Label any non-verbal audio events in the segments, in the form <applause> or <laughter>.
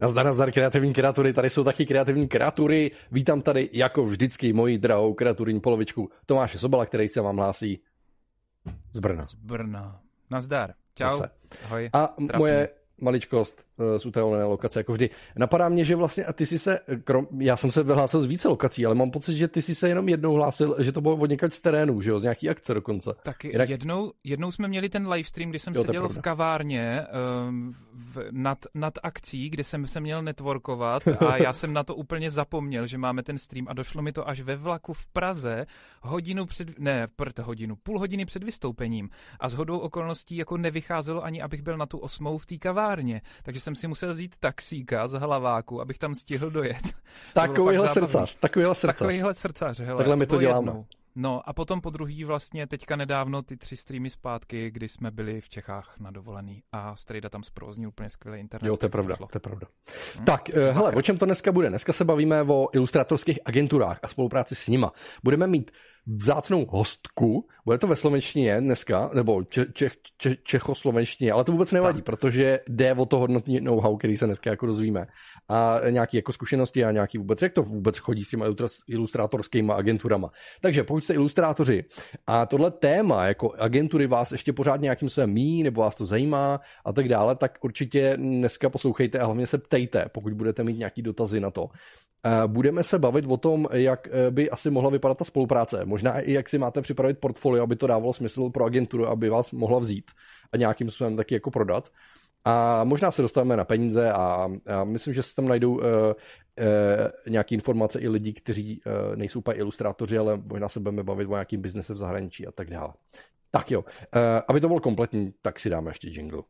Nazdar, nazdar, kreativní kreatury, tady jsou taky kreativní kreatury. Vítám tady jako vždycky moji drahou kreaturní polovičku Tomáše Sobala, který se vám hlásí z Brna. Z Brna. Nazdar. Čau. Zase. Ahoj. A Trapný. moje maličkost z utajované lokace, jako vždy. Napadá mě, že vlastně a ty jsi se, krom, já jsem se vyhlásil z více lokací, ale mám pocit, že ty jsi se jenom jednou hlásil, že to bylo od někač z terénu, že jo, z nějaký akce dokonce. Tak Jinak- jednou, jednou jsme měli ten livestream, kdy jsem Jo, seděl v kavárně um, v, nad, nad akcí, kde jsem se měl networkovat <laughs> a já jsem na to úplně zapomněl, že máme ten stream a došlo mi to až ve vlaku v Praze hodinu před, ne, prd hodinu, půl hodiny před vystoupením a s hodou okolností jako nevycházelo ani, abych byl na tu osmou v té kavárně, takže jsem si musel vzít taxíka z hlaváku, abych tam stihl dojet. Takovýhle srdcař, takovýhle srdcař. Takovýhle srdcař, hele. Takhle my to děláme. jednou. No a potom po druhý vlastně teďka nedávno ty tři streamy zpátky, kdy jsme byli v Čechách na dovolený a Strejda tam zprovoznil úplně skvělý internet. Jo, to je pravda, to je pravda. Tak, eh, hele, o čem to dneska bude? Dneska se bavíme o ilustrátorských agenturách a spolupráci s nima. Budeme mít vzácnou hostku, bude to ve slovenštině dneska, nebo če, čech, če, čechoslovenštině, ale to vůbec nevadí, Tak. protože jde o to hodnotný know-how, který se dneska jako dozvíme. A nějaký jako zkušenosti a nějaký vůbec, jak to vůbec chodí s těma ilustrátorskými agenturama. Takže pokud jste ilustrátoři a tohle téma jako agentury vás ještě pořád nějakým způsobem mí, nebo vás to zajímá a tak dále, tak určitě dneska poslouchejte a hlavně se ptejte, pokud budete mít nějaký dotazy na to. Eh, Budeme se bavit o tom, jak eh, by asi mohla vypadat ta spolupráce. Možná i jak si máte připravit portfolio, aby to dávalo smysl pro agenturu, aby vás mohla vzít a nějakým způsobem taky jako prodat. A možná se dostaneme na peníze a, a myslím, že se tam najdou uh, uh, nějaké informace i lidí, kteří uh, nejsou úplně ilustrátoři, ale možná se budeme bavit o nějakým biznese v zahraničí a tak dále. Tak jo, uh, aby to bylo kompletní, tak si dáme ještě jingle.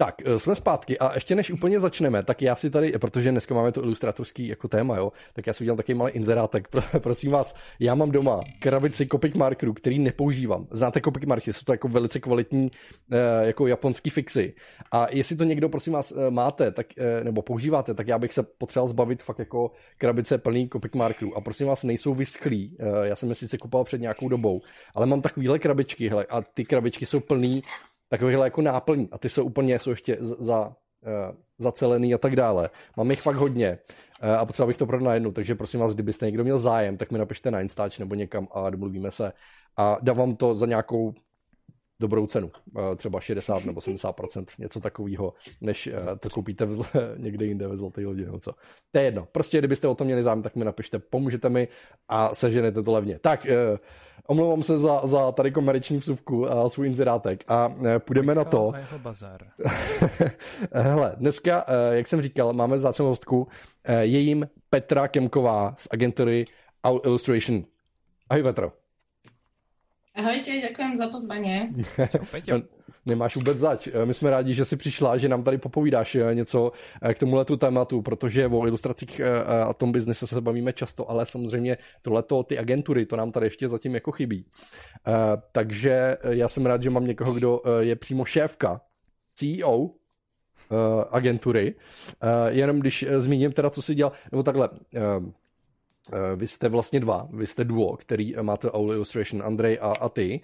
Tak, eh, jsme zpátky a ještě než úplně začneme, tak já si tady, protože dneska máme to ilustrátorský jako téma, jo, tak já si udělám takový malý inzerátek. Pro- <laughs> Prosím vás, já mám doma krabici Copic markerů, který nepoužívám. Znáte Copic marky, jsou to jako velice kvalitní eh, jako japonský fixy. A jestli to někdo, prosím vás, eh, máte, tak, nebo používáte, tak já bych se potřeboval zbavit fakt jako krabice plný Copic markerů. A prosím vás, nejsou vyschlí. Já jsem je sice kupoval před nějakou dobou, ale mám takovýhle krabičky, hele, a ty krabičky jsou plný takovýhle jako náplní. A ty jsou úplně, jsou ještě za, uh, zacelený a tak dále. Mám jich fakt hodně uh, a potřeboval bych to prodat na jednu, takže prosím vás, kdybyste někdo měl zájem, tak mi napište na Instač nebo někam a domluvíme se. A dávám to za nějakou dobrou cenu, uh, třeba 60 nebo 70%, něco takového, než uh, to koupíte v, zl- <laughs> někde jinde ve Zlaté lodi nebo co. To je jedno. Prostě, kdybyste o to měli zájem, tak mi napište, pomůžete mi a seženete to levně. Tak, uh, omlouvám se za, za tady komerční vsuvku a svůj inzerátek a půjdeme na to. A jeho bazar. <laughs> Hele, dneska, eh, jak jsem říkal, máme zácnou hostku, eh, je jim Petra Kemková z agentury Our Illustration. Ahoj Petro. Ahojte, ďakujem za. <laughs> Čau, Peťo. Nemáš vůbec zač. Eh, My jsme rádi, že jsi přišla, že nám tady popovídáš eh, něco eh, k tomuhle tématu, protože o ilustracích a tom biznise se bavíme často, ale samozřejmě tohleto, ty agentury, to nám tady ještě zatím jako chybí. Eh, Takže já jsem rád, že mám někoho, kdo je přímo šéfka, CEO eh, agentury. Eh, Jenom když zmíním teda, co si dělal, nebo takhle, Vy jste vlastně dva, vy jste duo, který eh, máte Owl Illustration, Andrej a, a ty.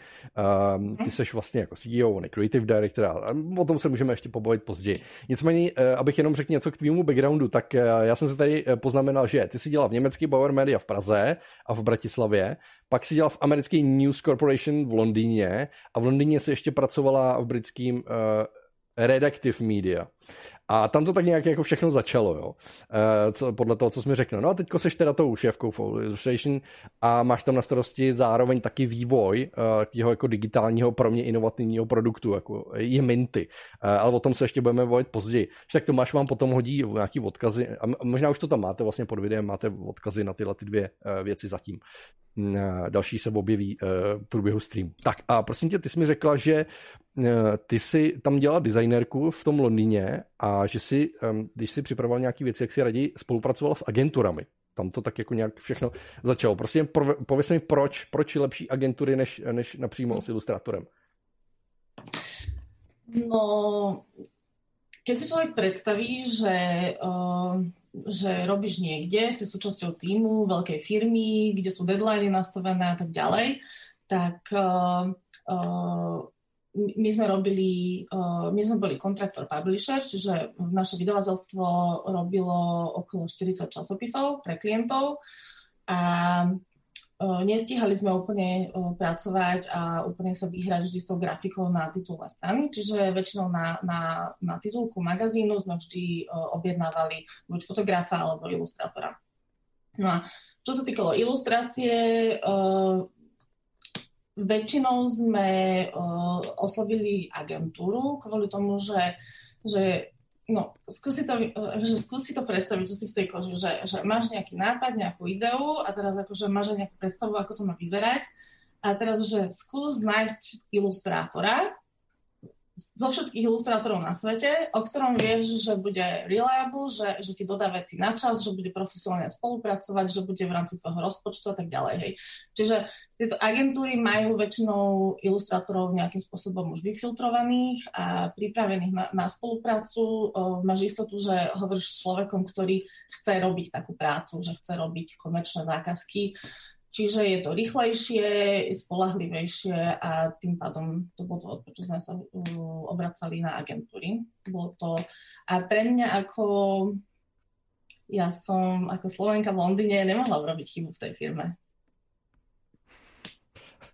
Um, ty jsi vlastně jako CEO, on je creative director, a o tom se můžeme ještě pobavit později. Nicméně, eh, abych jenom řekl něco k tvýmu backgroundu, tak eh, já jsem se tady eh, poznamenal, že ty jsi dělal v německý Bauer Media v Praze a v Bratislavě, pak si dělal v americký News Corporation v Londýně a v Londýně si ještě pracovala v britským uh, Redactive Media. A tam to tak nějak jako všechno začalo, jo. Uh, co, podle toho, co jsi mi řekl. No a teďko seš teda tou šéfkou Full Illustration a máš tam na starosti zároveň taky vývoj uh, jeho jako digitálního, pro mě inovativního produktu, jako je Minty. Uh, ale o tom se ještě budeme bavit později. Tak Tomáš vám potom hodí nějaký odkazy, a možná už to tam máte vlastně pod videem, máte odkazy na tyhle ty dvě uh, věci zatím. Eh, Další se objeví uh, v průběhu stream. Tak a prosím tě, ty jsi mi řekla, že uh, ty jsi tam dělala designérku v tom Londýně a že si, um, když si připravoval nějaké věci, jak si raději spolupracoval s agenturami. Tam to tak jako nějak všechno začalo. Prostě pověs mi, proč, proč je lepší agentury než, než napřímo s ilustrátorem. No, keď si človek predstaví, že, uh, že robíš niekde, si súčasťou týmu, veľkej firmy, kde sú deadliny nastavené a tak ďalej, tak uh, uh, my sme robili, uh, my sme boli kontraktor publisher, čiže naše vydavateľstvo robilo okolo 40 časopisov pre klientov a Nestíhali sme úplne pracovať a úplne sa vyhrať vždy s tou grafikou na titulné strany, čiže väčšinou na, na, na titulku magazínu sme vždy objednávali buď fotografa alebo ilustrátora. No a čo sa týkalo ilustrácie, väčšinou sme oslovili agentúru kvôli tomu, že, že no, skúsi to, že skúsi to predstaviť, čo si v tej koži, že, že máš nejaký nápad, nejakú ideu a teraz akože máš nejakú predstavu, ako to má vyzerať. A teraz, že skús nájsť ilustrátora, zo všetkých ilustrátorov na svete, o ktorom vieš, že bude reliable, že, že ti dodá veci na čas, že bude profesionálne spolupracovať, že bude v rámci tvojho rozpočtu a tak ďalej. Hej. Čiže tieto agentúry majú väčšinou ilustrátorov nejakým spôsobom už vyfiltrovaných a pripravených na, na spoluprácu. Máš istotu, že hovoríš s človekom, ktorý chce robiť takú prácu, že chce robiť komerčné zákazky Čiže je to rýchlejšie, spolahlivejšie a tým pádom to bol dôvod, prečo sme sa obracali na agentúry. Bolo to... A pre mňa ako... Ja som ako Slovenka v Londýne nemohla urobiť chybu v tej firme.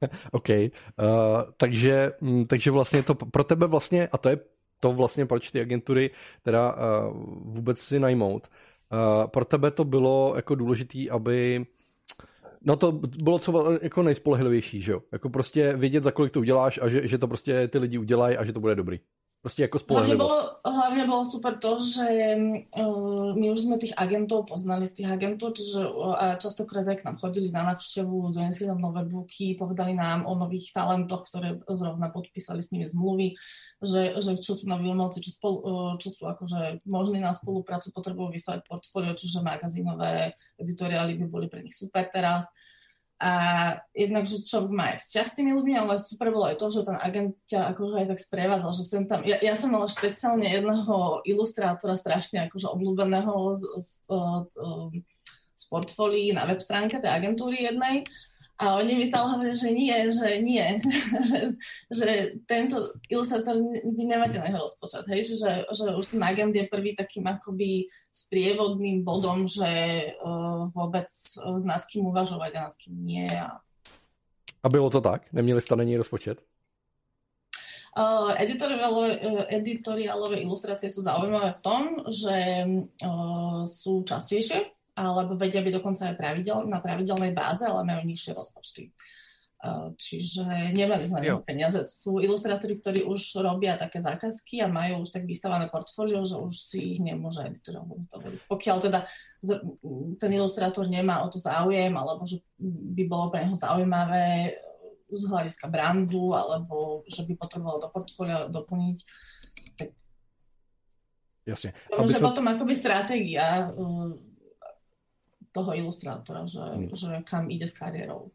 <laughs> OK. Uh, takže, mm, takže vlastně to pro tebe vlastně, a to je to vlastně, proč ty agentury teda uh, vůbec si najmout, uh, pro tebe to bylo jako důležitý, aby No to bylo co jako nejspolehlivější, že jo? Jako prostě vědět, za kolik to uděláš a že, že to prostě ty lidi udělají a že to bude dobrý. Prostě jako hlavne bolo, hlavne bolo super to, že uh, my už sme tých agentov poznali z tých agentov, čiže uh, a častokrát k nám chodili na návštevu, donesli nám nové booky, povedali nám o nových talentoch, ktoré zrovna podpísali s nimi zmluvy, že, že čo sú noví umelci, čo, spolu, uh, čo sú akože možní na spoluprácu, potrebujú vystavať portfólio, čiže magazínové editoriály by boli pre nich super teraz. A jednak, že človek má aj vzťah s tými ľuďmi, ale super bolo aj to, že ten agent ťa akože aj tak sprevádzal, že sem tam, ja, ja som mala špeciálne jedného ilustrátora strašne akože obľúbeného z, z, z, z portfólií na web stránke tej agentúry jednej a oni mi stále hovoria, že nie, že nie, <laughs> že, že tento ilustrátor vy nemáte na jeho rozpočet, hej, že, že už ten agent je prvý takým akoby sprievodným bodom, že uh, vôbec uh, nad kým uvažovať a nad kým nie. A, a bylo to tak? Neměli něj rozpočet? Uh, editoriálové, uh, editoriálové ilustrácie sú zaujímavé v tom, že uh, sú častejšie, alebo vedia byť dokonca aj pravidel, na pravidelnej báze, ale majú nižšie rozpočty. Čiže nemali sme na peniaze. Sú ilustrátori, ktorí už robia také zákazky a majú už tak vystavané portfólio, že už si ich nemôže editor dovoliť. Pokiaľ teda ten ilustrátor nemá o to záujem, alebo že by bolo pre neho zaujímavé z hľadiska brandu, alebo že by potreboval do portfólia doplniť. Jasne. Aby sme... potom akoby stratégia toho ilustrátora, že, hmm. že kam ide s kariérou.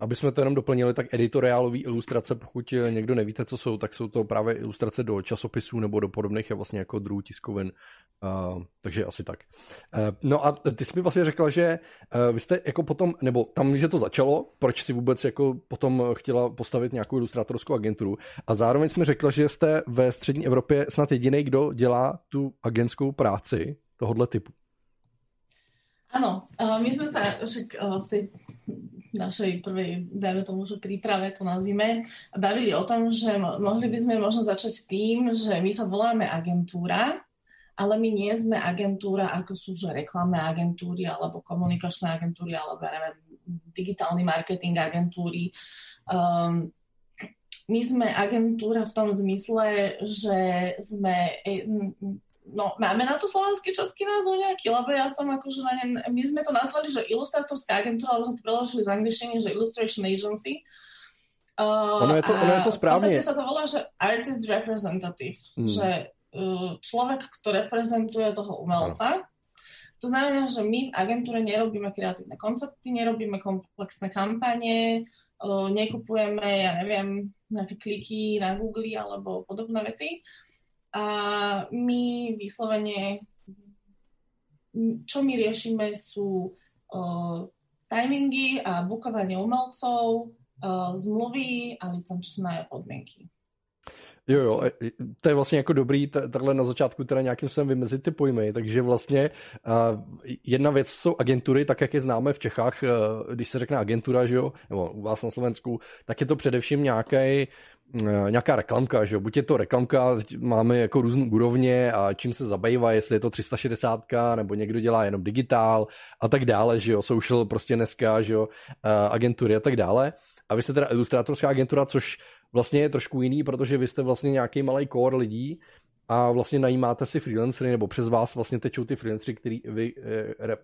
Aby jsme to jenom doplnili, tak editoriálové ilustrace, pokud někdo nevíte, co jsou, tak jsou to právě ilustrace do časopisů nebo do podobných vlastně jako druhů tiskovin. Uh, takže asi tak. Uh, no a ty jsi mi vlastně řekla, že uh, vy jste jako potom, nebo tam, že to začalo, proč si vůbec jako potom chtěla postavit nějakou ilustrátorskou agenturu a zároveň jsme řekla, že jste ve střední Evropě snad jediný, kdo dělá tu agentskou práci tohohle typu. Áno, my sme sa však v tej našej prvej, dajme tomu, že príprave to nazvime, bavili o tom, že mohli by sme možno začať tým, že my sa voláme agentúra, ale my nie sme agentúra, ako sú že reklamné agentúry, alebo komunikačné agentúry, alebo ja neviem, digitálny marketing agentúry. Um, my sme agentúra v tom zmysle, že sme e, no, máme na to slovenský český názov nejaký, lebo ja som akože na ne, my sme to nazvali, že ilustrátorská agentúra, alebo sme to preložili z angličtiny, že Illustration Agency. Uh, ono, je to, ono je to správne. V sa to volá, že Artist Representative, hmm. že uh, človek, kto reprezentuje toho umelca. Ano. To znamená, že my v agentúre nerobíme kreatívne koncepty, nerobíme komplexné kampanie, uh, nekupujeme, ja neviem, nejaké kliky na Google alebo podobné veci. A my vyslovene, čo my riešime sú uh, timingy a bukovanie umelcov, uh, zmluvy a licenčné podmienky. Jo, jo, e, to je vlastně jako dobrý takhle na začátku teda nějakým způsobem vymezit ty pojmy, takže vlastně uh, jedna věc jsou agentury, tak jak je známe v Čechách, uh, když se řekne agentura, že jo, nebo u vás na Slovensku, tak je to především nějaký nějaká reklamka, že jo? Buď je to reklamka, máme jako různé úrovně a čím se zabývá, jestli je to 360, nebo někdo dělá jenom digitál a tak dále, že jo, social prostě dneska, že jo, agentury a tak dále. A vy jste teda ilustrátorská agentura, což vlastně je trošku jiný, protože vy jste vlastně nějaký malý core lidí a vlastně najímáte si freelancery, nebo přes vás vlastně tečou ty freelancery, který vy eh, rep,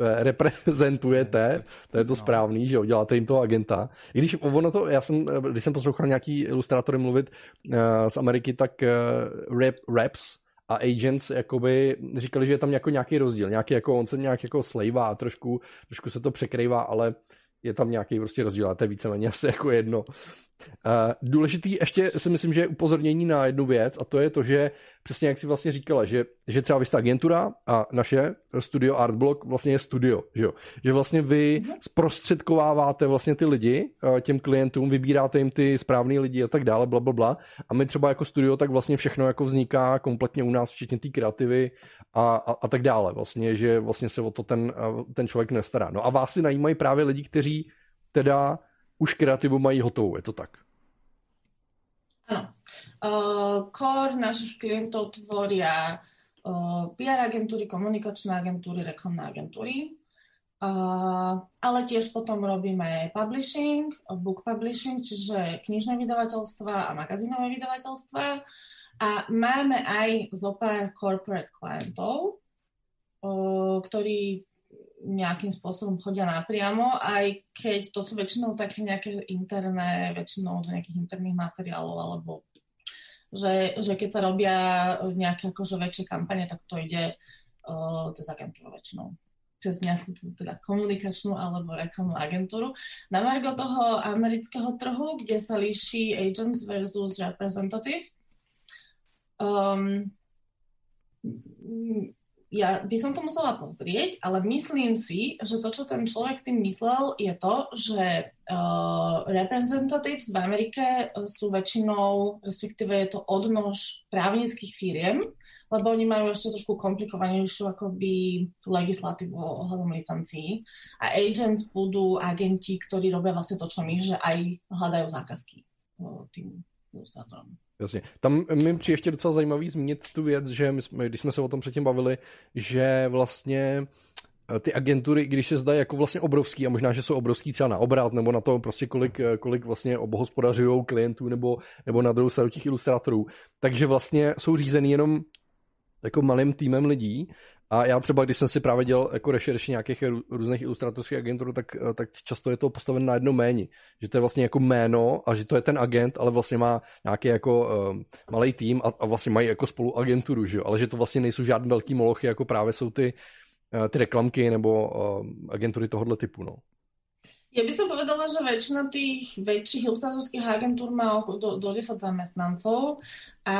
eh, reprezentujete, to je to no. správný, že jo, děláte jim toho agenta. I když ono to, já jsem, když jsem poslouchal nějaký ilustrátory mluvit uh, z Ameriky, tak uh, rap, raps a agents jakoby říkali, že je tam jako nějaký rozdíl, nějaký jako, on se nějak jako slejvá, trošku, trošku se to překrývá, ale je tam nějaký prostě rozdíl, a to je víceméně asi jako jedno. Uh, důležitý ještě si myslím, že je upozornění na jednu věc a to je to, že přesně jak si vlastně říkala, že, že třeba vy jste agentura a naše studio Artblock vlastně je studio, že, jo? že vlastně vy mhm. zprostředkováváte vlastně ty lidi uh, těm klientům, vybíráte jim ty správný lidi a tak dále, bla, bla, bla. a my třeba jako studio tak vlastně všechno jako vzniká kompletně u nás, včetně té kreativy a, a, a tak dále, vlastně, že vlastně se o to ten, uh, ten člověk nestará. No a vás si najímají právě lidi, kteří teda už kreativu mají hotovou, je to tak? Áno. Uh, core našich klientov tvoria uh, PR agentúry, komunikačné agentúry, reklamné agentúry. Uh, ale tiež potom robíme publishing, book publishing, čiže knižné vydavateľstva a magazínové vydavateľstva. A máme aj zo pár corporate klientov, ktorí nejakým spôsobom chodia napriamo, aj keď to sú väčšinou také nejaké interné, väčšinou do nejakých interných materiálov, alebo že, že keď sa robia nejaké akože väčšie kampane, tak to ide uh, cez agentúru väčšinou cez nejakú teda komunikačnú alebo reklamnú agentúru. Na margo toho amerického trhu, kde sa líši agents versus representative, um, ja by som to musela pozrieť, ale myslím si, že to, čo ten človek tým myslel, je to, že uh, representatives v Amerike sú väčšinou, respektíve je to odnož právnických firiem, lebo oni majú ešte trošku komplikovanejšiu akoby tú legislatívu ohľadom licencií. A agents budú agenti, ktorí robia vlastne to, čo my, že aj hľadajú zákazky uh, tým ilustrátorom. Jasně. Tam mi přijde ještě docela zajímavý zmínit tu věc, že my jsme, když jsme se o tom předtím bavili, že vlastně eh, ty agentury, když se zdají jako vlastně obrovský a možná, že jsou obrovský třeba na obrat nebo na to prostě kolik, eh, kolik vlastně obohospodařují klientů nebo, nebo na druhou stranu těch ilustrátorů, takže vlastně jsou řízený jenom jako malým týmem lidí a já třeba, když jsem si právě dělal jako rešerši nějakých různých ilustratorských agentů, tak, tak často je to postaven na jedno méně. Že to je vlastně jako jméno a že to je ten agent, ale vlastně má nějaký jako uh, malý tým a, a vlastně mají jako spolu agenturu, že jo? ale že to vlastně nejsou žádné velký molochy, jako právě jsou ty, uh, ty reklamky nebo uh, agentury tohohle typu. No. Ja by som povedala, že väčšina tých väčších ilustrátorských agentúr má okolo do, do 10 zamestnancov a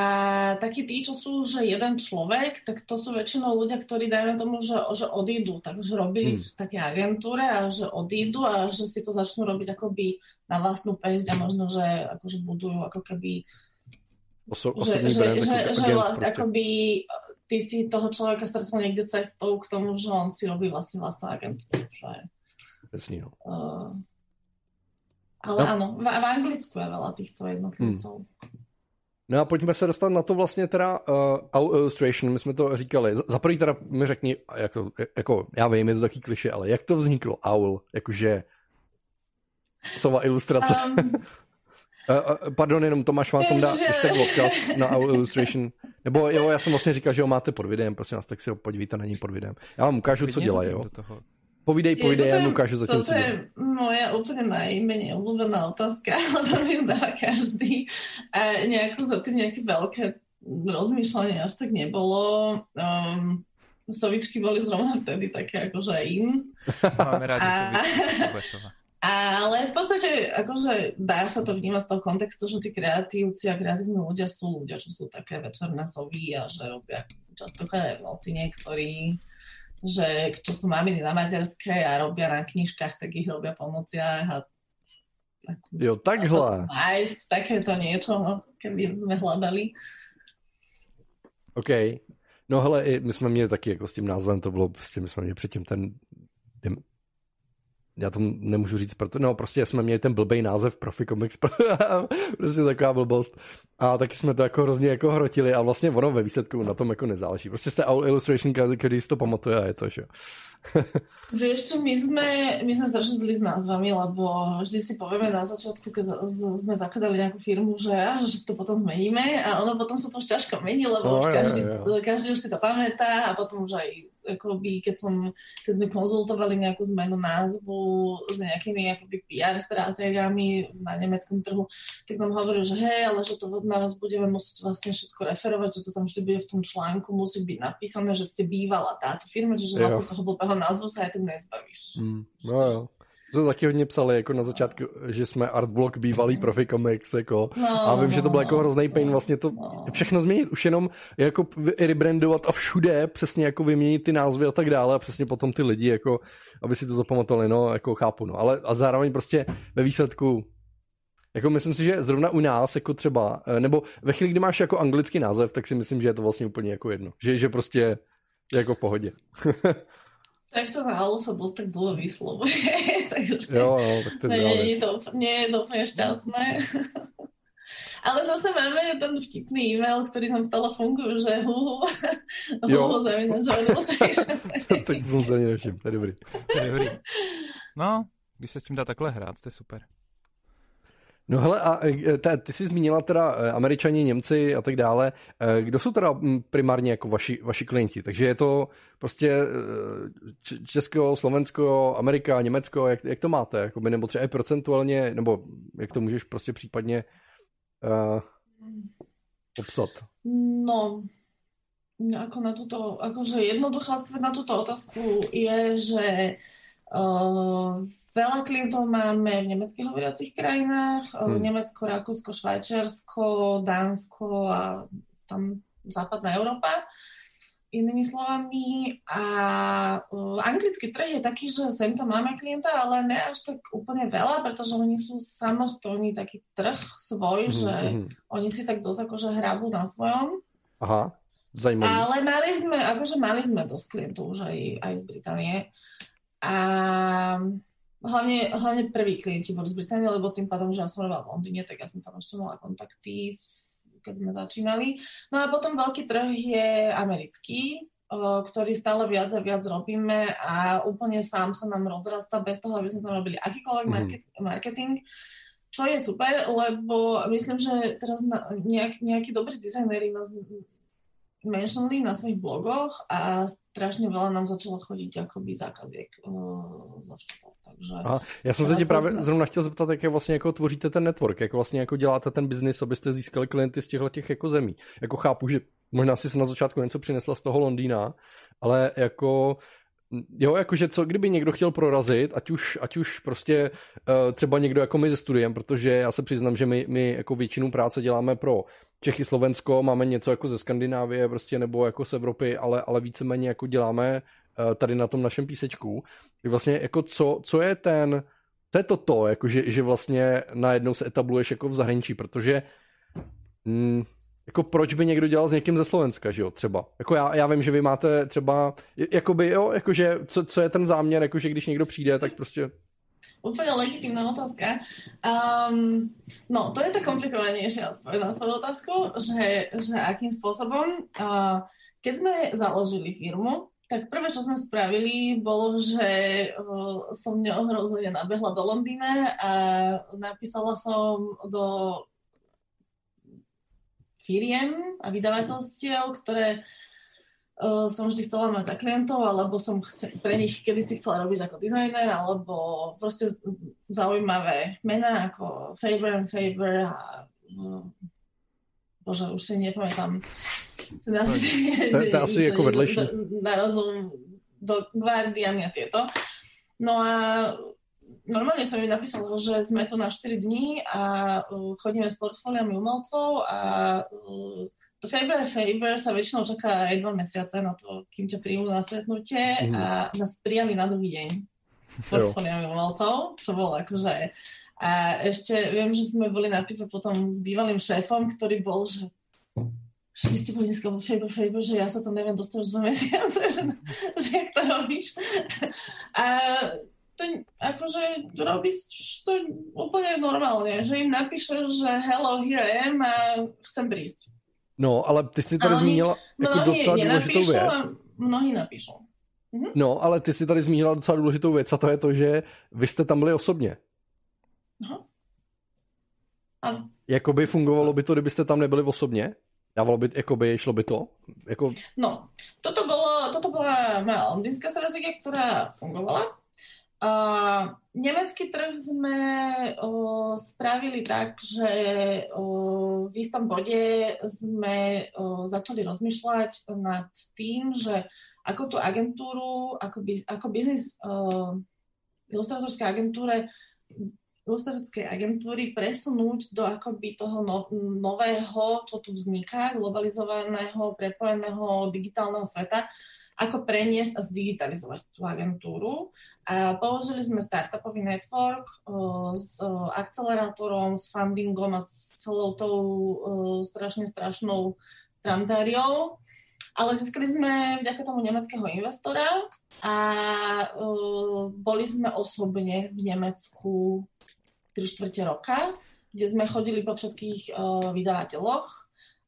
takí tí, čo sú, že jeden človek, tak to sú väčšinou ľudia, ktorí dajme tomu, že, že odídu, takže robili hmm. v také agentúre a že odídu a že si to začnú robiť akoby na vlastnú pesť a možno, že akože budujú ako keby Oso, že, že, brand, že, že vlastne akoby ty si toho človeka stretol niekde cestou k tomu, že on si robí vlastne vlastnú agentúru. Že... Jasný, no. Uh, ale no. ano, v, v Anglicku je veľa týchto jednotlivců. Hmm. No a pojďme se dostat na to vlastně teda uh, Owl Illustration, my jsme to říkali. Za prvý teda mi řekni, jako, jako, já vím, je to taky kliše, ale jak to vzniklo, Owl, jakože sova ilustrace. Um, uh, uh, pardon, jenom Tomáš vám tam dá že... ještě odkaz na Owl Illustration. Nebo jo, já jsem vlastně říkal, že ho máte pod videem, prosím vás, tak si ho podívejte na ní pod videem. Já vám ukážu, co dělají, jo. Povídej, povídej, já ukážu zatím, co je moja úplně nejméně oblúbená otázka, <laughs> lebo mi ju dáva každý. A nejako za tým nejaké veľké rozmýšľanie až tak nebolo. Um, sovičky boli zrovna vtedy také akože in. Máme rádi a... sovičky, Ale v podstate, akože dá sa to vnímať z toho kontextu, že tí kreatívci a kreatívni ľudia sú ľudia, čo sú také večerné sovy a že robia často aj v noci niektorí, že čo sú maminy na materskej a robia na knižkách, tak ich robia po nociach a Jo, takhle. Nájsť takéto niečo, no, keby sme hľadali. OK. No hele, my jsme měli taky jako s tím názvem, to bylo prostě, my jsme měli předtím ten já to nemůžu říct, proto, no prostě jsme měli ten blbej název Profi Comics, <laughs> prostě taková blbost. A taky jsme to jako hrozně jako hrotili a vlastně ono ve výsledku na tom jako nezáleží. Prostě jste All Illustration, když si to pamatuje a je to, že <laughs> Vieš čo, my sme, my sme strašne s názvami, lebo vždy si povieme na začiatku, keď sme zakladali nejakú firmu, že, že to potom zmeníme a ono potom sa to už ťažko mení, lebo oh, už každý, ja, ja. každý už si to pamätá a potom už aj akoby, keď, som, keď sme konzultovali nejakú zmenu názvu s nejakými akoby PR stratégami na nemeckom trhu, tak nám hovorili, že hej, ale že to na vás budeme musieť vlastne všetko referovať, že to tam vždy bude v tom článku, musí byť napísané, že ste bývala táto firma, že vlastne toho blbého názvu sa aj tak nezbavíš. Mm, no jo to taky hodně psali, jako na začátku, že jsme artblock bývalý profi comics, jako. No, a vím, no, že to byl jako hrozný pain vlastně to no. všechno změnit, už jenom jako rebrandovat a všude přesně jako vyměnit ty názvy a tak dále a přesně potom ty lidi, jako, aby si to zapamatovali, no, jako chápu, no. Ale a zároveň prostě ve výsledku jako myslím si, že zrovna u nás, jako třeba, eh, nebo ve chvíli, kdy máš jako anglický název, tak si myslím, že je to vlastně úplně jako jedno. Že, že prostě jako v pohodě. <laughs> Tak to na Alu sa dosť tak dlho vyslovuje, <laughs> takže jo, jo, tak to nie, nie, to, nie je to úplne šťastné. <laughs> Ale zase máme ten vtipný e-mail, ktorý tam stále funguje, že hu, hu, <laughs> zavinač, Tak to jsem se ani nevšiml, to je dobrý. To je dobrý. No, když se s tím dá takhle hrát, to je super. No hele, a e, te, ty jsi zmínila teda e, američani, Němci a tak dále. E, kdo jsou teda primárně jako vaši, vaši klienti? Takže je to prostě Česko, Slovensko, Amerika, Německo, jak, jak to máte? Jakoby, nebo třeba i procentuálně, nebo jak to můžeš prostě případně uh, popsat? No, ako na túto, akože jednoduchá na túto otázku je, že uh, Veľa klientov máme v nemeckých hovoriacich krajinách, hmm. Nemecko, Rakúsko, Švajčiarsko, Dánsko a tam západná Európa. Inými slovami, a uh, anglický trh je taký, že sem to máme klienta, ale ne až tak úplne veľa, pretože oni sú samostojný taký trh svoj, mm-hmm. že mm-hmm. oni si tak dosť akože hrabu na svojom. Aha, zajímavé. Ale mali sme, akože mali sme dosť klientov už aj, aj z Británie. A hlavne, hlavne prví klienti boli z Británie, lebo tým pádom, že ja som robila v Londýne, tak ja som tam ešte mala kontakty, keď sme začínali. No a potom veľký trh je americký, ktorý stále viac a viac robíme a úplne sám sa nám rozrasta bez toho, aby sme tam robili akýkoľvek mm-hmm. marketing. Čo je super, lebo myslím, že teraz na, nejak, nejakí dobrí dizajnéri nás mentionli na svojich blogoch a strašně veľa nám začalo chodit jakoby zákaziek uh, za to. Takže Aha, já jsem se tě právě jsme... zrovna chtěl zeptat, jak vlastně jako tvoříte ten network, jak vlastně jako děláte ten biznis, abyste získali klienty z těchto těch jako zemí. Jako chápu, že možná si se na začátku něco přinesla z toho Londýna, ale jako Jo, jakože co, kdyby někdo chtěl prorazit, ať už, ať už prostě uh, třeba někdo jako my ze studiem, protože já se přiznám, že my, my jako většinu práce děláme pro Čechy, Slovensko, máme něco jako ze Skandinávie prostě nebo jako z Evropy, ale, ale víceméně jako děláme uh, tady na tom našem písečku. Vlastně jako co, co je ten, to je to to, jako že, že vlastně najednou se etabluješ jako v zahraničí, protože mm, jako proč by někdo dělal s někým ze Slovenska, že jo, třeba. Jako já, já vím, že vy máte třeba, jakoby jo, jakože, co, co je ten záměr, jakože když někdo přijde, tak prostě Úplne legitimná otázka. Um, no, to je tak komplikovanejšia odpoveď na tvoju otázku, že, že akým spôsobom. Uh, keď sme založili firmu, tak prvé, čo sme spravili, bolo, že uh, som neohrozene nabehla do Londýna a napísala som do firiem a vydavateľstiev, ktoré uh, som vždy chcela mať za klientov, alebo som chce, pre nich kedy si chcela robiť ako dizajner, alebo proste zaujímavé mená ako Faber and Faber a uh, bože, už si nepamätám. Teda to, to asi <laughs> ako vedlejší. Na rozum do Guardian a tieto. No a normálne som im napísal, že sme tu na 4 dní a uh, chodíme s portfóliami umelcov a uh, to Faber Faber sa väčšinou čaká aj dva mesiace na to, kým ťa príjmu na stretnutie mm. a nás prijali na druhý deň s portfóliami umelcov, čo bolo akože... A ešte viem, že sme boli na pive potom s bývalým šéfom, ktorý bol, že že vy ste boli dneska vo Faber Faber, že ja sa tam neviem dostať už dva <laughs> mesiace, že, že jak to robíš. A to akože robíš to úplne normálne, že im napíšeš, že hello, here I am a chcem prísť. No, ale ty si tady zmínila jako docela důležitou věc. Mnohí napíšou. Mhm. No, ale ty si tady zmínila docela důležitou věc a to je to, že vy jste tam byli osobně. Aha. A... Jakoby fungovalo by to, kdybyste tam nebyli osobně? Dávalo by, jakoby, šlo by to? Jako... No, toto, bolo, toto bola moja londýnska stratégia, ktorá fungovala. Uh, nemecký trh sme uh, spravili tak, že uh, v istom bode sme uh, začali rozmýšľať nad tým, že ako tú agentúru, ako, ako biznis uh, ilustratorskej agentúre ilustratorskej agentúry presunúť do akoby toho no, nového, čo tu vzniká, globalizovaného, prepojeného digitálneho sveta, ako preniesť a zdigitalizovať tú agentúru. A položili sme startupový network uh, s uh, akcelerátorom, s fundingom a s celou tou uh, strašne strašnou tramtáriou. Ale získali sme vďaka tomu nemeckého investora a uh, boli sme osobne v Nemecku 3 čtvrte roka, kde sme chodili po všetkých uh, vydavateľoch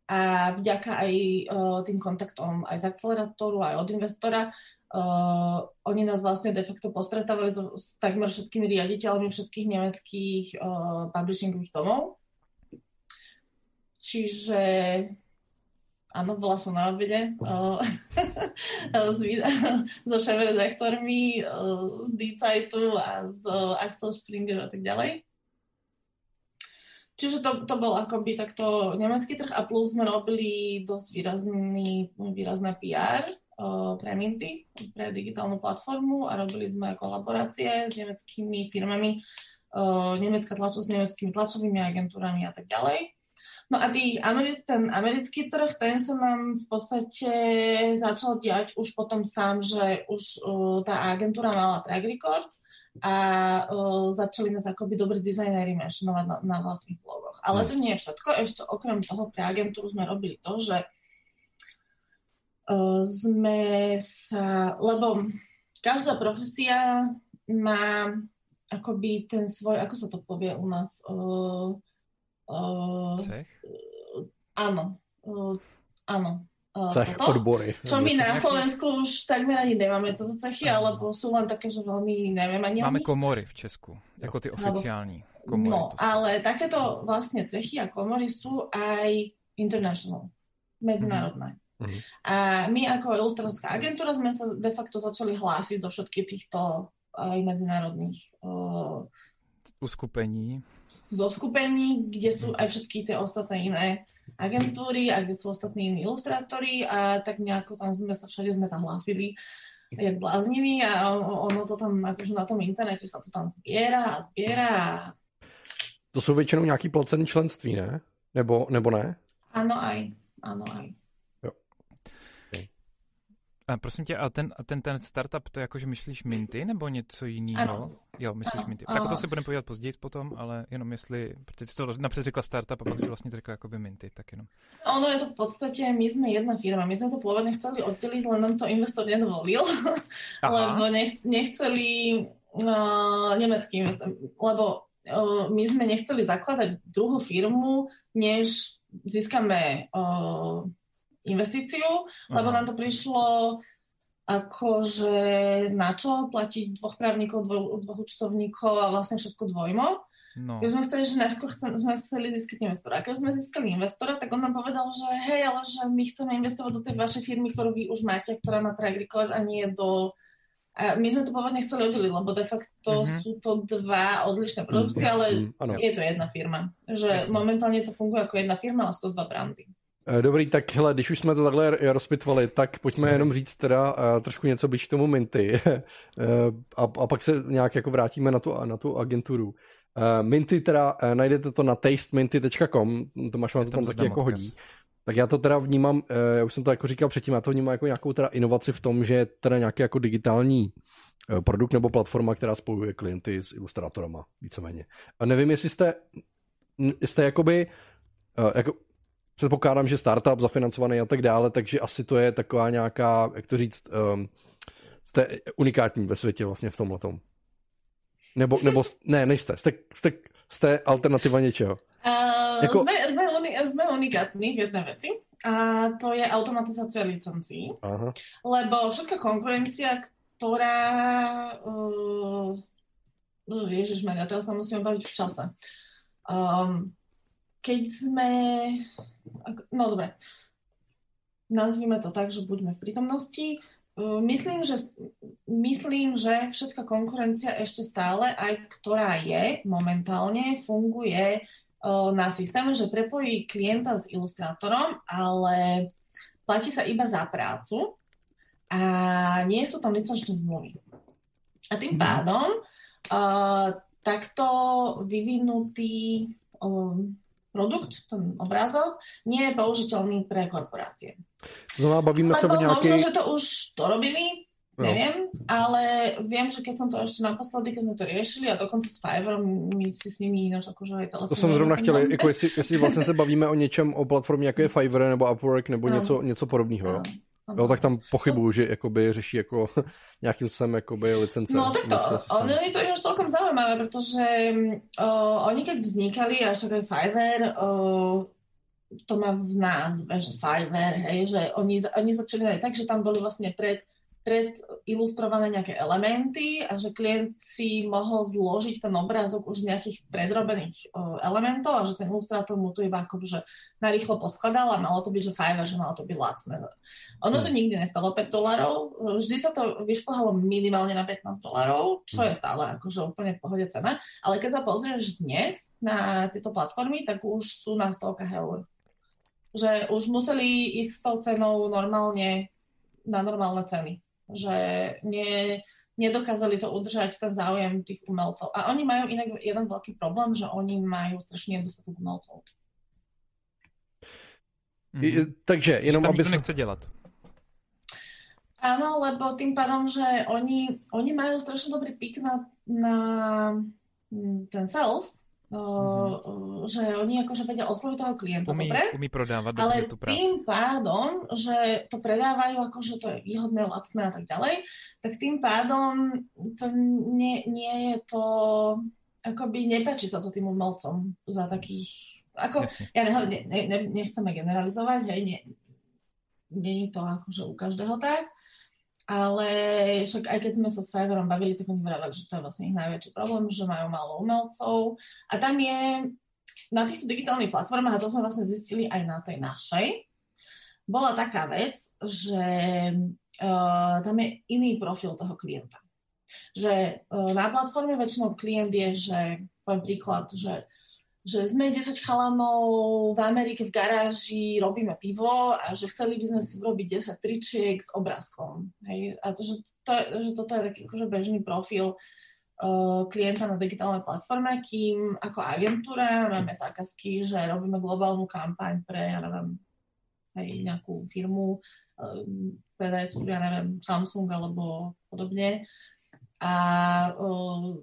a vďaka aj uh, tým kontaktom aj z akcelerátoru, aj od investora, uh, oni nás vlastne de facto postretávali so, s takmer všetkými riaditeľmi všetkých nemeckých uh, publishingových domov. Čiže áno, bola som na obede uh, <laughs> <laughs> so šéf-redaktormi uh, z D-Zeitu a z uh, Axel Springer a tak ďalej. Čiže to, to bol akoby takto nemecký trh a plus sme robili dosť výrazný, výrazné PR pre Minty, pre digitálnu platformu a robili sme kolaborácie s nemeckými firmami, nemecká tlačo s nemeckými tlačovými agentúrami a tak ďalej. No a tý, ten americký trh, ten sa nám v podstate začal diať už potom sám, že už tá agentúra mala track record a uh, začali nás akoby dobrí dizajnéri menšinovať na, na vlastných blogoch. Ale to nie je všetko. Ešte okrem toho pre agentúru sme robili to, že uh, sme sa, lebo každá profesia má akoby ten svoj, ako sa to povie u nás? Uh, uh, Cech? Áno. Uh, áno. Cech toto, odbory. Čo my na Slovensku už takmer ani nemáme toto cechy, alebo sú len také, že veľmi neviem ani Máme komory v Česku, jako ty oficiální komory. No, ale takéto vlastne cechy a komory sú aj international, medzinárodné. Mm-hmm. A my ako ilustratorská agentúra sme sa de facto začali hlásiť do všetkých týchto aj medzinárodných uh, uskupení. Zoskupení, kde sú aj všetky tie ostatné iné agentúry a kde sú ostatní iní ilustrátori a tak nejako tam sme sa všade sme zahlásili jak blázniví a ono to tam, akože na tom internete sa to tam zbiera a zbiera a... To jsou většinou nějaký placený členství, ne? Nebo, nebo ne? Ano, aj. Ano, aj. A prosím tě, a ten, a ten, ten startup, to jakože myslíš Minty nebo něco jiného? Ano. Jo, myslíš ano. Minty. Tak o to si budeme povídat později potom, ale jenom jestli, protože jsi to napřed řekla startup a pak si vlastně řekla jakoby Minty, tak jenom. Ono je to v podstatě, my jsme jedna firma, my jsme to původně chceli oddělit, ale nám to investor nedovolil, <laughs> lebo nech, nechceli uh, německý investor, lebo uh, my jsme nechceli zakladať druhou firmu, než získame uh, investíciu, lebo Aha. nám to prišlo ako, že na čo platiť dvoch právnikov, dvoch, dvoch účtovníkov a vlastne všetko dvojmo. No. Keď sme chceli, že najskôr chcem, sme chceli získať investora. A keď sme získali investora, tak on nám povedal, že hej, ale že my chceme investovať do tej vašej firmy, ktorú vy už máte, ktorá má track record a nie do... A my sme to pôvodne chceli oddeliť, lebo de facto mm-hmm. sú to dva odlišné produkty, mm-hmm. ale mm-hmm. je to jedna firma. Že Jasne. momentálne to funguje ako jedna firma, ale sú to dva brandy. Eh, dobrý, tak hele, když už jsme to takhle rozpitvali, tak pojďme jenom říct teda uh, trošku něco blíž k tomu Minty uh, <laughs> a, a pak se nějak jako vrátíme na tu, na tu agenturu. Uh, Minty teda, uh, najdete to na tasteminty.com, Tomáš vám to tam taky jako odkaz. hodí. Tak já to teda vnímám, uh, já už jsem to jako říkal předtím, já to vnímám jako nějakou teda inovaci v tom, že je teda nějaký jako digitální produkt nebo platforma, která spojuje klienty s ilustrátorama, víceméně. A nevím, jestli jste, jste jakoby, jako, předpokládám, že startup zafinancovaný a tak dále, takže asi to je taková nějaká, jak to říct, um, jste unikátní ve světě vlastně v tomhle tom. Nebo, nebo ne, nejste, jste, jste, jste alternativa něčeho. Uh, jako... jsme, jsme, uni, jsme unikátní v jedné věci a to je automatizace licencí, Aha. lebo všetká konkurencia, ktorá uh, ježišmaria, teraz sa musíme baviť v čase. Um, keď sme no dobre, nazvime to tak, že buďme v prítomnosti. Myslím, že, myslím, že všetká konkurencia ešte stále, aj ktorá je momentálne, funguje na systéme, že prepojí klienta s ilustrátorom, ale platí sa iba za prácu a nie sú tam licenčné zmluvy. A tým mhm. pádom uh, takto vyvinutý um, produkt, ten obrázok, nie je použiteľný pre korporácie. Znamená, bavíme sa o nejakej... Možno, že to už to robili, No. Neviem, ale viem, že keď som to ešte naposledy, keď sme to riešili a dokonce s Fiverrem, my si s nimi akože aj telefon. To jsem zrovna chtěl, jako jestli, jestli vlastně se bavíme o něčem, o platformě jako je Fiverr nebo Upwork nebo no. něco, něco podobného. No. Jo? Jo, tak tam pochybuju, že jakoby řeší jako <laughs> nějakým sem jakoby licence. No tak to, ono je to už celkom zaujímavé, protože uh, oni keď vznikali, a však aj Fiverr, uh, to má v názve, že Fiverr, hej, že oni, oni začali tak, že tam boli vlastne pred predilustrované nejaké elementy a že klient si mohol zložiť ten obrázok už z nejakých predrobených uh, elementov a že ten ilustrátor mu to iba ako že narýchlo poskladal a malo to byť, že Fiverr, že malo to byť lacné. Ono to hmm. nikdy nestalo 5 dolarov, vždy sa to vyšplhalo minimálne na 15 dolarov, čo je hmm. stále akože úplne v pohode cena, ale keď sa pozrieš dnes na tieto platformy, tak už sú na stovkách eur. Že už museli ísť s tou cenou normálne na normálne ceny že nie, nedokázali to udržať ten záujem tých umelcov. A oni majú inak jeden veľký problém, že oni majú strašný nedostatok umelcov. Mm-hmm. Takže jenom aby... to nechce dělat. Áno, lebo tým pádom, že oni, oni majú strašne dobrý pik na, na ten sales, mm-hmm. že oni akože vedia osloviť toho klienta, umí, dobre? Umí prodávať ale tú prácu. tým pádom, že to predávajú akože to je výhodné, lacné a tak ďalej, tak tým pádom to nie, nie je to, akoby nepáči sa to tým umelcom za takých, ako, Jasne. ja ne, ne, ne, nechceme generalizovať, hej, nie, nie je to akože u každého tak, ale však aj keď sme sa s Fiverrom bavili, tak oni vravali, že to je vlastne ich najväčší problém, že majú málo umelcov. A tam je na týchto digitálnych platformách, a to sme vlastne zistili aj na tej našej, bola taká vec, že uh, tam je iný profil toho klienta. Že uh, na platforme väčšinou klient je, že poviem príklad, že že sme 10 chalanov v Amerike v garáži, robíme pivo a že chceli by sme si urobiť 10 tričiek s obrázkom. Hej? A to, že, to, že toto je taký akože bežný profil uh, klienta na digitálnej platforme, kým ako agentúra máme zákazky, že robíme globálnu kampaň pre, ja neviem, hej, nejakú firmu, um, predajcu, ja neviem, Samsung alebo podobne. A uh,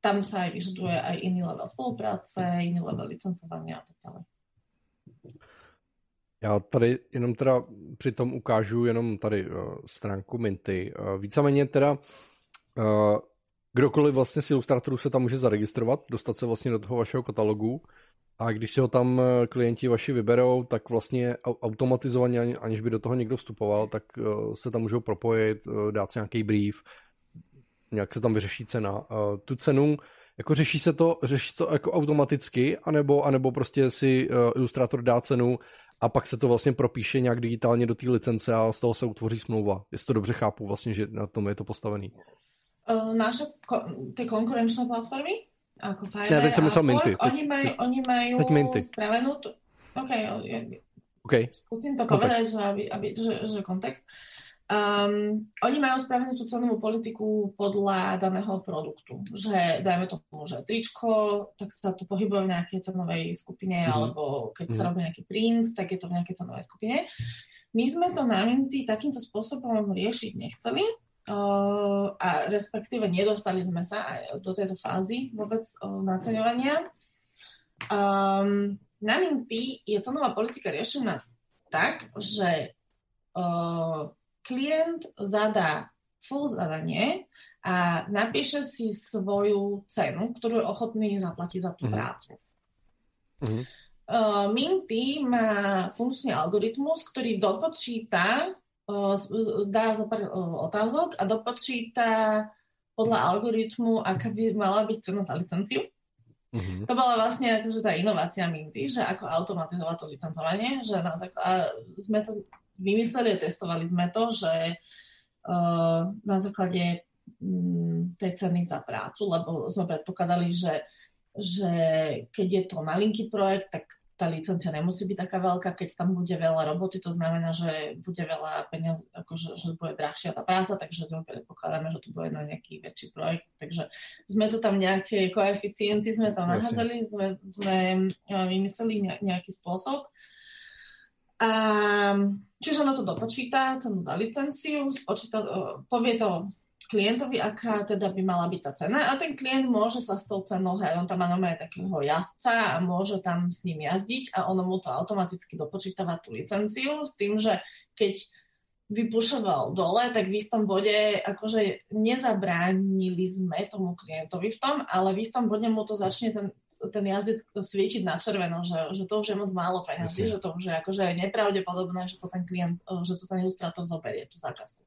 tam sa aj vyžaduje aj iný level spolupráce, iný level licencovania a tak dále. Já tady jenom teda přitom ukážu jenom tady uh, stránku Minty. Uh, víceméně teda uh, kdokoliv vlastně z ilustrátorů se tam může zaregistrovat, dostat se vlastně do toho vašeho katalogu a když si ho tam klienti vaši vyberou, tak vlastně automatizovaně, aniž by do toho někdo vstupoval, tak se tam můžou propojit, dát si nějaký brief, nějak se tam vyřeší cena. Uh, tu cenu, jako řeší se to, řeší to jako automaticky, anebo, anebo prostě si uh, ilustrátor dá cenu a pak se to vlastně propíše nějak digitálně do té licence a z toho se utvoří smlouva. Jestli to dobře chápu vlastně, že na tom je to postavený. Uh, naše ty konkurenčné platformy, jako Fiverr ne, teď jsem myslel Minty. Teď, oni mají, oni mají teď Minty. spravenú... OK, Okay. Skúsim to kontext. povedať, že, aby, aby, že, že kontext. Um, oni majú spravenú tú cenovú politiku podľa daného produktu. Že dajme tomu, že tričko, tak sa to pohybuje v nejakej cenovej skupine, mm-hmm. alebo keď mm-hmm. sa robí nejaký print, tak je to v nejakej cenovej skupine. My sme to na Minty takýmto spôsobom riešiť nechceli uh, a respektíve nedostali sme sa aj do tejto fázy vôbec uh, naceňovania. Um, na Minty je cenová politika riešená tak, že uh, klient zadá full zadanie a napíše si svoju cenu, ktorú je ochotný zaplatiť za tú mm-hmm. prácu. Mm-hmm. Uh, Minty má funkčný algoritmus, ktorý dopočíta, uh, dá zo pár uh, otázok a dopočíta podľa algoritmu, aká by mala byť cena za licenciu. Mm-hmm. To bola vlastne akože tá inovácia Minty, že ako automatizovať to licencovanie, že na základ, sme to vymysleli a testovali sme to, že uh, na základe um, tej ceny za prácu, lebo sme predpokladali, že, že keď je to malinký projekt, tak tá licencia nemusí byť taká veľká, keď tam bude veľa roboty, to znamená, že bude veľa peniaz, akože, že bude drahšia tá práca, takže sme predpokladáme, že to bude na nejaký väčší projekt, takže sme to tam nejaké koeficienty, sme tam nahádzali, sme, sme vymysleli nejaký spôsob, a, čiže ono to dopočíta, cenu za licenciu, spočíta, povie to klientovi, aká teda by mala byť tá cena a ten klient môže sa s tou cenou hrať. On tam má normálne takého jazdca a môže tam s ním jazdiť a ono mu to automaticky dopočítava tú licenciu s tým, že keď vypušoval dole, tak v istom bode akože nezabránili sme tomu klientovi v tom, ale v istom bode mu to začne ten ten jazdec svietiť na červeno, že, že to už je moc málo peňazí, že to už je akože nepravdepodobné, že to ten klient, eh, že to ten ilustrátor zoberie, tú zákazku.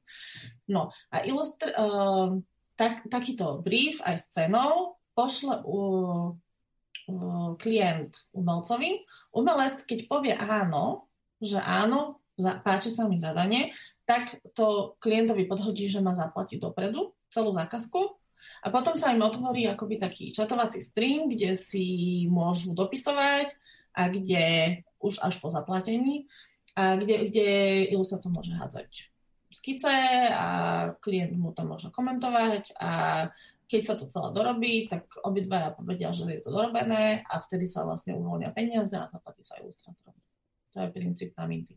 No a ilustr- uh, tak, takýto brief aj s cenou pošle uh, uh, klient umelcovi. Umelec, keď povie áno, že áno, za, páči sa mi zadanie, tak to klientovi podhodí, že má zaplatiť dopredu celú zákazku a potom sa im otvorí akoby taký čatovací stream, kde si môžu dopisovať a kde už až po zaplatení a kde, kde ilustrátor môže hádzať skice a klient mu to môže komentovať a keď sa to celé dorobí, tak obidvaja povedia, že je to dorobené a vtedy sa vlastne uvoľnia peniaze a zaplatí sa ilustrátorom. To je princíp na Minty.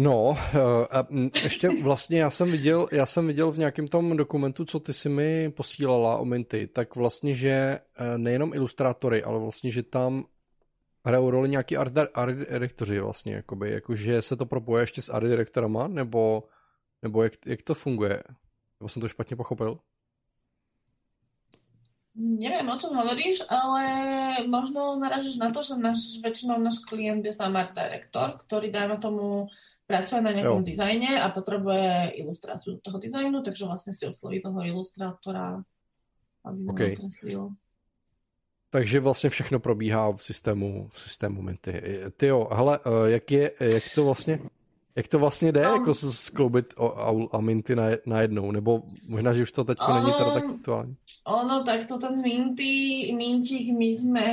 No, eh, a ještě vlastně já jsem viděl, já jsem viděl v nějakém tom dokumentu, co ty si mi posílala o Minty, tak vlastně, že eh, nejenom ilustrátory, ale vlastně, že tam hrajou roli nějaký art, art direktoři vlastně, jakoby, jakože se to propoje ještě s art direktorama, nebo, nebo jak, jak to funguje? Nebo jsem to špatně pochopil? Neviem, o čom hovoríš, ale možno naražíš na to, že náš, väčšinou náš klient je sám art direktor, ktorý, dajme tomu, pracuje na nejakom jo. dizajne a potrebuje ilustráciu do toho dizajnu, takže vlastne si osloví toho ilustrátora, aby mu okay. nakreslil. Takže vlastně všechno probíhá v systému, v systému Minty. Ty jo, hele, eh, jak, je, jak to vlastně jak to vlastně jde, no. jako skloubit a Minty na, na jednou? Nebo možná, že už to teď není teda tak aktuální? Ono, to ten Minty, Mintík, my sme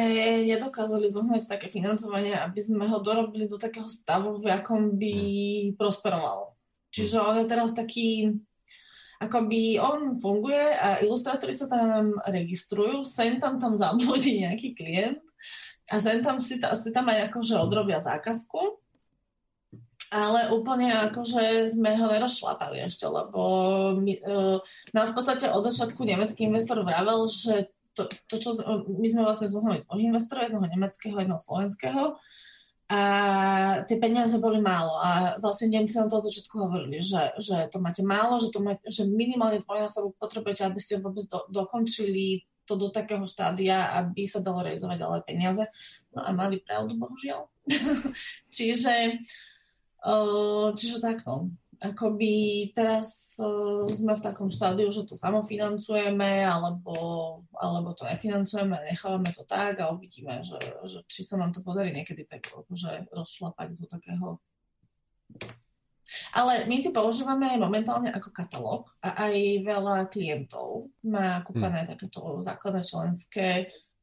nedokázali zohnať také financovanie, aby sme ho dorobili do takého stavu, v jakom by hmm. prosperoval. Čiže on je teraz taký, akoby on funguje a ilustrátori sa tam registrujú, sem tam tam <laughs> zabludí nejaký klient a sem tam si, ta, si tam aj akože odrobia zákazku ale úplne akože sme ho nerozšlapali ešte, lebo my, uh, nám v podstate od začiatku nemecký investor vravel, že to, to čo, my sme vlastne zvolili dvoch investorov, jednoho nemeckého, jednoho slovenského a tie peniaze boli málo a vlastne Nemci nám to od začiatku hovorili, že, že to máte málo, že, to má, že minimálne dvojnásobok potrebujete, aby ste vôbec do, dokončili to do takého štádia, aby sa dalo realizovať ďalej peniaze. No a mali pravdu, bohužiaľ. <laughs> Čiže Čiže takto. Akoby teraz sme v takom štádiu, že to samofinancujeme, alebo, alebo to nefinancujeme, nechávame to tak a uvidíme, že, že či sa nám to podarí niekedy tak akože rozšlapať do takého ale my to používame momentálne ako katalóg a aj veľa klientov má kúpené hmm. takéto základné členské,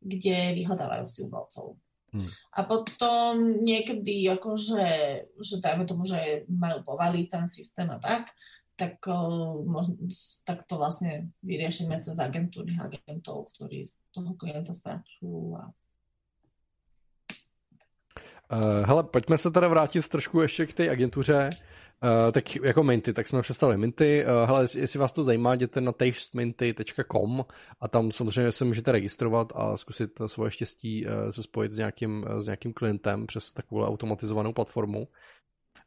kde vyhľadávajú si umelcov. Hmm. A potom niekedy, akože, že dajme tomu, že majú povaliť ten systém a tak, tak, možno, tak to vlastne vyriešime cez agentúry agentov, ktorí z toho klienta spracujú. A... Uh, hele, pojďme se teda vrátit trošku ještě k té agentuře. Uh, tak jako Minty, tak jsme představili Minty. Uh, hele, jestli vás to zajímá, jděte na tasteminty.com a tam samozřejmě se můžete registrovat a zkusit svoje štěstí uh, se spojit s nějakým, s nějakým klientem přes takovou automatizovanou platformu.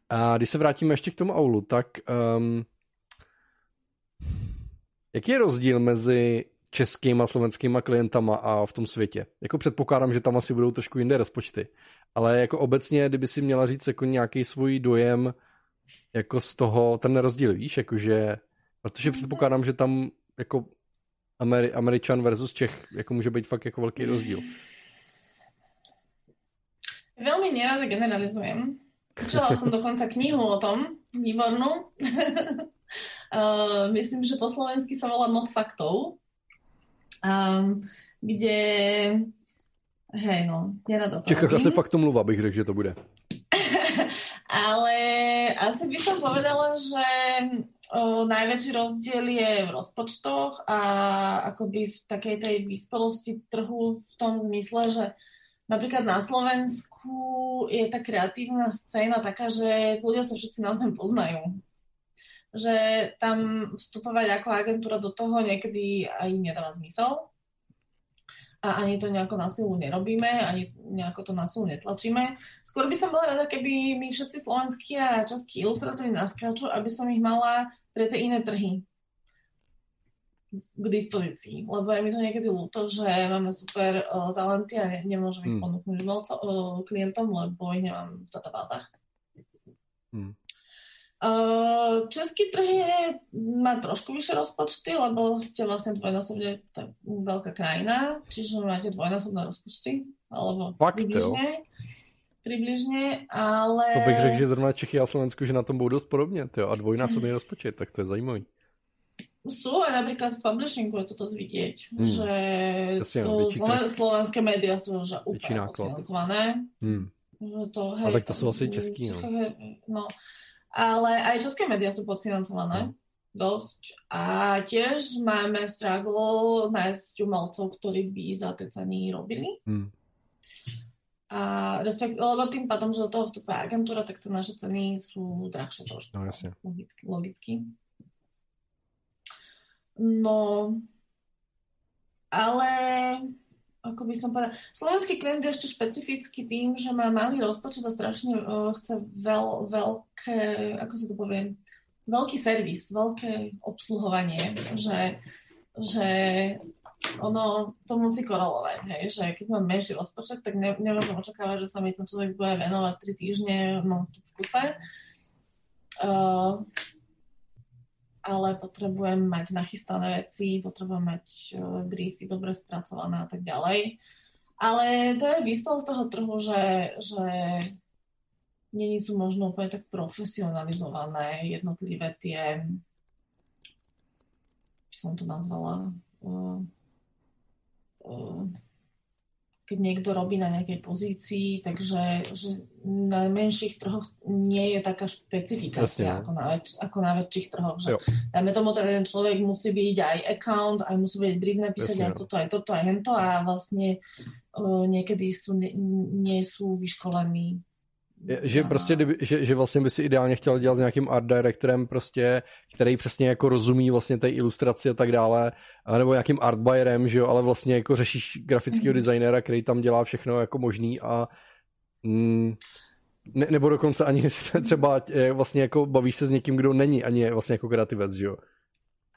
A když se vrátíme ještě k tomu Aulu, tak um, jaký je rozdíl mezi českýma a slovenskýma klientama a v tom světě? Jako předpokládám, že tam asi budou trošku jiné rozpočty, ale jako obecně, kdyby si měla říct jako nějaký svůj dojem, jako z toho, ten rozdíl, víš, jakože, protože předpokládám, že tam jako Ameri- Američan versus Čech jako může být fakt jako velký rozdíl. Veľmi nerada generalizujem. Čítala som <laughs> dokonca knihu o tom, výbornú. uh, <laughs> myslím, že po slovensky sa volá Moc faktov, um, kde hej no, nerada to Čechách asi faktomluva bych řekl, že to bude. Ale asi by som povedala, že o, najväčší rozdiel je v rozpočtoch a akoby v takej tej vyspelosti trhu v tom zmysle, že napríklad na Slovensku je tá kreatívna scéna taká, že ľudia sa všetci naozaj poznajú. Že tam vstupovať ako agentúra do toho niekedy aj nedáva zmysel a ani to nejako na silu nerobíme, ani nejako to na silu netlačíme. Skôr by som bola rada, keby mi všetci slovenskí a českí ilustrátori naskáču, aby som ich mala pre tie iné trhy k dispozícii. Lebo je mi to niekedy ľúto, že máme super uh, talenty a ne, nemôžem ich hmm. ponúknuť uh, klientom, lebo ich nemám v databázach. Hmm. Český trh je, má trošku vyššie rozpočty, lebo ste vlastne dvojnásobne tak veľká krajina, čiže máte dvojnásobné rozpočty, alebo Fakt, približne. Jo. Ale... To bych řekl, že zrovna Čechy a Slovensku, že na tom budou dost podobně, tyjo, a dvojnásobný rozpočet, tak to je zajímavý. Sú aj napríklad v publishingu je to dosť vidieť, hmm. že Jasne, to, sloven, slovenské médiá sú že úplne financované. Hmm. to, hej, a tak to sú asi český, no. no ale aj české médiá sú podfinancované. No. Dosť. A tiež máme struggle nájsť umelcov, ktorí by za tie ceny robili. Hmm. A respekt, lebo tým pádom, že do toho vstupuje agentúra, tak tie naše ceny sú drahšie trošku. No jasne. Logicky. logicky. No, ale ako by som povedala, slovenský klient je ešte špecifický tým, že má malý rozpočet a strašne uh, chce veľ, veľké, ako sa to povie, veľký servis, veľké obsluhovanie, že, že ono to musí korelovať, hej, že keď mám menší rozpočet, tak ne, nemôžem očakávať, že sa mi ten človek bude venovať 3 týždne non-stop v kuse. Uh, ale potrebujem mať nachystané veci, potrebujem mať briefy dobre spracované a tak ďalej. Ale to je výspel z toho trhu, že, že není sú možno úplne tak profesionalizované jednotlivé tie, by som to nazvala, uh, uh, keď niekto robí na nejakej pozícii, takže že na menších trhoch nie je taká špecifikácia Jasne, no. ako, na väč- ako na väčších trhoch. Že dajme tomu, ten človek musí byť aj account, aj musí byť brief napísať, Jasne, aj no. toto, aj toto, aj hento a vlastne uh, niekedy sú, nie, nie sú vyškolení že prostě, že, že vlastně by si ideálně chtěl dělat s nějakým art directorem prostě, který přesně jako rozumí vlastně té ilustraci a tak dále, nebo nějakým art buyerem, že jo, ale vlastně jako řešíš grafického mm. designéra, který tam dělá všechno jako možný a mm, ne, nebo dokonce ani <laughs> třeba vlastně jako bavíš se s někým, kdo není ani vlastně jako kreativec, že jo.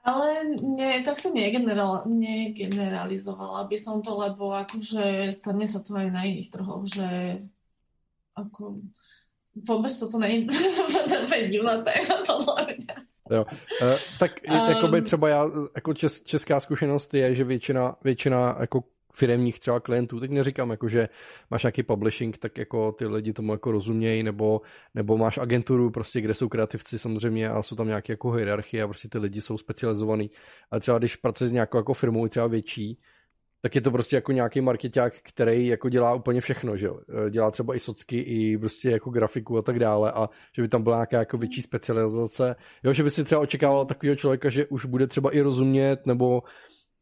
Ale nie, tak som negeneral, negeneralizovala by som to, lebo akože stane sa to aj na iných trhoch, že ako vůbec to není divná téma, podle mě. Jo. E, tak um, jakoby třeba já, jako čes, česká zkušenost je, že většina, většina jako firemních třeba klientů, teď neříkám, jako, že máš nějaký publishing, tak jako ty lidi tomu jako rozumějí, nebo, nebo máš agenturu, prostě, kde jsou kreativci samozřejmě a jsou tam nějaké jako hierarchie a prostě ty lidi jsou specializovaný. Ale třeba když pracuješ s nějakou jako firmou třeba větší, tak je to prostě jako nějaký marketák, který jako dělá úplně všechno, že jo. Eh, dělá třeba i socky, i prostě jako grafiku a tak dále a že by tam byla nějaká jako větší specializace. Jo, že by si třeba očekával takového člověka, že už bude třeba i rozumět nebo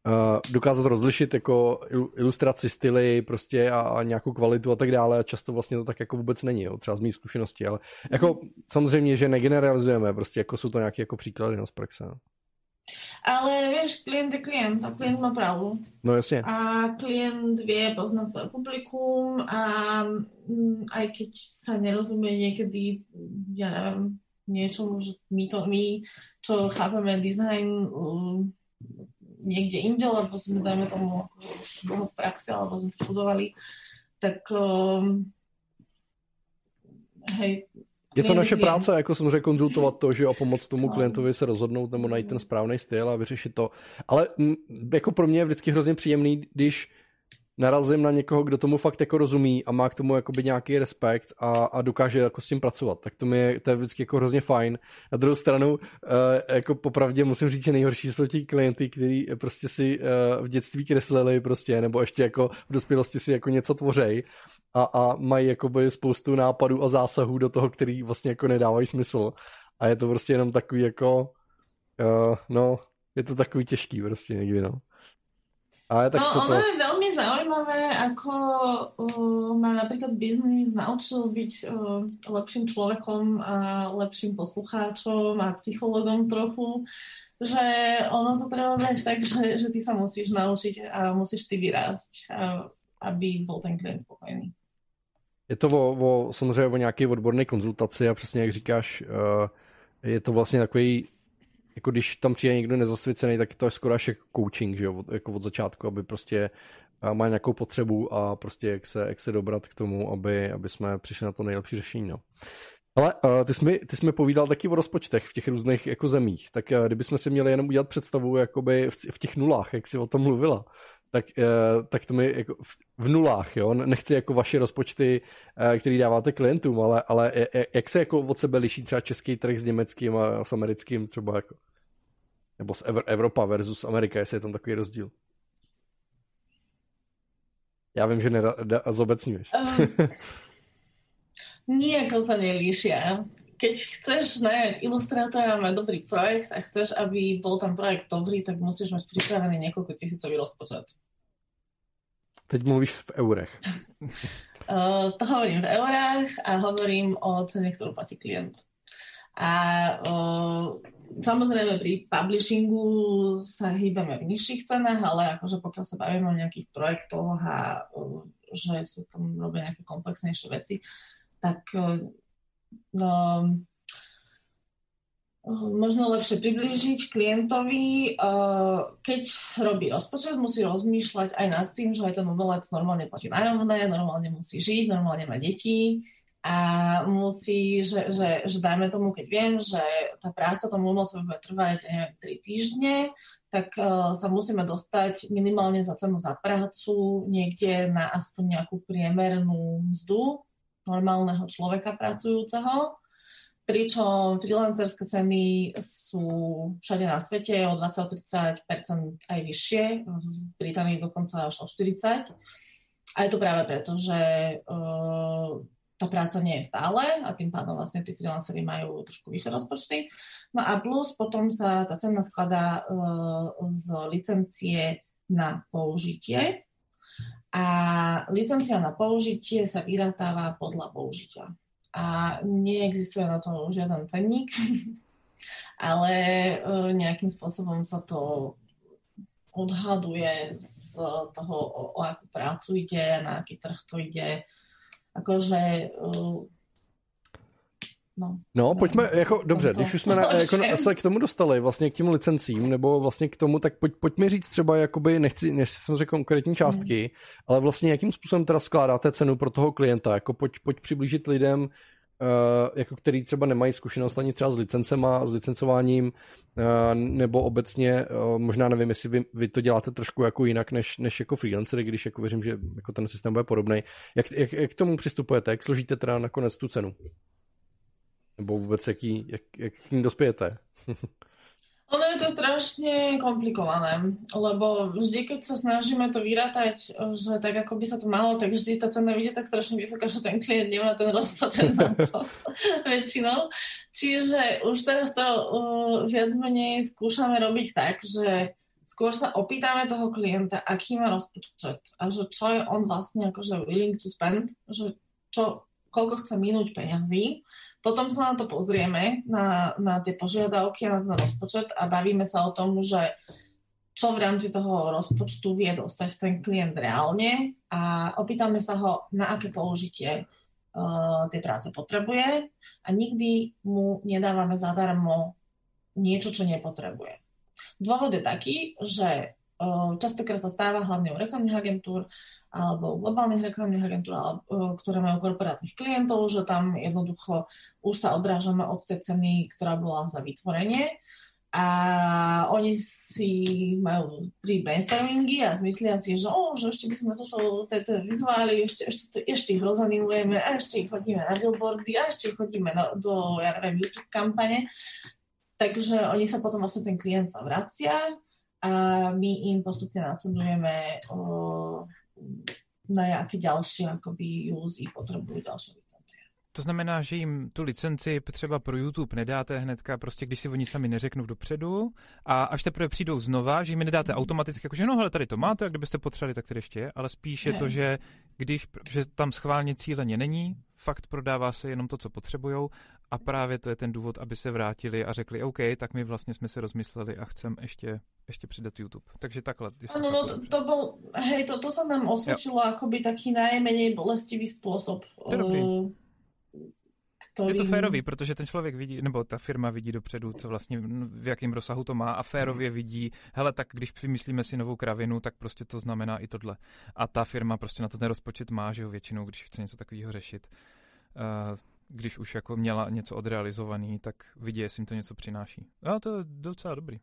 uh, dokázat rozlišit jako ilustraci, styly prostě a, a nějakou kvalitu a tak dále a často vlastně to tak jako vůbec není, jo, třeba z mých zkušeností, ale jako samozřejmě, že negeneralizujeme, prostě jako jsou to nějaké jako příklady no, z praxe. No. Ale vieš, klient je klient a klient má pravdu. No jasne. A klient vie poznať svoje publikum a mm, aj keď sa nerozumie niekedy, ja neviem, niečomu, že my to, my, čo chápeme design um, niekde inde, lebo sme, dajme tomu, akože už dlho v praxi, alebo sme to študovali, tak um, hej, je to naše práce, jako samozřejmě konzultovat to, že a pomoct tomu klientovi se rozhodnout nebo najít ten správný styl a vyřešit to. Ale m, jako pro mě je vždycky hrozně příjemný, když narazím na někoho, kdo tomu fakt jako rozumí a má k tomu jakoby nějaký respekt a, a dokáže jako s tím pracovat. Tak to, mi je, to je vždycky jako hrozně fajn. Na druhou stranu, uh, jako popravdě musím říct, že nejhorší jsou ti klienty, kteří prostě si uh, v dětství kreslili prostě, nebo ještě jako v dospělosti si jako něco tvořej a, a mají jakoby spoustu nápadů a zásahů do toho, který vlastně jako nedávají smysl. A je to prostě jenom takový jako, uh, no, je to takový těžký prostě někdy, no. Ale tak no, ono to... je veľmi zaujímavé, ako uh, ma napríklad biznis naučil byť uh, lepším človekom a lepším poslucháčom a psychologom trochu, že ono to treba brať tak, že, že ty sa musíš naučiť a musíš ty vyrásť, a, aby bol ten klient spokojný. Je to o, o, samozřejmě o nějaké odborné konzultaci a přesně jak říkáš, uh, je to vlastně takový jako když tam přijde někdo nezasvěcený, tak to je skoro až jako coaching, že jo, od, jako od začátku, aby prostě eh, má nějakou potřebu a prostě jak se, jak se dobrat k tomu, aby, aby jsme přišli na to nejlepší řešení, no. Ale uh, ty, jsi mi, ty jsi mi povídal taky o rozpočtech v těch různých jako zemích, tak uh, kdybychom si měli jenom udělat představu jakoby v, v těch nulách, jak jsi o tom mluvila, tak, tak to mi jako v, v nulách, jo, nechci jako vaše rozpočty, který dáváte klientům, ale, ale jak se jako od sebe liší třeba český trh s německým a s americkým třeba jako? Nebo z Evropa versus Amerika, jestli je tam takový rozdíl. Já vím, že nezobecňuješ. Um, <laughs> nijako sa nelíšia. Keď chceš najať ilustrátora mať dobrý projekt a chceš, aby bol tam projekt dobrý, tak musíš mať pripravený niekoľko tisícový rozpočet. Teď mluvíš v eurech. <laughs> uh, to hovorím v eurách a hovorím o cene, ktorú platí klient. A uh, Samozrejme pri publishingu sa hýbame v nižších cenách, ale akože pokiaľ sa bavíme o nejakých projektoch a že sú tam robia nejaké komplexnejšie veci, tak no, možno lepšie priblížiť klientovi, keď robí rozpočet, musí rozmýšľať aj nad tým, že aj ten umelec normálne platí nájomné, normálne musí žiť, normálne má deti, a musí, že, že, že dajme tomu, keď viem, že tá práca tomu umelcovi bude trvať, neviem, 3 týždne, tak uh, sa musíme dostať minimálne za cenu za prácu niekde na aspoň nejakú priemernú mzdu normálneho človeka pracujúceho. Pričom freelancerské ceny sú všade na svete o 20-30% aj vyššie, v Británii dokonca až o 40%. A je to práve preto, že uh, tá práca nie je stále a tým pádom vlastne tí freelancery majú trošku vyššie rozpočty. No a plus potom sa tá cena skladá uh, z licencie na použitie a licencia na použitie sa vyratáva podľa použitia. A neexistuje na to žiaden cenník, <laughs> ale uh, nejakým spôsobom sa to odhaduje z toho, o, o akú prácu ide, na aký trh to ide, Akože... Uh, No, no, pojďme, jako, dobře, když už jsme na, jako, se k tomu dostali, vlastně k těm licencím, nebo vlastně k tomu, tak pojď, pojďme říct třeba, jakoby, nechci, nechci jsem řekl konkrétní částky, hmm. ale vlastně jakým způsobem teda skládáte cenu pro toho klienta, jako pojď, pojď přiblížit lidem, jako který třeba nemají zkušenost ani třeba s licencema, s licencováním, uh, nebo obecně, uh, možná nevím, jestli vy, vy to děláte trošku jako jinak než, než jako freelancer, když jako věřím, že jako ten systém bude podobný. Jak, jak, jak k tomu přistupujete? Jak složíte teda nakonec tu cenu? Nebo vůbec jaký, jak, jak k ní dospějete? <laughs> Ono je to strašne komplikované, lebo vždy, keď sa snažíme to vyrátať, že tak ako by sa to malo, tak vždy tá cena vidie tak strašne vysoká, že ten klient nemá ten rozpočet na to <laughs> väčšinou. Čiže už teraz to uh, viac menej skúšame robiť tak, že skôr sa opýtame toho klienta, aký má rozpočet a že čo je on vlastne akože willing to spend, že čo, koľko chce minúť peňazí potom sa na to pozrieme, na, na tie požiadavky a na ten rozpočet a bavíme sa o tom, že čo v rámci toho rozpočtu vie dostať ten klient reálne a opýtame sa ho, na aké použitie uh, tej práce potrebuje a nikdy mu nedávame zadarmo niečo, čo nepotrebuje. Dôvod je taký, že Častokrát sa stáva hlavne u reklamných agentúr alebo u globálnych reklamných agentúr, ktoré majú korporátnych klientov, že tam jednoducho už sa odrážame od tej ceny, ktorá bola za vytvorenie a oni si majú tri brainstormingy a zmyslia si, že, oh, že ešte by sme toto, tieto vizuály, ešte, ešte, ešte ich rozanimujeme a ešte ich hodíme na billboardy a ešte ich hodíme do, do ja neviem, YouTube kampane. Takže oni sa potom vlastne ten klient sa vracia a my im postupne nacedujeme na jaké ďalšie akoby use potrebujú ďalšie licencie. To znamená, že jim tu licenci třeba pro YouTube nedáte hnedka, prostě když si oni sami neřeknou dopředu a až teprve přijdou znova, že jim nedáte automaticky, jakože no hele, tady to máte, jak kdybyste potřebovali, tak tady ještě je, ale spíš je to, že když že tam schválně cíleně není, fakt prodává se jenom to, co potřebujou a právě to je ten důvod, aby se vrátili a řekli, OK, tak my vlastně jsme se rozmysleli a chcem ještě, ještě přidat YouTube. Takže takhle. Ano, no, to, to bol, hej, to, to sa nám osvědčilo jako by taký najmenej bolestivý způsob. To je. Uh, to férový, protože ten člověk vidí, nebo ta firma vidí dopředu, co vlastně, v jakém rozsahu to má a férově vidí, hele, tak když vymyslíme si novou kravinu, tak prostě to znamená i tohle. A ta firma prostě na to ten rozpočet má, že jo, většinou, když chce něco takového řešit. Uh, když už jako měla něco odrealizovaný, tak vidí, jestli jim to něco přináší. A to je docela dobrý.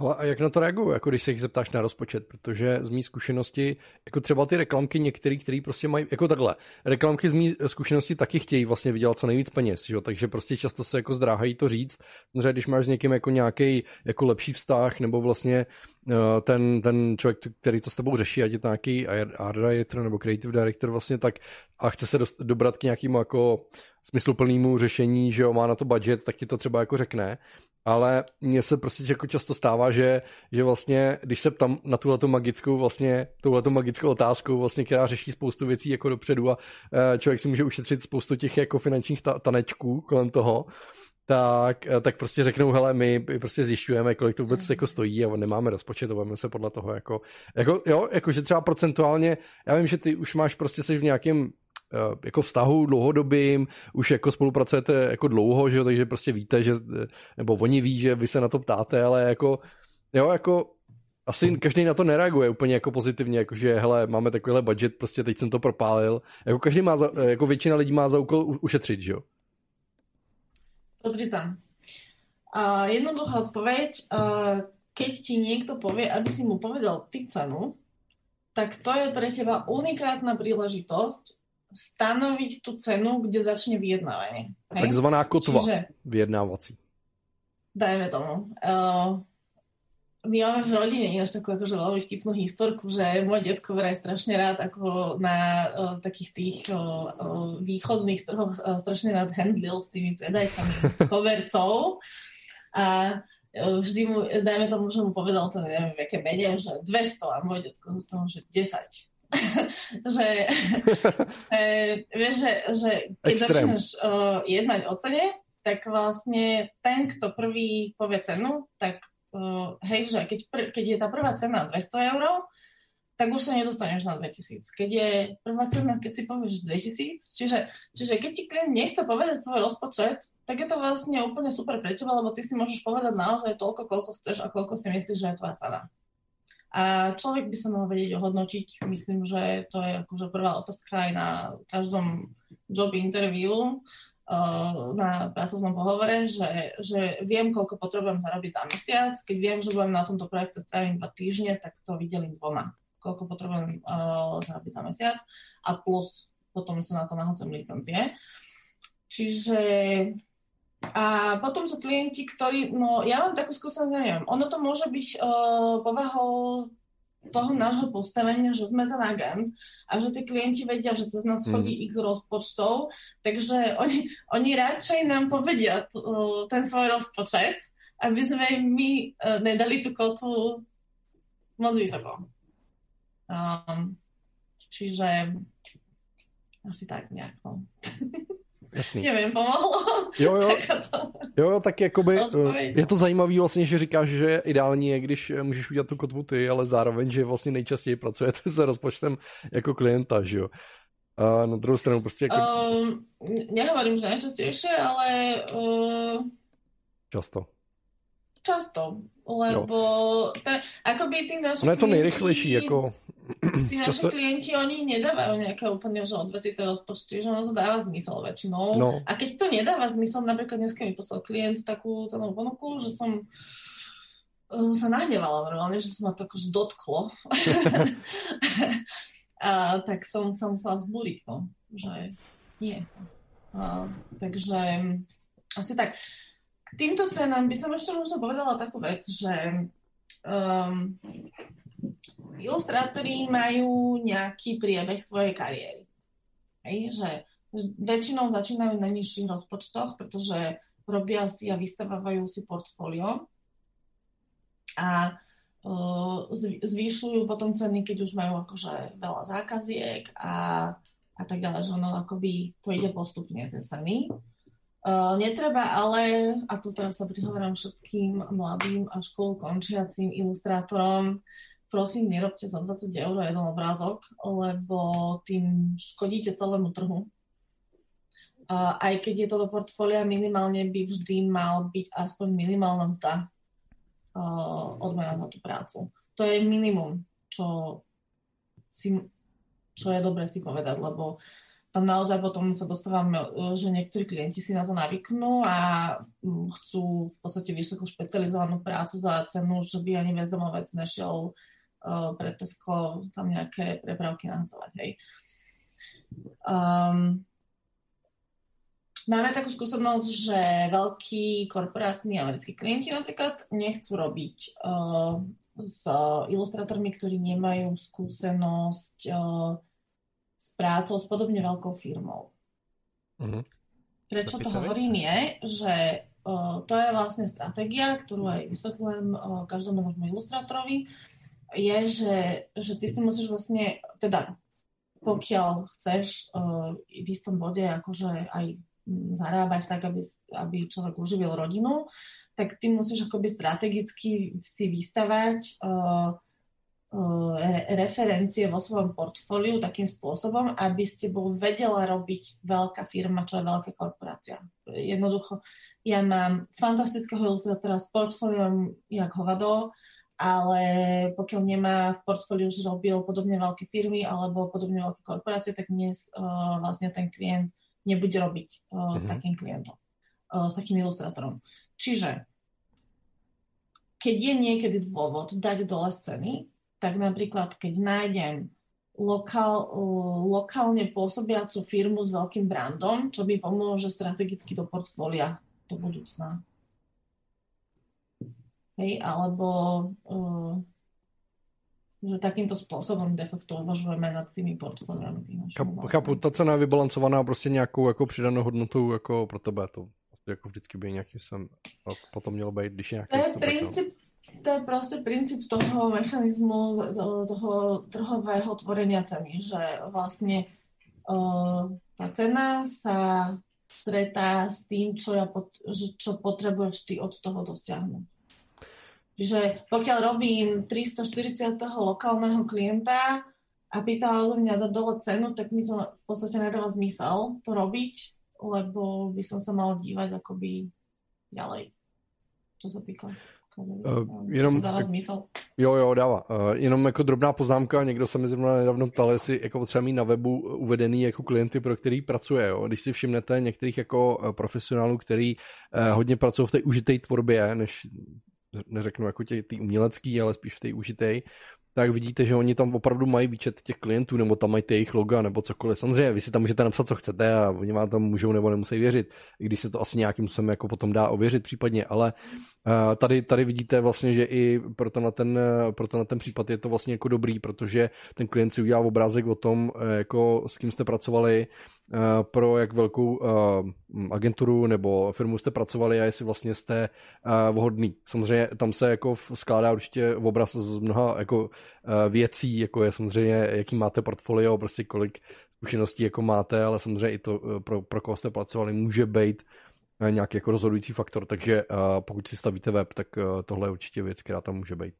Ale a jak na to reagují, jako když se jich zeptáš na rozpočet, protože z mý zkušenosti, jako třeba ty reklamky některý, který prostě mají, jako takhle, reklamky z mý zkušenosti taky chtějí vlastně vydělat co nejvíc peněz, jo? takže prostě často se jako zdráhají to říct, protože když máš s někým jako nějaký jako lepší vztah, nebo vlastně uh, ten, ten člověk, který to s tebou řeší, ať je to nějaký art director nebo creative director vlastně, tak a chce se dost, dobrat k nějakému jako smysluplnému řešení, že jo, má na to budget, tak ti to třeba jako řekne ale mně se prostě jako často stává, že, že vlastně, když se tam na tuhleto magickou vlastně, magickou otázkou vlastně, která řeší spoustu věcí jako dopředu a e, člověk si může ušetřit spoustu těch jako finančních ta, tanečků kolem toho, tak, e, tak prostě řeknou, hele, my prostě zjišťujeme, kolik to vůbec jako stojí a nemáme rozpočet, a se podle toho jako, jako, jo, jako že třeba procentuálně, já vím, že ty už máš prostě se v nějakém Eh, jako vztahu dlouhodobým, už jako spolupracujete jako dlouho, že jo, takže prostě víte, že, nebo oni ví, že vy se na to ptáte, ale jako, jo, jako asi každý na to nereaguje úplně jako pozitivně, jako že hele, máme takovýhle budget, prostě teď jsem to propálil. Jako každý má, za, jako většina lidí má za úkol ušetřit, že jo? Pozri sa. Uh, jednoduchá odpoveď. Uh, keď ti niekto povie, aby si mu povedal ty cenu, tak to je pre teba unikátna príležitosť stanoviť tú cenu, kde začne vyjednávanie. Hej? Takzvaná kotva Čiže, vyjednávací. Dajme tomu. Uh, my máme v rodine ináč takú akože veľmi vtipnú historku, že môj detko vraj strašne rád ako na uh, takých tých uh, uh, východných trhoch uh, strašne rád handlil s tými predajcami <laughs> kovercov a vždy mu, dajme tomu, že mu povedal to, neviem, aké mene, že 200 a môj detko zostal, že 10. <laughs> že, <laughs> e, vieš, že, že keď Extrém. začneš uh, jednať o cene, tak vlastne ten, kto prvý povie cenu, tak uh, hej, že keď, pr- keď je tá prvá cena 200 eur, tak už sa nedostaneš na 2000. Keď je prvá cena, keď si povieš 2000, čiže, čiže keď ti klient nechce povedať svoj rozpočet, tak je to vlastne úplne super pre teba, lebo ty si môžeš povedať naozaj toľko, koľko chceš a koľko si myslíš, že je tvoja cena. A človek by sa mal vedieť ohodnotiť. Myslím, že to je akože prvá otázka aj na každom job interview uh, na pracovnom pohovore, že, že viem, koľko potrebujem zarobiť za mesiac. Keď viem, že budem na tomto projekte strávim dva týždne, tak to vydelím dvoma. Koľko potrebujem uh, zarobiť za mesiac a plus potom sa na to nahadzem licencie. Čiže A potom sú klienti, ktorí, no ja mám takú skúsenosť, neviem, ono to môže byť uh, povahou toho nášho postavenia, že sme ten agent a že tí klienti vedia, že cez nás chodí mm. x rozpočtov, takže oni, oni radšej nám povedia t, uh, ten svoj rozpočet, aby sme my uh, nedali tú kotu moc vysoko. Um, čiže asi tak nejak. No. <laughs> Jasný. Nevím, pomohlo. Jo, jo, jo, tak jakoby je to zajímavé vlastně, že říkáš, že ideální je, když můžeš udělat tu kotvu ty, ale zároveň, že vlastně nejčastěji pracujete <laughs> se rozpočtem jako klienta, že jo. A na druhou stranu prostě jako... Um, nehovorím, že nejčastěji, ale... Uh... Často. Často, lebo ten, akoby tí naši Ono je to nejrychlejší, jako... Tí naši často... klienti, oni nedávajú nejaké úplne že odvecité rozpočty, že ono to dáva zmysel väčšinou. No. A keď to nedáva zmysel, napríklad dneska mi poslal klient takú cenovú ponuku, že som uh, sa nahnevala normálne, že sa ma to akože dotklo. <laughs> a, tak som sa musela vzbúriť, no, že nie. A, takže asi tak týmto cenám by som ešte možno povedala takú vec, že um, ilustrátori majú nejaký priebeh svojej kariéry. Hej, že väčšinou začínajú na nižších rozpočtoch, pretože robia si a vystavávajú si portfólio a uh, zvýšujú potom ceny, keď už majú akože veľa zákaziek a, a tak ďalej, že ono akoby to ide postupne, tie ceny. Uh, netreba ale, a tu teraz sa prihovorám všetkým mladým a školu končiacím ilustrátorom, prosím, nerobte za 20 eur jeden obrázok, lebo tým škodíte celému trhu. Uh, aj keď je to do portfólia, minimálne by vždy mal byť aspoň minimálna mzda uh, odmena za tú prácu. To je minimum, čo, si, čo je dobre si povedať, lebo uh, tam naozaj potom sa dostávame, e, že niektorí klienti si na to navyknú a mm, chcú v podstate vysoko špecializovanú prácu za cenu, že by ani bezdomovec nešiel uh, pre Tesco tam nejaké prepravky nahadzovať, hej. Um, máme takú skúsenosť, že veľkí korporátni americkí klienti napríklad nechcú robiť uh, s ilustrátormi, ktorí nemajú skúsenosť uh, s prácou s podobne veľkou firmou. Uh-huh. Prečo to hovorím je, že uh, to je vlastne stratégia, ktorú aj vysvetľujem uh, každému nášmu ilustrátorovi, je, že, že ty si musíš vlastne, teda pokiaľ chceš uh, v istom bode akože aj zarábať tak, aby, aby človek uživil rodinu, tak ty musíš akoby strategicky si vystavať uh, Eh, referencie vo svojom portfóliu takým spôsobom, aby ste bol vedela robiť veľká firma, čo je veľká korporácia. Jednoducho, ja mám fantastického ilustrátora s portfóliom jak hovado, ale pokiaľ nemá v portfóliu, že robil podobne veľké firmy alebo podobne veľké korporácie, tak dnes uh, vlastne ten klient nebude robiť uh, mm-hmm. s mhm. takým klientom, uh, s takým ilustrátorom. Čiže keď je niekedy dôvod dať dole scény, tak napríklad keď nájdem lokál, lokálne pôsobiacu firmu s veľkým brandom, čo by pomôže strategicky do portfólia do budúcna. Hej, alebo uh, že takýmto způsobem de facto uvažujeme nad tými portfoliami. Chápu, ta cena je vybalancovaná prostě nějakou jako přidanou hodnotou jako pro tebe. To jako vždycky by nějaký jsem potom mělo být, když nějaký... To je princíp, to je proste princíp toho mechanizmu, toho trhového tvorenia ceny, že vlastne uh, tá cena sa stretá s tým, čo, ja pot, čo potrebuješ ty od toho dosiahnuť. Čiže pokiaľ robím 340. lokálneho klienta a pýta od mňa dať dole cenu, tak mi to v podstate nedáva zmysel to robiť, lebo by som sa mal dívať akoby ďalej, čo sa týka Uh, jenom, to dává smysl. Jo, jo, dává. Uh, jenom jako drobná poznámka, někdo se mi zrovna nedávno ptal, jestli jako potřeba mít na webu uvedený jako klienty, pro který pracuje. Jo. Když si všimnete některých jako profesionálů, který uh, hodně pracují v té užité tvorbě, než neřeknu jako tě, ty umělecký, ale spíš v té užité, tak vidíte, že oni tam opravdu mají výčet těch klientů, nebo tam mají ty jejich loga, nebo cokoliv. Samozřejmě, vy si tam můžete napsat, co chcete a oni vám tam můžou nebo nemusí věřit, i když se to asi nějakým způsobem jako potom dá ověřit případně, ale uh, tady, tady vidíte vlastně, že i pro ten, ten, pro ten, ten případ je to vlastně jako dobrý, protože ten klient si udělá obrázek o tom, jako s kým jste pracovali, pro jak velkou uh, agenturu nebo firmu jste pracovali a jestli vlastně jste uh, vhodný. Samozřejmě tam se jako skládá určitě obraz z mnoha jako Eh, věcí, jako je samozřejmě, jaký máte portfolio, prostě kolik zkušeností jako máte, ale samozřejmě i to, eh, pro, pro koho jste pracovali, může být eh, nějaký jako rozhodující faktor, takže pokud si stavíte web, tak tohle je určitě věc, která tam může být.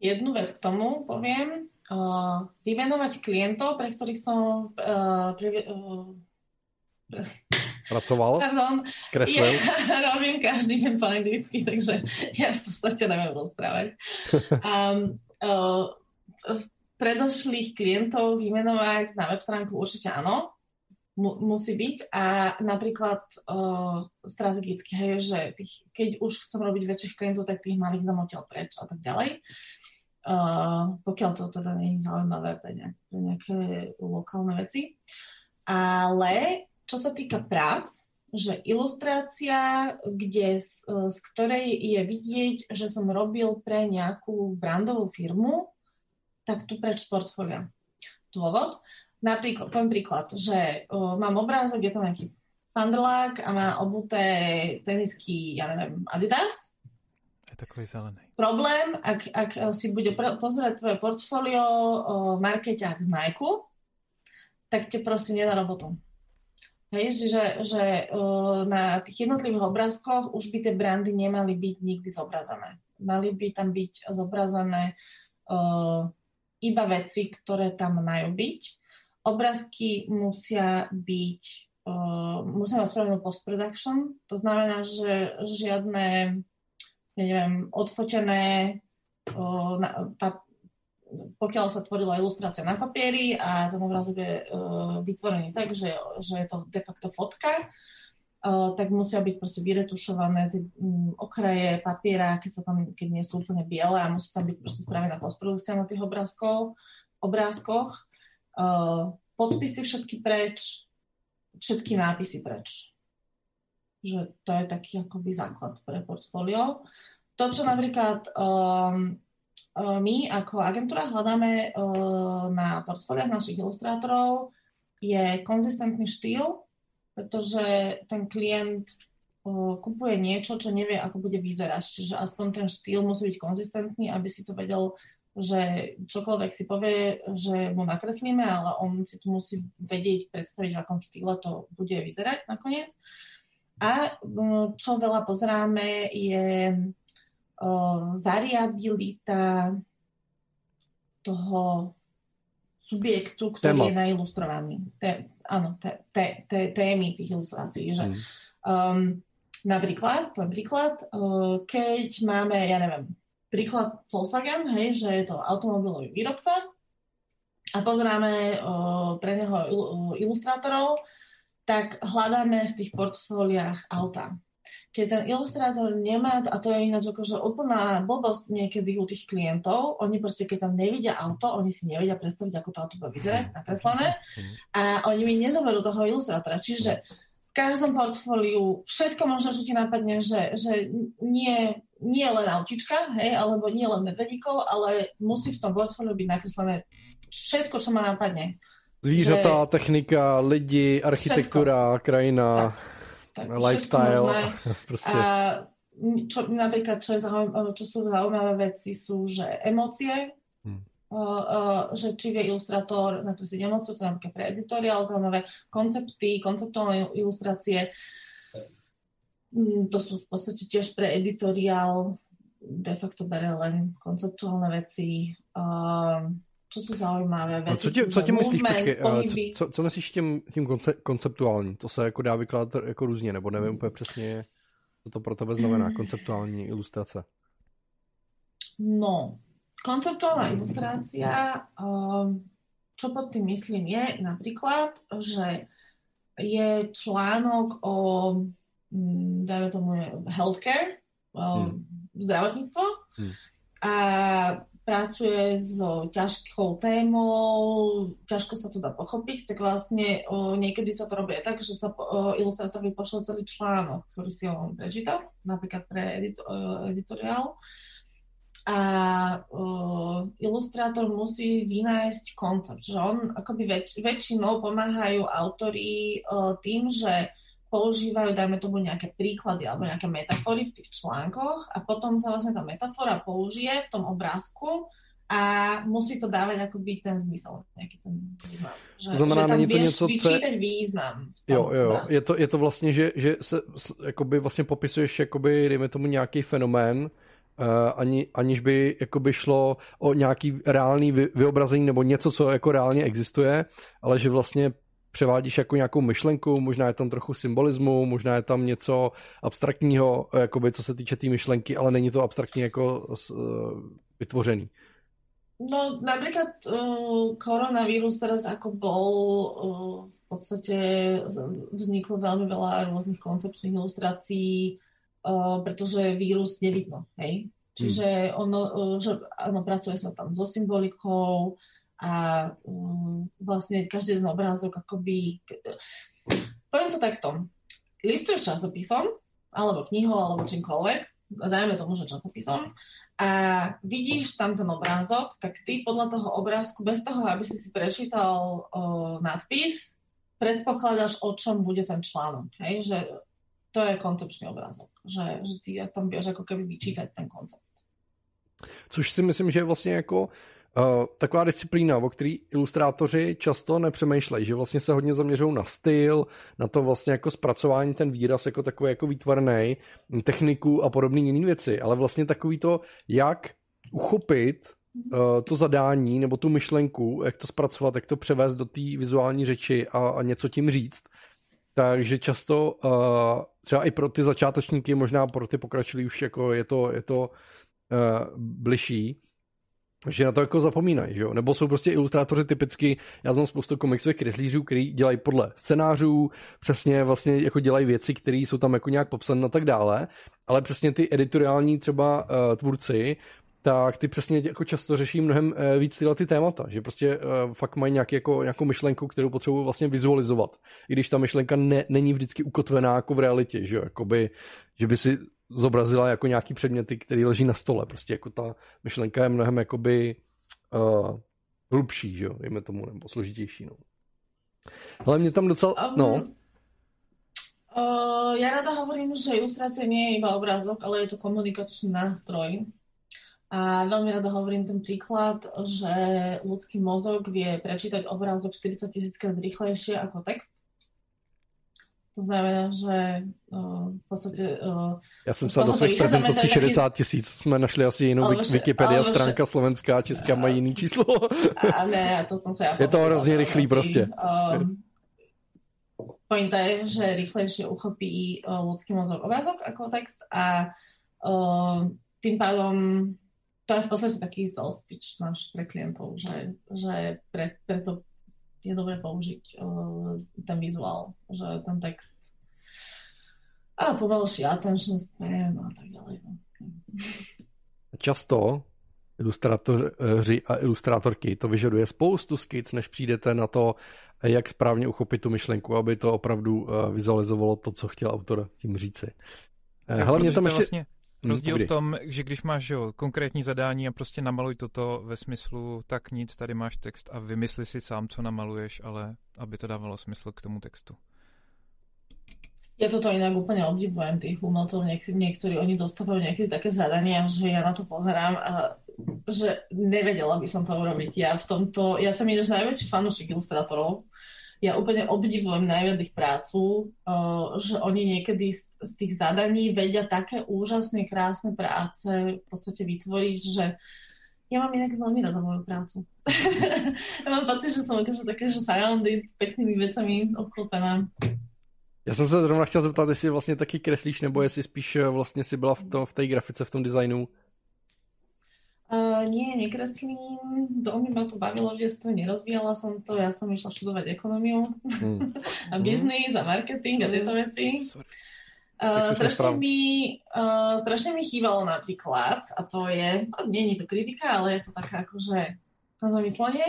Jednu věc k tomu povím. Uh, vymenovať klientov, pre ktorých som uh, pre, uh, Pracoval? Pardon. Kreslil? Ja <laughs> robím každý deň po anglicky, takže ja v podstate neviem rozprávať. <laughs> Um, uh, predošlých klientov vymenovať na web stránku určite áno, mu, musí byť a napríklad uh, strategicky, hej, že tých, keď už chcem robiť väčších klientov, tak tých malých dám odtiaľ preč a tak ďalej. Uh, pokiaľ to teda nie je zaujímavé pre, ne, pre nejaké lokálne veci. Ale čo sa týka prác, že ilustrácia, kde, z, z ktorej je vidieť, že som robil pre nejakú brandovú firmu, tak tu preč z portfólia. Dôvod? Napríklad, poviem príklad, že o, mám obrázok, je tam nejaký pandrlák a má obuté tenisky, ja neviem, Adidas. Je takový zelený. Problém, ak, ak si bude pozerať tvoje portfólio markeťák z Nike, tak te prosím nedá robotu. Hej, že, že uh, na tých jednotlivých obrázkoch už by tie brandy nemali byť nikdy zobrazené. Mali by tam byť zobrazené uh, iba veci, ktoré tam majú byť. Obrázky musia byť, uh, musia mať spravenú post-production, to znamená, že žiadne, ja neviem, odfotené uh, na, pa, pokiaľ sa tvorila ilustrácia na papieri a ten obrázok je uh, vytvorený tak, že, že je to de facto fotka, uh, tak musia byť proste vyretušované tie um, okraje papiera, keď, sa tam, keď nie sú úplne biele a musí tam byť proste spravená postprodukcia na tých obrázkov, obrázkoch. Uh, podpisy všetky preč, všetky nápisy preč. Že to je taký akoby základ pre portfólio. To, čo napríklad um, my ako agentúra hľadáme eh, na portfóliách našich ilustrátorov je konzistentný štýl, pretože ten klient eh, kupuje niečo, čo nevie, ako bude vyzerať. Čiže aspoň ten štýl musí byť konzistentný, aby si to vedel, že čokoľvek si povie, že mu nakreslíme, ale on si tu musí vedieť, predstaviť, v akom štýle to bude vyzerať nakoniec. A čo veľa pozeráme je variabilita toho subjektu, ktorý Témat. je nailustrovaný. Té, áno, té, té, té, témy tých ilustrácií. Že, mm. um, napríklad, poviem príklad, uh, keď máme, ja neviem, príklad Volkswagen, hej, že je to automobilový výrobca a pozeráme uh, pre neho il, uh, ilustrátorov, tak hľadáme v tých portfóliách auta keď ten ilustrátor nemá, a to je ináč akože úplná blbosť niekedy u tých klientov, oni proste, keď tam nevidia auto, oni si nevedia predstaviť, ako to auto bude vyzerať, nakreslené, a oni mi nezoberú toho ilustrátora. Čiže v každom portfóliu všetko možno, čo ti napadne, že, že nie, nie len autička, hej, alebo nie len medvedíkov, ale musí v tom portfóliu byť nakreslené všetko, čo ma napadne. Zvířata, že... technika, lidi, architektura, všetko. krajina. Tak tak lifestyle. <laughs> Proste. A čo, napríklad, čo, je zaujímavé, čo sú zaujímavé veci, sú, že emócie, hmm. uh, uh, že či vie ilustrátor nakresliť emóciu, to je napríklad pre editoriál, zaujímavé koncepty, konceptuálne ilustrácie, mm, to sú v podstate tiež pre editoriál, de facto bere len konceptuálne veci. Uh, co jsou zajímavé věci. Co, tě, co tím myslíš, počkej, co, co, co myslíš tím, tím konce, konceptuální? To se jako dá vykládat jako různě, nebo nevím úplně přesně, co to pro tebe znamená, konceptuální ilustrace. No, konceptuálna ilustrácia, čo pod tým myslím je napríklad, že je článok o, mm, dajme tomu, healthcare, hmm. zdravotníctvo hmm. a pracuje s ťažkou témou, ťažko sa to dá pochopiť, tak vlastne o, niekedy sa to robí tak, že sa o, ilustrátorovi pošle celý článok, ktorý si on prečíta, napríklad pre edit, o, editoriál. A o, ilustrátor musí vynájsť koncept, že on akoby väč, väčšinou pomáhajú autori o, tým, že používajú, dajme tomu, nejaké príklady alebo nejaké metafory v tých článkoch a potom sa vlastne tá metafora použije v tom obrázku a musí to dávať akoby ten zmysel, nejaký ten význam. Že, znamená, že tam není to něco, co... význam. V tom jo, jo, je to, je to vlastně, že, že se jakoby vlastně popisuješ jakoby, dejme tomu nějaký fenomén, Uh, ani, aniž by jakoby šlo o nějaký reálný vy, vyobrazení nebo něco, co jako reálně existuje, ale že vlastně převádíš jako nějakou myšlenku, možná je tam trochu symbolismu, možná je tam něco abstraktního, jakoby, co se týče té tý myšlenky, ale není to abstraktně jako uh, vytvořený. No napríklad uh, koronavírus teraz ako bol, uh, v podstate vzniklo veľmi veľa rôznych koncepčných ilustrácií, uh, pretože vírus nevidno, hej? Čiže hmm. ono, uh, že, ano, pracuje sa tam so symbolikou, a um, vlastne každý ten obrázok akoby... Poviem to takto. Listuješ časopisom, alebo knihou, alebo čímkoľvek, dajme tomu, že časopisom, a vidíš tam ten obrázok, tak ty podľa toho obrázku, bez toho, aby si si prečítal o, nadpis, predpokladáš, o čom bude ten článok. Hej? Že to je koncepčný obrázok. Že, že ty tam vieš ako keby vyčítať ten koncept. Což si myslím, že je vlastně jako Uh, taková disciplína, o který ilustrátoři často nepřemýšlejí, že vlastně se hodně zaměřují na styl, na to vlastně jako zpracování ten výraz jako takový jako výtvarný, techniku a podobné jiné věci, ale vlastně takový to, jak uchopit uh, to zadání nebo tu myšlenku, jak to zpracovat, jak to převést do té vizuální řeči a, a něco tím říct. Takže často uh, třeba i pro ty začátečníky, možná pro ty pokračilí už jako je to, je to uh, bližší, že na to jako zapomínají, že jo? Nebo jsou prostě ilustrátoři typicky, já znám spoustu komiksových kreslířů, kteří dělají podle scénářů, přesně vlastně jako dělají věci, které jsou tam jako nějak popsané a tak dále, ale přesně ty editoriální třeba uh, tvůrci, tak ty přesně jako často řeší mnohem uh, víc tyhle ty témata, že prostě uh, fakt mají nějaký, jako, nějakou myšlenku, kterou potřebují vlastně vizualizovat, i když ta myšlenka ne, není vždycky ukotvená jako v realitě, že jo, jakoby, že by si zobrazila jako nějaký předměty, které leží na stole. Prostě jako ta myšlenka je mnohem jakoby uh, hlubší, že jo, dejme tomu, nebo složitější, no. Ale mě tam docela, um, no. Uh, ja rada hovorím, že ilustrácia nie je iba obrázok, ale je to komunikačný nástroj. A veľmi rada hovorím ten príklad, že ľudský mozog vie prečítať obrázok 40 tisíc krát rýchlejšie ako text. To znamená, že uh, v podstatě... Uh, Já jsem se do svých <laughs> prezentací 60 tisíc, jsme našli asi jinou ale Wikipedia ale stránka vše... slovenská, česká mají jiný <laughs> číslo. a ne, to jsem se já Je to hrozně rychlý prostě. Uh, pointa je, že rychlejšie uchopí uh, ľudský mozog obrázok ako text a uh, tým pádom to je v podstate taký sales pitch náš pre klientov, že, že pre, preto je dobré použiť uh, ten vizuál, že ten text a pomalší attention span a tak ďalej. No. Často ilustrátoři a ilustrátorky to vyžaduje spoustu skic, než přijdete na to, jak správně uchopit tu myšlenku, aby to opravdu eh, vizualizovalo to, co chtěl autor tím říci. Eh, hlavně tam ještě... Vlastně Hmm, Rozdíl v tom, že když máš jo, konkrétní zadání a prostě namaluj toto ve smyslu, tak nic, tady máš text a vymysli si sám, co namaluješ, ale aby to dávalo smysl k tomu textu. Ja toto inak úplne obdivujem tých umelcov, Niek- niektorí oni dostávajú nejaké také zadania, že ja na to pozerám a že nevedela by som to urobiť. Ja v tomto, ja som ináč najväčší fanúšik ilustrátorov, ja úplne obdivujem najviac ich prácu, že oni niekedy z tých zadaní vedia také úžasné, krásne práce v podstate vytvoriť, že ja mám inak veľmi rada moju prácu. <laughs> ja mám pocit, že som akože také, že surrounded peknými vecami obklopená. Já jsem se zrovna chtěl zeptat, jestli vlastně taky kreslíš, nebo jestli spíš eh, vlastně si byla v, to, v té grafice, v tom designu. Uh, nie, nekreslím. Veľmi ma to bavilo v detstve, nerozvíjala som to. Ja som išla študovať ekonomiu mm. <laughs> a biznis a marketing a tieto veci. Uh, strašne, mi, uh, strašne mi chýbalo napríklad, a to je, nie je to kritika, ale je to taká akože na zamyslenie.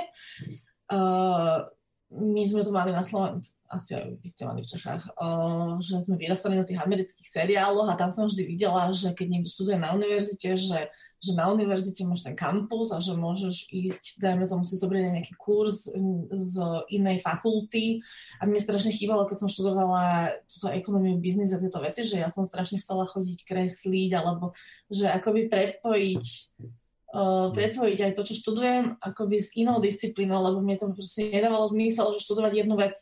Uh, my sme to mali na Slovensku, asi aj vy ste mali v Čechách, uh, že sme vyrastali na tých amerických seriáloch a tam som vždy videla, že keď niekto študuje na univerzite, že, že na univerzite máš ten kampus a že môžeš ísť, dajme tomu si zobrať nejaký kurz z inej fakulty. A mne strašne chýbalo, keď som študovala túto ekonomiu, biznis a tieto veci, že ja som strašne chcela chodiť kresliť alebo že akoby prepojiť uh, prepojiť aj to, čo študujem, akoby s inou disciplínou, lebo mi to proste nedávalo zmysel, že študovať jednu vec.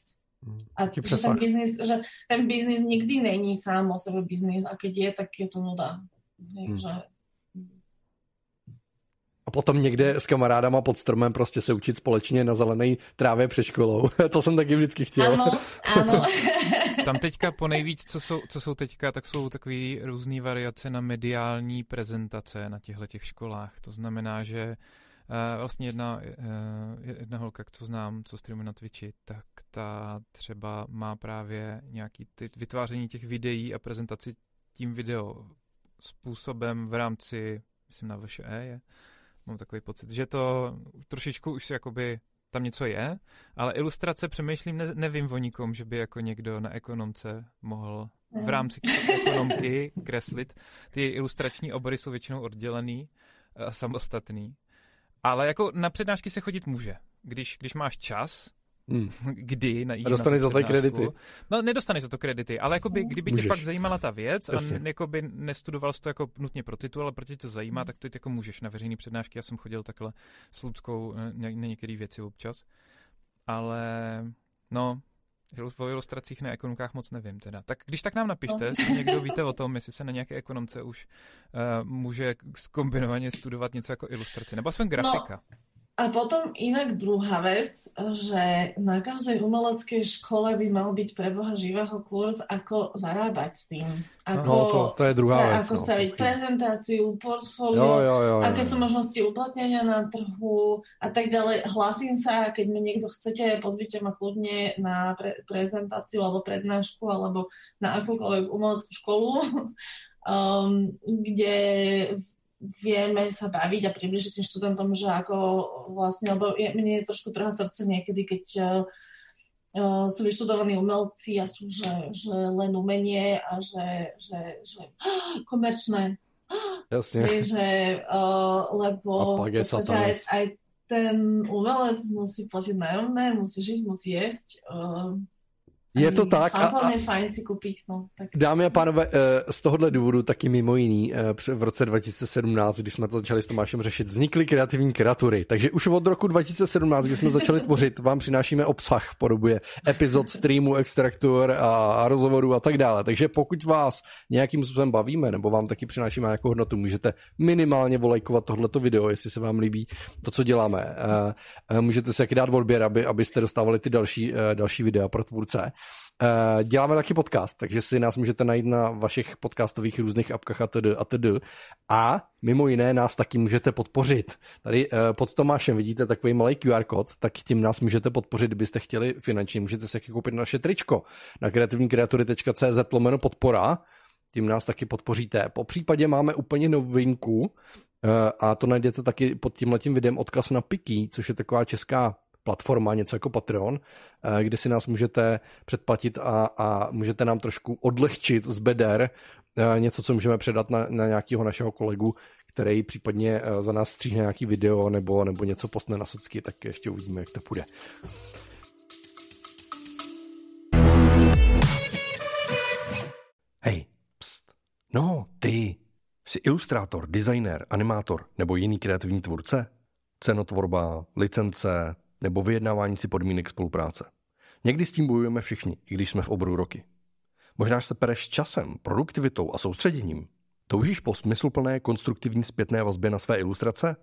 Mm, a že ten, biznis, že ten biznis nikdy není sám o sebe biznis a keď je, tak je to nuda. Takže... Hmm. A potom někde s kamarádama pod stromem prostě se učit společně na zelené trávě před školou. <laughs> to jsem taky vždycky chtěl. Ano, ano. <laughs> Tam teďka po nejvíc, co jsou, co jsou teďka, tak jsou takové různé variace na mediální prezentace na těchto těch školách. To znamená, že Uh, vlastně jedna, uh, jedna holka, co znám, co streamuje na Twitchi, tak ta třeba má právě nějaký ty vytváření těch videí a prezentaci tím video způsobem v rámci, myslím na VŠE je, mám takový pocit, že to trošičku už jakoby tam něco je, ale ilustrace přemýšlím, ne, nevím o nikom, že by jako někdo na ekonomce mohl v rámci ekonomky kreslit. Ty ilustrační obory jsou většinou oddělený a samostatný. Ale jako na přednášky se chodit může. Když, když máš čas, Hmm. <laughs> Kdy na, a dostaneš za to kredity. No, nedostaneš za to kredity, ale jakoby, kdyby Můžeš. tě fakt zajímala ta věc Jasně. a jakoby nestudoval jsi to jako nutně pro titul, ale protože tě to zajímá, hmm. tak to jako můžeš na veřejné přednášky. Já jsem chodil takhle s Ludskou na, na některé věci občas. Ale no, o ilustracích na ekonomkách moc nevím teda. Tak když tak nám napište, no. jestli někdo víte o tom, jestli se na nějaké ekonomce už uh, může skombinovaně studovat něco jako ilustraci, nebo aspoň grafika. No. A potom inak druhá vec, že na každej umeleckej škole by mal byť pre Boha živého kurz, ako zarábať s tým. Ako, no, to, to je druhá vec. Ako no. spraviť prezentáciu, portfólio, jo, jo, jo, aké jo. sú možnosti uplatnenia na trhu a tak ďalej. Hlasím sa, keď mi niekto chcete, pozvite ma kľudne na pre- prezentáciu alebo prednášku alebo na akúkoľvek umeleckú školu, <laughs> um, kde vieme sa baviť a približiť tým študentom, že ako vlastne, lebo je, mne je trošku trhá srdce niekedy, keď uh, sú vyštudovaní umelci a sú, že, že len umenie a že, že, že <gasps> komerčné. <gasps> Jasne. Že, uh, lebo aj, aj ten umelec musí platiť nájomné, musí žiť, musí jesť. Uh, je to tak. A, a, fajn si no. Tak. Dámy a pánové, eh, z tohohle důvodu taky mimo jiný eh, v roce 2017, kdy jsme to začali s Tomášem řešit, vznikly kreativní kreatury. Takže už od roku 2017, kdy jsme začali tvořit, vám přinášíme obsah v podobě epizod, streamů, extraktur a rozhovorů a tak dále. Takže pokud vás nějakým způsobem bavíme, nebo vám taky přinášíme nějakou hodnotu, můžete minimálně volejkovat tohleto video, jestli se vám líbí to, co děláme. Eh, můžete si jaký dát odběr, aby, abyste dostávali ty další, další videa pro tvůrce. Uh, děláme taky podcast, takže si nás můžete najít na vašich podcastových různých apkách a td. a td. A mimo jiné nás taky můžete podpořit. Tady uh, pod Tomášem vidíte takový malý QR kód, tak tím nás můžete podpořit, kdybyste chtěli finančně. Můžete si koupit naše tričko na kreativníkreatury.cz lomeno podpora, tím nás taky podpoříte. Po případě máme úplně novinku, uh, a to najdete taky pod tímhletím videem odkaz na Piki, což je taková česká platforma, něco jako Patreon, eh, kde si nás můžete předplatit a, a můžete nám trošku odlehčit z beder eh, něco, co můžeme předat na, na nějakého našeho kolegu, který případně eh, za nás stříhne nějaký video nebo, nebo něco postne na socky, tak ještě uvidíme, jak to půjde. Hej, pst. No, ty. Jsi ilustrátor, designer, animátor nebo jiný kreativní tvůrce? Cenotvorba, licence, nebo vyjednávání si podmínek spolupráce. Někdy s tím bojujeme všichni, i když jsme v oboru roky. Možná se pereš časem, produktivitou a soustředěním. Toužíš po smysluplné konstruktivní zpětné vazbě na své ilustrace?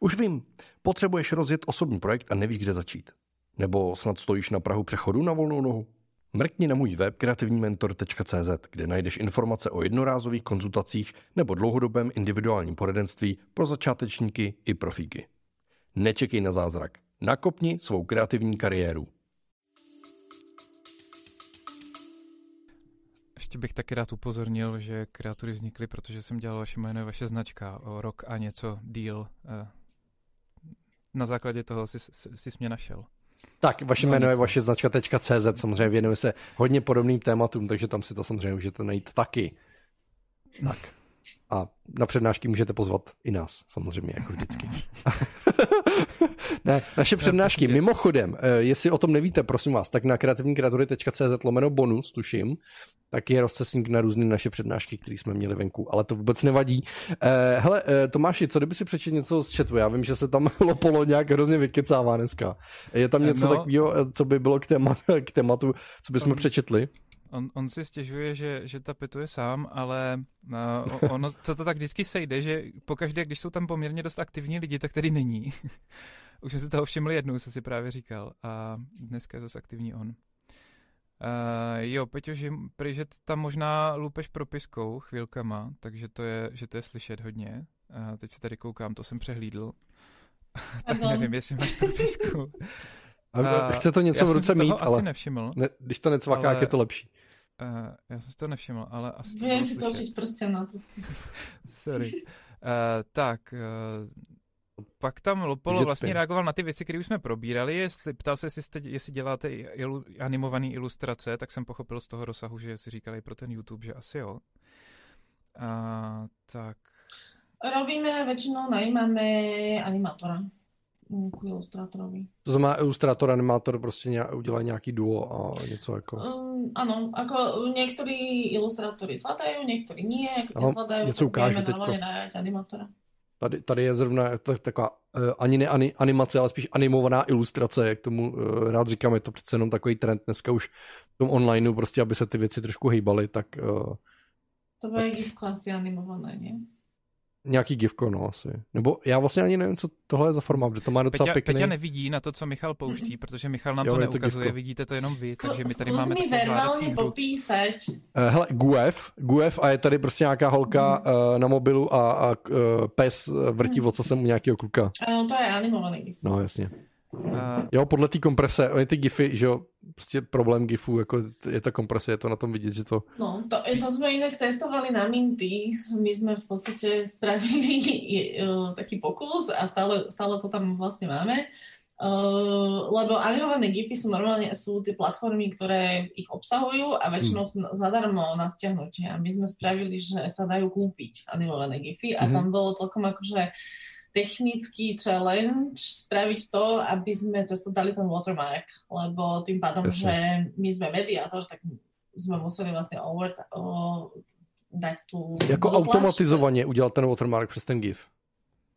Už vím, potřebuješ rozjet osobní projekt a nevíš, kde začít. Nebo snad stojíš na Prahu přechodu na volnou nohu? Mrkni na můj web kreativnímentor.cz, kde najdeš informace o jednorázových konzultacích nebo dlouhodobém individuálním poradenství pro začátečníky i profíky. Nečekej na zázrak. Nakopni svou kreativní kariéru. ještě bych taky rád upozornil, že kreatury vznikly, protože jsem dělal vaše jméno, vaše značka o rok a něco deal. Eh, na základě toho jsi, jsi, jsi mě našel. Tak, vaše no, jméno je vaše značka.cz, samozřejmě věnuje se hodně podobným tématům, takže tam si to samozřejmě můžete najít taky. Tak. A na přednášky můžete pozvat i nás, samozřejmě, jako vždycky. <laughs> ne, naše přednášky, mimochodem, eh, jestli o tom nevíte, prosím vás, tak na kreativníkreatury.cz lomeno bonus, tuším, tak je rozcesník na různé naše přednášky, které jsme měli venku, ale to vůbec nevadí. Eh, hele, eh, Tomáši, co kdyby si přečetl něco z chatu? Já vím, že se tam <laughs> Lopolo nějak hrozně vykecává dneska. Je tam něco no, takového, co by bylo k, téma, <laughs> k tématu, co bychom přečetli? On, on si stěžuje, že, že tapetuje sám, ale uh, ono, <laughs> co to tak vždycky sejde, že pokaždé, když jsou tam poměrně dost aktivní lidi, tak tady není. <laughs> Už jsem si toho všiml jednou, co si právě říkal. A dneska je zase aktivní on. Uh, jo, Peťo, že, prý, že tam možná lupeš propiskou chvilkama, takže to je, že to je slyšet hodně. Uh, teď se tady koukám, to jsem přehlídl. <laughs> tak nevím, jestli máš propisku. A chce to něco v ruce mít, ale asi nevšiml. Ne, když to necvaká, ale... je to lepší. Uh, já jsem si to nevšiml, ale asi Vím si to užít prostě na <laughs> Sorry. Uh, tak, uh, pak tam Lopolo vlastně reagoval na ty věci, které už jsme probírali. Jestli, ptal se, jestli, jste, jestli děláte ilu, animované ilustrace, tak jsem pochopil z toho rozsahu, že si říkali pro ten YouTube, že asi jo. Uh, tak. Robíme, většinou najímáme animátora k ilustrátorovi. To znamená ilustrátor, animátor prostě nějak, udělá nějaký duo a něco jako... Um, ano, jako některý ilustrátory zvládají, některý nie, když zvládají, něco ukážu teďko. animátora. Tady, tady je zrovna taková uh, ani ne ani, animace, ale spíš animovaná ilustrace, jak tomu uh, rád říkám, je to přece jenom takový trend dneska už v tom onlineu, prostě aby se ty věci trošku hejbaly, tak... Uh, to bude tak... asi animované, ne? Nějaký gifko, no asi. Nebo já vlastně ani nevím, co tohle je za forma, protože to má docela Peťa, pěkný... Peťa nevidí na to, co Michal pouští, protože Michal nám jo, to neukazuje, to vidíte to jenom vy, takže my tady máme mi verbálně popísať. Uh, hele, GUEF, GUEF a je tady prostě nějaká holka mm. uh, na mobilu a, a uh, pes vrtí mm. se mu nějakého kluka. Ano, to je animovaný. No, jasně. Uh, jo, podle té komprese, oni ty gify, že jo, prostě problém gifů, jako je ta komprese, je to na tom vidět, že to... No, to, to jsme jinak testovali na Minty, my jsme v podstatě spravili uh, taký pokus a stále, stále to tam vlastně máme, Uh, lebo animované gify sú normálne sú tie platformy, ktoré ich obsahujú a väčšinou hmm. zadarmo na stiahnutie. A my sme spravili, že sa dajú kúpiť animované gify a hmm. tam bolo celkom akože technický challenge spraviť to, aby sme cez to dali ten watermark, lebo tým pádom, Jasne. že my sme mediátor, tak sme museli vlastne over, o, dať tu... Jako automatizovaně udělat ten watermark přes ten GIF.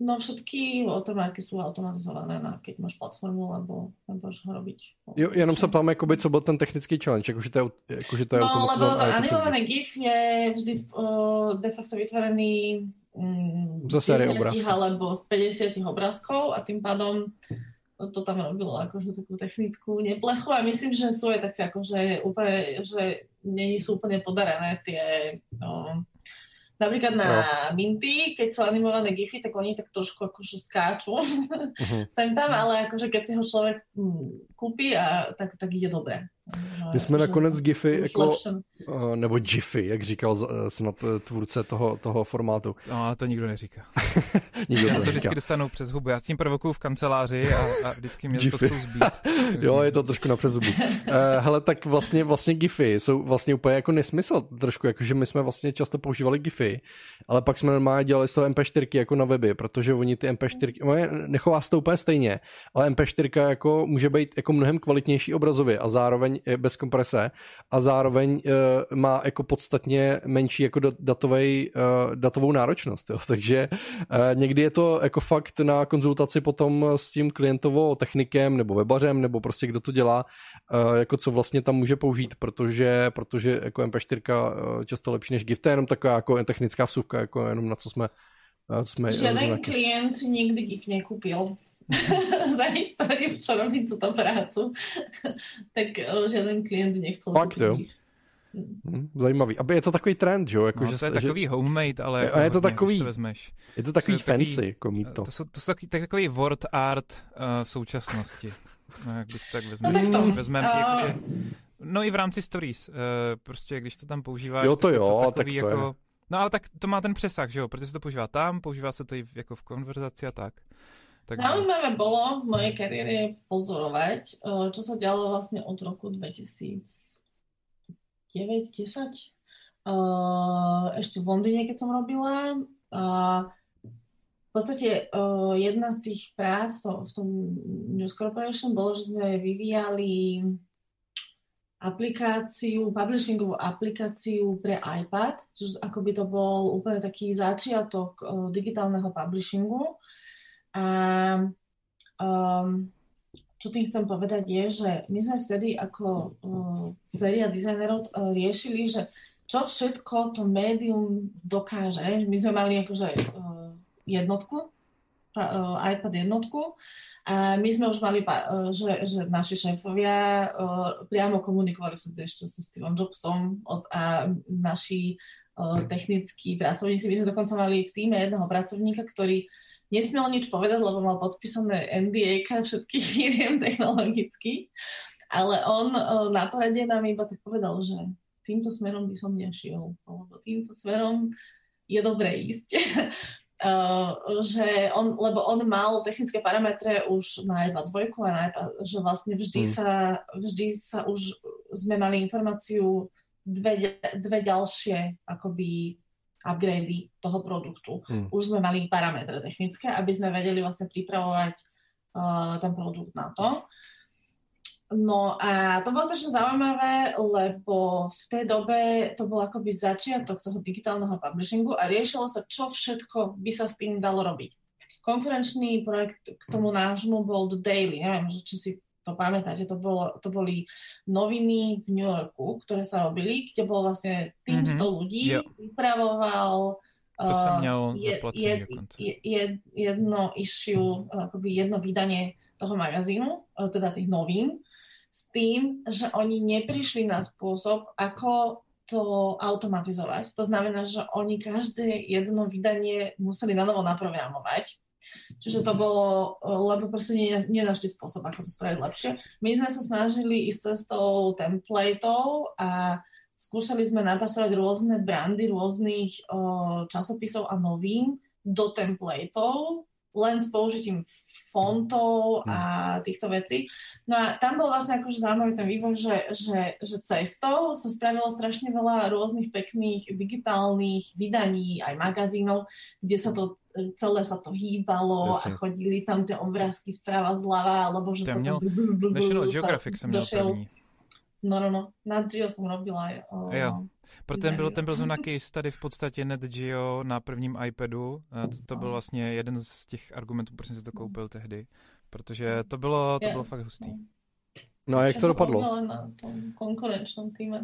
No všetky watermarky jsou automatizované, na, keď máš platformu, lebo nebudeš ho robiť. Jo, jenom se ptám, jakoby, co byl ten technický challenge, jakože to je, jakože to je no, automatizované. No, lebo to animované GIF je vždy uh, de facto vytvorený mm, zo série obrázkov. alebo z 50 obrázkov a tým pádom to tam robilo akože takú technickú neplechu a myslím, že sú aj také akože úplne, že není sú úplne podarené tie no, Napríklad na no. Minty, keď sú animované gify, tak oni tak trošku akože skáču uh-huh. <laughs> sem tam, ale akože keď si ho človek hm, kúpi, a, tak, tak je dobré. My jsme nakonec GIFy, jako, uh, nebo GIFy, jak říkal uh, snad tvůrce toho, toho formátu. No, ale to nikdo neříká. <laughs> nikdo Já to neříká. vždycky dostanu přes hubu. Já s tím provokuju v kanceláři a, a vždycky mě to chcou zbít. <laughs> jo, je to trošku na přes hubu. Hele, tak vlastně, vlastně GIFy jsou vlastně úplně jako nesmysl trošku, jakože my jsme vlastně často používali GIFy, ale pak jsme normálně dělali z toho MP4 jako na weby, protože oni ty MP4, nechová se to úplně stejně, ale MP4 jako může být jako mnohem kvalitnější obrazově a zároveň bez komprese a zároveň uh, má jako podstatně menší jako datovej, uh, datovou náročnost. Jo. <laughs> Takže uh, někdy je to jako fakt na konzultaci potom s tím klientovou technikem nebo webařem nebo prostě kdo to dělá, uh, jako co vlastně tam může použít, protože, protože jako MP4 uh, často lepší než GIF, to je jenom taková jako technická vsuvka, jako jenom na co jsme jsme Žiaden klient nikdy GIF nekúpil. Za históriu, čo robím túto prácu, <laughs> tak žiaden klient nechcel. Fakt jo. Hmm, zajímavý. Aby je to takový trend, že jo? Jako, no, že, to je že... takový homemade, ale jako a je to hodně, takový, to vezmeš. Je to takový fancy, takový, jako mít to. To jsou, to jsou takový, takový word art uh, současnosti. <laughs> No, jak bys tak vezmeš. No, tak to, vezmeme, uh... jakože, No i v rámci stories, uh, prostě když to tam používáš. Jo, to jo, to tak to jako, je. No ale tak to má ten přesah, že jo, protože se to používá tam, používá se to i jako v konverzaci a tak. Takže... Zaujímavé bolo v mojej kariére pozorovať, eh, čo sa dialo vlastne od roku 2009-10. Eh, ešte v Londýne, keď som robila. v podstate eh, jedna z tých prác v tom, v tom News Corporation bolo, že sme vyvíjali aplikáciu, publishingovú aplikáciu pre iPad, čiže ako by to bol úplne taký začiatok digitálneho publishingu. A um, čo tým chcem povedať je, že my sme vtedy ako uh, séria dizajnerov uh, riešili, že čo všetko to médium dokáže. My sme mali akože uh, jednotku, uh, iPad jednotku a my sme už mali, uh, že, že naši šéfovia uh, priamo komunikovali vtedy ešte s Steveom Jobsom od, a naši technickí pracovníci. My sme dokonca mali v týme jedného pracovníka, ktorý nesmiel nič povedať, lebo mal podpísané NDA všetkých firiem technologických, ale on na porade nám iba tak povedal, že týmto smerom by som nešiel, lebo týmto smerom je dobré ísť. Uh, <laughs> že on, lebo on mal technické parametre už na iPad 2 a na iPad, že vlastne vždy, hmm. sa, vždy sa už sme mali informáciu dve, dve ďalšie akoby upgrady toho produktu. Hmm. Už sme mali parametre technické, aby sme vedeli vlastne pripravovať uh, ten produkt na to. No a to bolo strašne zaujímavé, lebo v tej dobe to bol akoby začiatok toho digitálneho publishingu a riešilo sa, čo všetko by sa s tým dalo robiť. Konkurenčný projekt k tomu nášmu bol The Daily, neviem, či si to pamätáte, to, bolo, to boli noviny v New Yorku, ktoré sa robili, kde bol vlastne tým mm-hmm. 100 ľudí, jo. vypravoval to som měl je, je, je, jedno issue, akoby jedno vydanie toho magazínu, teda tých novín, s tým, že oni neprišli na spôsob, ako to automatizovať. To znamená, že oni každé jedno vydanie museli na novo naprogramovať Čiže to bolo, lebo proste nenašli spôsob, ako to spraviť lepšie. My sme sa snažili ísť cestou templateov a skúšali sme napasovať rôzne brandy rôznych o, časopisov a novín do templateov, len s použitím fontov a hmm. týchto vecí. No a tam bol vlastne akože zaujímavý ten vývoj, že, že, že cestou sa spravilo strašne veľa rôznych pekných digitálnych vydaní, aj magazínov, kde sa to celé sa to hýbalo Jasne. a chodili tam tie obrázky správa zľava, alebo že Ten sa to... National Geographic som měl první. No, no, no. Nad Geo jsem robila. O, jo. Pro ten byl, ten byl zrovna case tady v podstatě Net Geo na prvním iPadu. To, to byl vlastně jeden z těch argumentů, proč jsem si to koupil tehdy. Protože to bylo, to yes. bylo fakt hustý. No a jak to dopadlo? na tom konkurenčnom týme.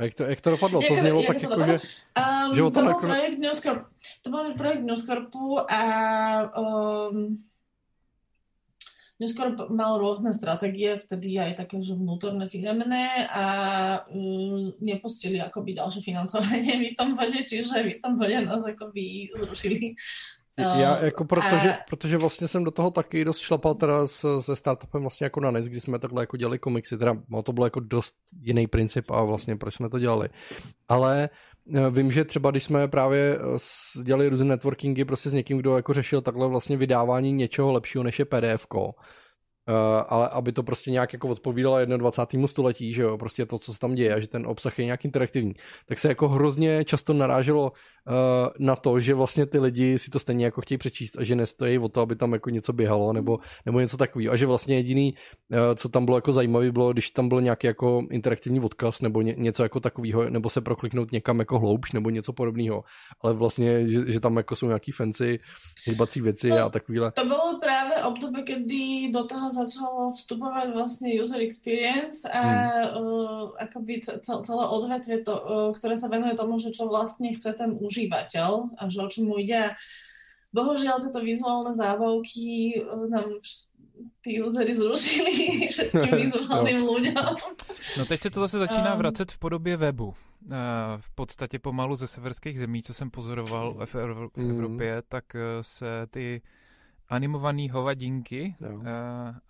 Jak to, jak to dopadlo? To znělo tak jako, že... Um, že to, byl jako... projekt Newscorp, to byl projekt Newscorpu a um, Newscorp mal rôzne stratégie, vtedy aj také, že vnútorné firemné a um, nepustili akoby ďalšie financovanie v istom bode, čiže v istom bode nás akoby zrušili. Já jako protože, a... protože vlastně jsem do toho taky dost šlapal teda s, se startupem vlastně jako na NES, kdy jsme takhle jako dělali komiksy, teda no, to bylo jako dost jiný princip a vlastně proč jsme to dělali. Ale eh, Vím, že třeba když jsme právě eh, dělali různé networkingy prostě s někým, kdo jako řešil takhle vlastně vydávání něčeho lepšího než je PDF, ale aby to prostě nějak jako odpovídalo 21. století, že jo, prostě to, co se tam děje, a že ten obsah je nějak interaktivní, tak se jako hrozně často naráželo uh, na to, že vlastně ty lidi si to stejně jako chtějí přečíst a že nestojí o to, aby tam jako něco běhalo nebo, nebo něco takového. A že vlastně jediný, uh, co tam bylo jako zajímavé, bylo, když tam byl nějaký jako interaktivní odkaz nebo ně, něco jako takového, nebo se prokliknout někam jako hloubš nebo něco podobného. Ale vlastně, že, že tam jako jsou nějaký fancy hýbací věci to, a takovýhle. To bylo právě období, kdy do toho začalo vstupovať vlastne user experience a hmm. uh, akoby celé odvetvie, to, uh, ktoré sa venuje tomu, že čo vlastne chce ten užívateľ a že o čom mu ide. Bohužiaľ, tieto vizuálne zábavky uh, nám ty usery zrušili <laughs> všetkým <laughs> vizuálnym ľuďom. No teď se to zase začíná um, vracet v podobě webu. V podstatě pomalu ze severských zemí, co jsem pozoroval v, v hmm. Evropě, tak se ty animované hovadinky no.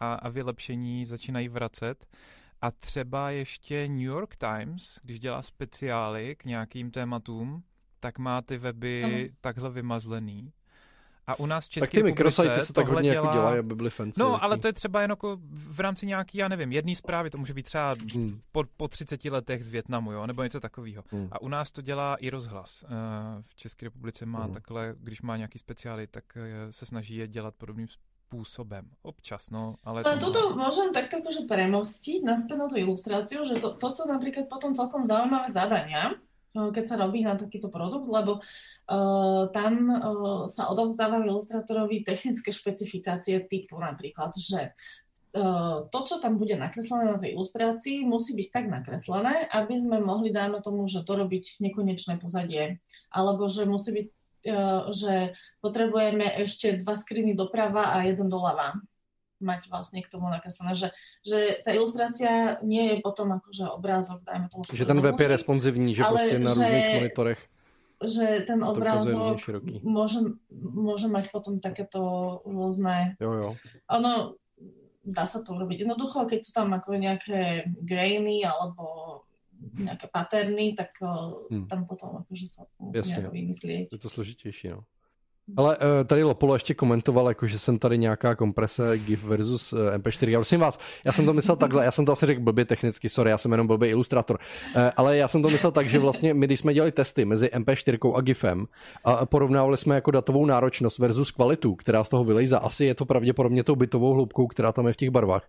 a, a vylepšení začínají vracet. A třeba ještě New York Times, když dělá speciály k nějakým tématům, tak má ty weby ano. takhle vymazlený. A u nás v České Tak ty mikrosajty se tak hodně jako dělá... jako dělají, aby byly fancy. No, ale to je třeba jen jako v rámci nějaký, já nevím, jedné zprávy, to může být třeba hmm. po, po 30 letech z Větnamu, jo, nebo něco takového. Hmm. A u nás to dělá i rozhlas. Eh, v České republice má hmm. takhle, když má nějaký speciály, tak eh, se snaží je dělat podobným spôsobem. Občas, no. Ale Len toto môžem takto akože premostiť naspäť na tú ilustráciu, že to, to sú napríklad potom celkom zaujímavé zadania, keď sa robí na takýto produkt, lebo uh, tam uh, sa odovzdávajú ilustratorovi technické špecifikácie typu napríklad, že Uh, to, čo tam bude nakreslené na tej ilustrácii, musí byť tak nakreslené, aby sme mohli, dáme tomu, že dorobiť nekonečné pozadie, alebo že musí byť E, že potrebujeme ešte dva skriny doprava a jeden doľava mať vlastne k tomu nakreslené, že, že tá ilustrácia nie je potom akože obrázok, dajme tomu. Že ten web je responsivní, že prostě na že, různých monitorech že ten obrázok môže, môže mať potom takéto rôzne... Jo, jo. Ono, dá sa to urobiť jednoducho, keď sú tam ako nejaké grainy alebo nějaké paterny, tak hmm. tam potom akože sa musí Jasně, vymyslieť. Je to složitější, no. Ale uh, tady Lopolo ještě komentoval, jako, že jsem tady nějaká komprese GIF versus uh, MP4. Já prosím vás, já jsem to myslel takhle, já jsem to asi řekl blbě technicky, sorry, já jsem jenom blbý ilustrátor. Uh, ale já jsem to myslel tak, že vlastně my, když jsme dělali testy mezi MP4 a GIFem a porovnávali jsme jako datovou náročnost versus kvalitu, která z toho vylejza, asi je to pravděpodobně tou bytovou hloubkou, která tam je v těch barvách,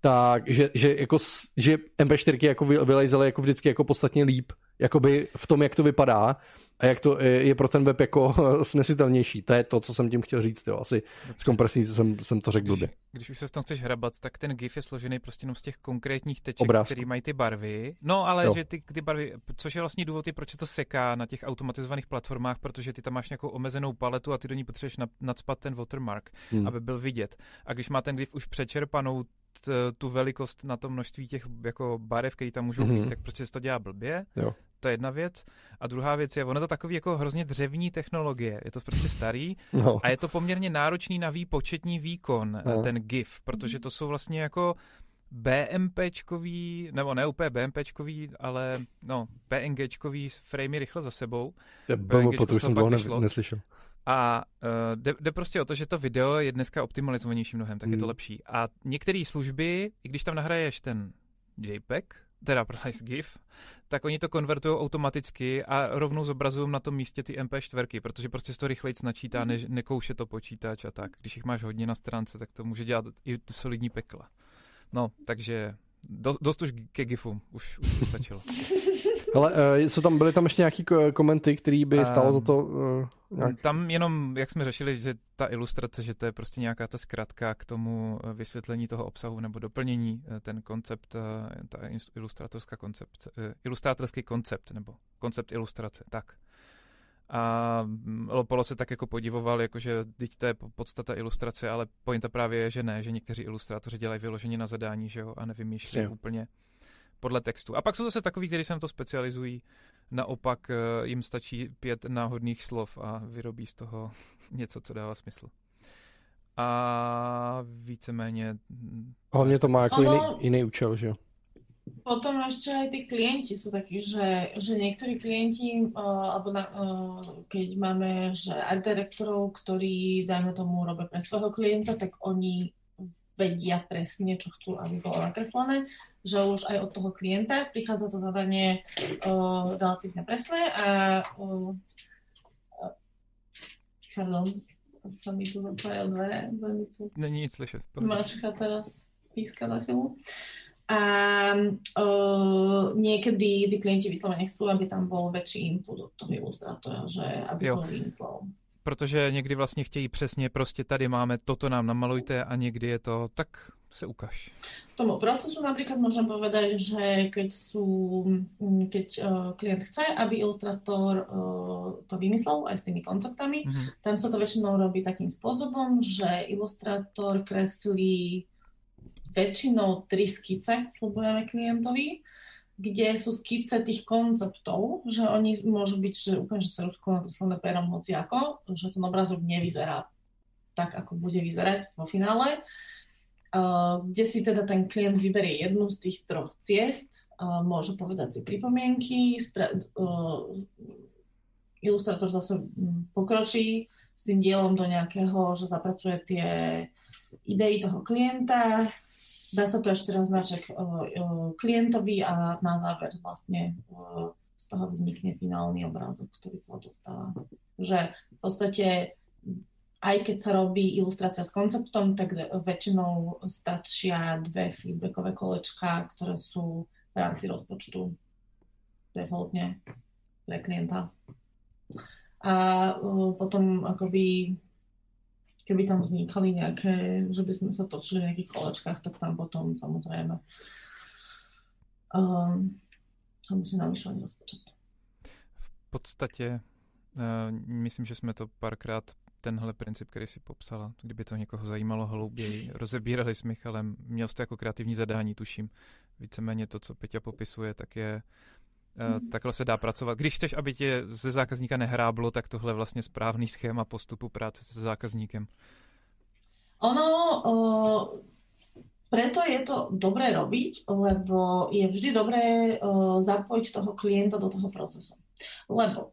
tak že, že, jako, že MP4 jako vylejzaly jako vždycky jako podstatně líp jakoby v tom, jak to vypadá a jak to je pro ten web jako <laughs> snesitelnější. To je to, co jsem tím chtěl říct. Jo. Asi s kompresí jsem, jsem to řekl blbě. Když, když už se v tom chceš hrabat, tak ten GIF je složený prostě jenom z těch konkrétních teček, které mají ty barvy. No, ale jo. že ty, ty barvy, což je vlastně důvod, proč to seká na těch automatizovaných platformách, protože ty tam máš nějakou omezenou paletu a ty do ní potřebuješ nadspat ten watermark, hmm. aby byl vidět. A když má ten GIF už přečerpanou tu velikost na to množství těch jako barev, které tam můžou mm-hmm. být, mhm. tak prostě se to dělá blbě. Jo. To je jedna věc. A druhá věc je, ono to takový jako hrozně dřevní technologie. Je to prostě starý no. a je to poměrně náročný na výpočetní výkon, no. ten GIF, protože to jsou vlastně jako BMPčkový, nebo ne úplně BMPčkový, ale no, PNGčkový framey rychle za sebou. To je to už jsem dlouho neslyšel. A uh, jde, jde prostě o to, že to video je dneska optimalizovanější mnohem, tak hmm. je to hmm. lepší. A některé služby, i když tam nahraješ ten JPEG, teda Price GIF, tak oni to konvertují automaticky a rovnou zobrazují na tom místě ty MP4, protože prostě se to rychleji načítá, hmm. než nekouše to počítač a tak. Když jich máš hodně na stránce, tak to může dělat i solidní pekla. No, takže do, dost už ke GIFu, už, už stačilo. <laughs> Ale uh, jsou tam, byly tam ještě nějaký komenty, který by stálo um, za to... Uh, nějak... Tam jenom, jak jsme řešili, že ta ilustrace, že to je prostě nějaká ta zkratka k tomu eh, vysvětlení toho obsahu nebo doplnění, ten koncept, ta ilustrátorská koncept, ilustrátorský koncept nebo koncept ilustrace, tak. A mm, Lopolo se tak jako podivoval, jakože teď to je podstata ilustrace, ale pointa právě je, že ne, že někteří ilustrátoři dělají vyložení na zadání, že jo, a nevymýšlejí úplně podle textu. A pak jsou zase takový, kteří se na to specializují, naopak eh, jim stačí pět náhodných slov a vyrobí z toho <laughs> něco, co dává smysl. A víceméně... Mm, Hlavně to má jako jiný, jiný účel, že jo? Potom ešte aj tí klienti sú takí, že, že niektorí klienti, uh, alebo na, uh, keď máme že art direktorov, ktorí, dajme tomu, robia pre svojho klienta, tak oni vedia presne, čo chcú, aby bolo nakreslené, že už aj od toho klienta prichádza to zadanie uh, relatívne presné a uh, pardon, sa mi tu zapájajú dvere. Není nic slyšet. Mačka teraz píska za chvíľu. A uh, niekedy tí klienti vyslovene chcú, aby tam bol väčší input od toho ilustrátora, že aby jo. to vymyslel. Protože někdy vlastně chtějí přesně, prostě tady máme, toto nám namalujte a někdy je to, tak se ukáž. Tomu procesu napríklad môžem povedať, že keď, sú, keď uh, klient chce, aby ilustrátor uh, to vymyslel aj s tými konceptami, mm-hmm. tam sa to väčšinou robí takým spôsobom, že ilustrátor kreslí väčšinou tri skice slubujeme klientovi, kde sú skice tých konceptov, že oni môžu byť že úplne že ceruzko nakreslené perom hoci ako, že ten obrazok nevyzerá tak, ako bude vyzerať vo finále. kde si teda ten klient vyberie jednu z tých troch ciest, môže povedať si pripomienky, ilustrátor zase pokročí s tým dielom do nejakého, že zapracuje tie idei toho klienta, dá sa to ešte raz značek klientovi a na záver vlastne z toho vznikne finálny obrázok, ktorý sa dostáva. Že v podstate aj keď sa robí ilustrácia s konceptom, tak väčšinou stačia dve feedbackové kolečka, ktoré sú v rámci rozpočtu defaultne pre klienta. A uh, potom akoby keby tam vznikali nejaké, že by sme sa točili v nejakých kolečkách, tak tam potom samozrejme um, sa musí navýšovať rozpočet. V podstatě uh, myslím, že jsme to párkrát tenhle princip, který si popsala, kdyby to někoho zajímalo hlouběji, rozebírali s Michalem, měl jste jako kreativní zadání, tuším, víceméně to, co Peťa popisuje, tak je mm. takhle se dá pracovat. Když chceš, aby tě ze zákazníka nehráblo, tak tohle je vlastně správný schéma postupu práce se zákazníkem. Ono, o, preto je to dobré robiť, lebo je vždy dobré o, zapojiť toho klienta do toho procesu. Lebo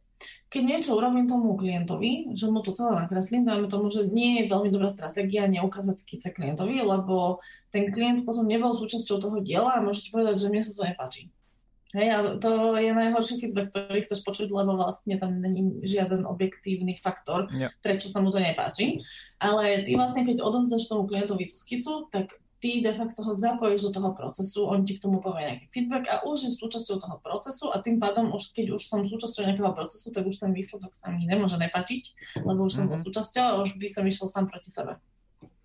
keď niečo urobím tomu klientovi, že mu to celé nakreslím, dajme tomu, že nie je veľmi dobrá stratégia neukázať skice klientovi, lebo ten klient potom nebol súčasťou toho diela a môžete povedať, že mne sa to nepáči. Hej, a to je najhorší feedback, ktorý chceš počuť, lebo vlastne tam není žiaden objektívny faktor, yeah. prečo sa mu to nepáči. Ale ty vlastne, keď odovzdaš tomu klientovi tú skicu, tak ty de facto ho zapojíš do toho procesu, on ti k tomu povie nejaký feedback a už je súčasťou toho procesu a tým pádom, už, keď už som súčasťou nejakého procesu, tak už ten výsledok sa mi nemôže nepačiť, lebo už som mm-hmm. súčasťou a už by som išiel sám proti sebe.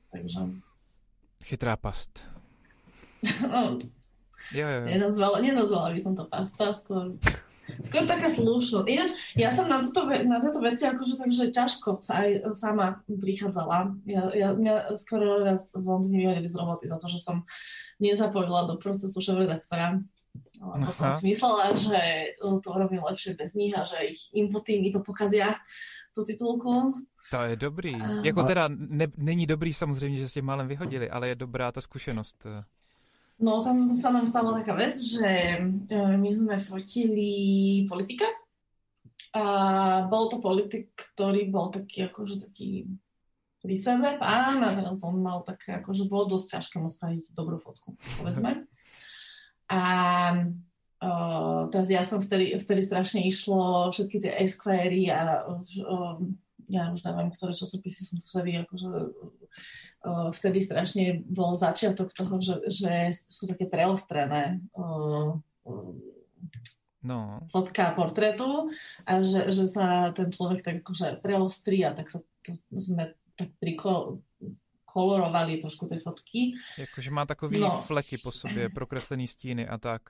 Takže... Chytrá past. <laughs> no, jo, jo. Nenazvala, nenazvala by som to pasta, skôr Skôr taká slušnosť. Ináč, ja som na, toto, na tieto veci akože takže ťažko sa aj sama prichádzala. Ja, ja, mňa skoro raz v Londýne vyhodili z roboty za to, že som nezapojila do procesu šéf-redaktora. Lebo som si myslela, že to robím lepšie bez nich a že ich inputy mi to pokazia tu titulku. To je dobrý. Jako teda ne, není dobrý samozřejmě, že ste málem vyhodili, ale je dobrá ta zkušenost. No tam sa nám stala taká vec, že e, my sme fotili politika a bol to politik, ktorý bol taký akože taký pri sebe pán a teraz on mal také akože bolo dosť ťažké mu spraviť dobrú fotku, povedzme. A uh, teraz ja som vtedy, vtedy strašne išlo všetky tie Esquire a uh, ja už neviem, ktoré časopisy som vtedy akože vtedy strašne bol začiatok toho, že, že sú také preostrené no. fotka portrétu a že, že sa ten človek tak akože preostrí a tak sa to sme tak prikol, kolorovali trošku tie fotky. Jakože má takový no. fleky po sobě, prokreslený stíny a tak.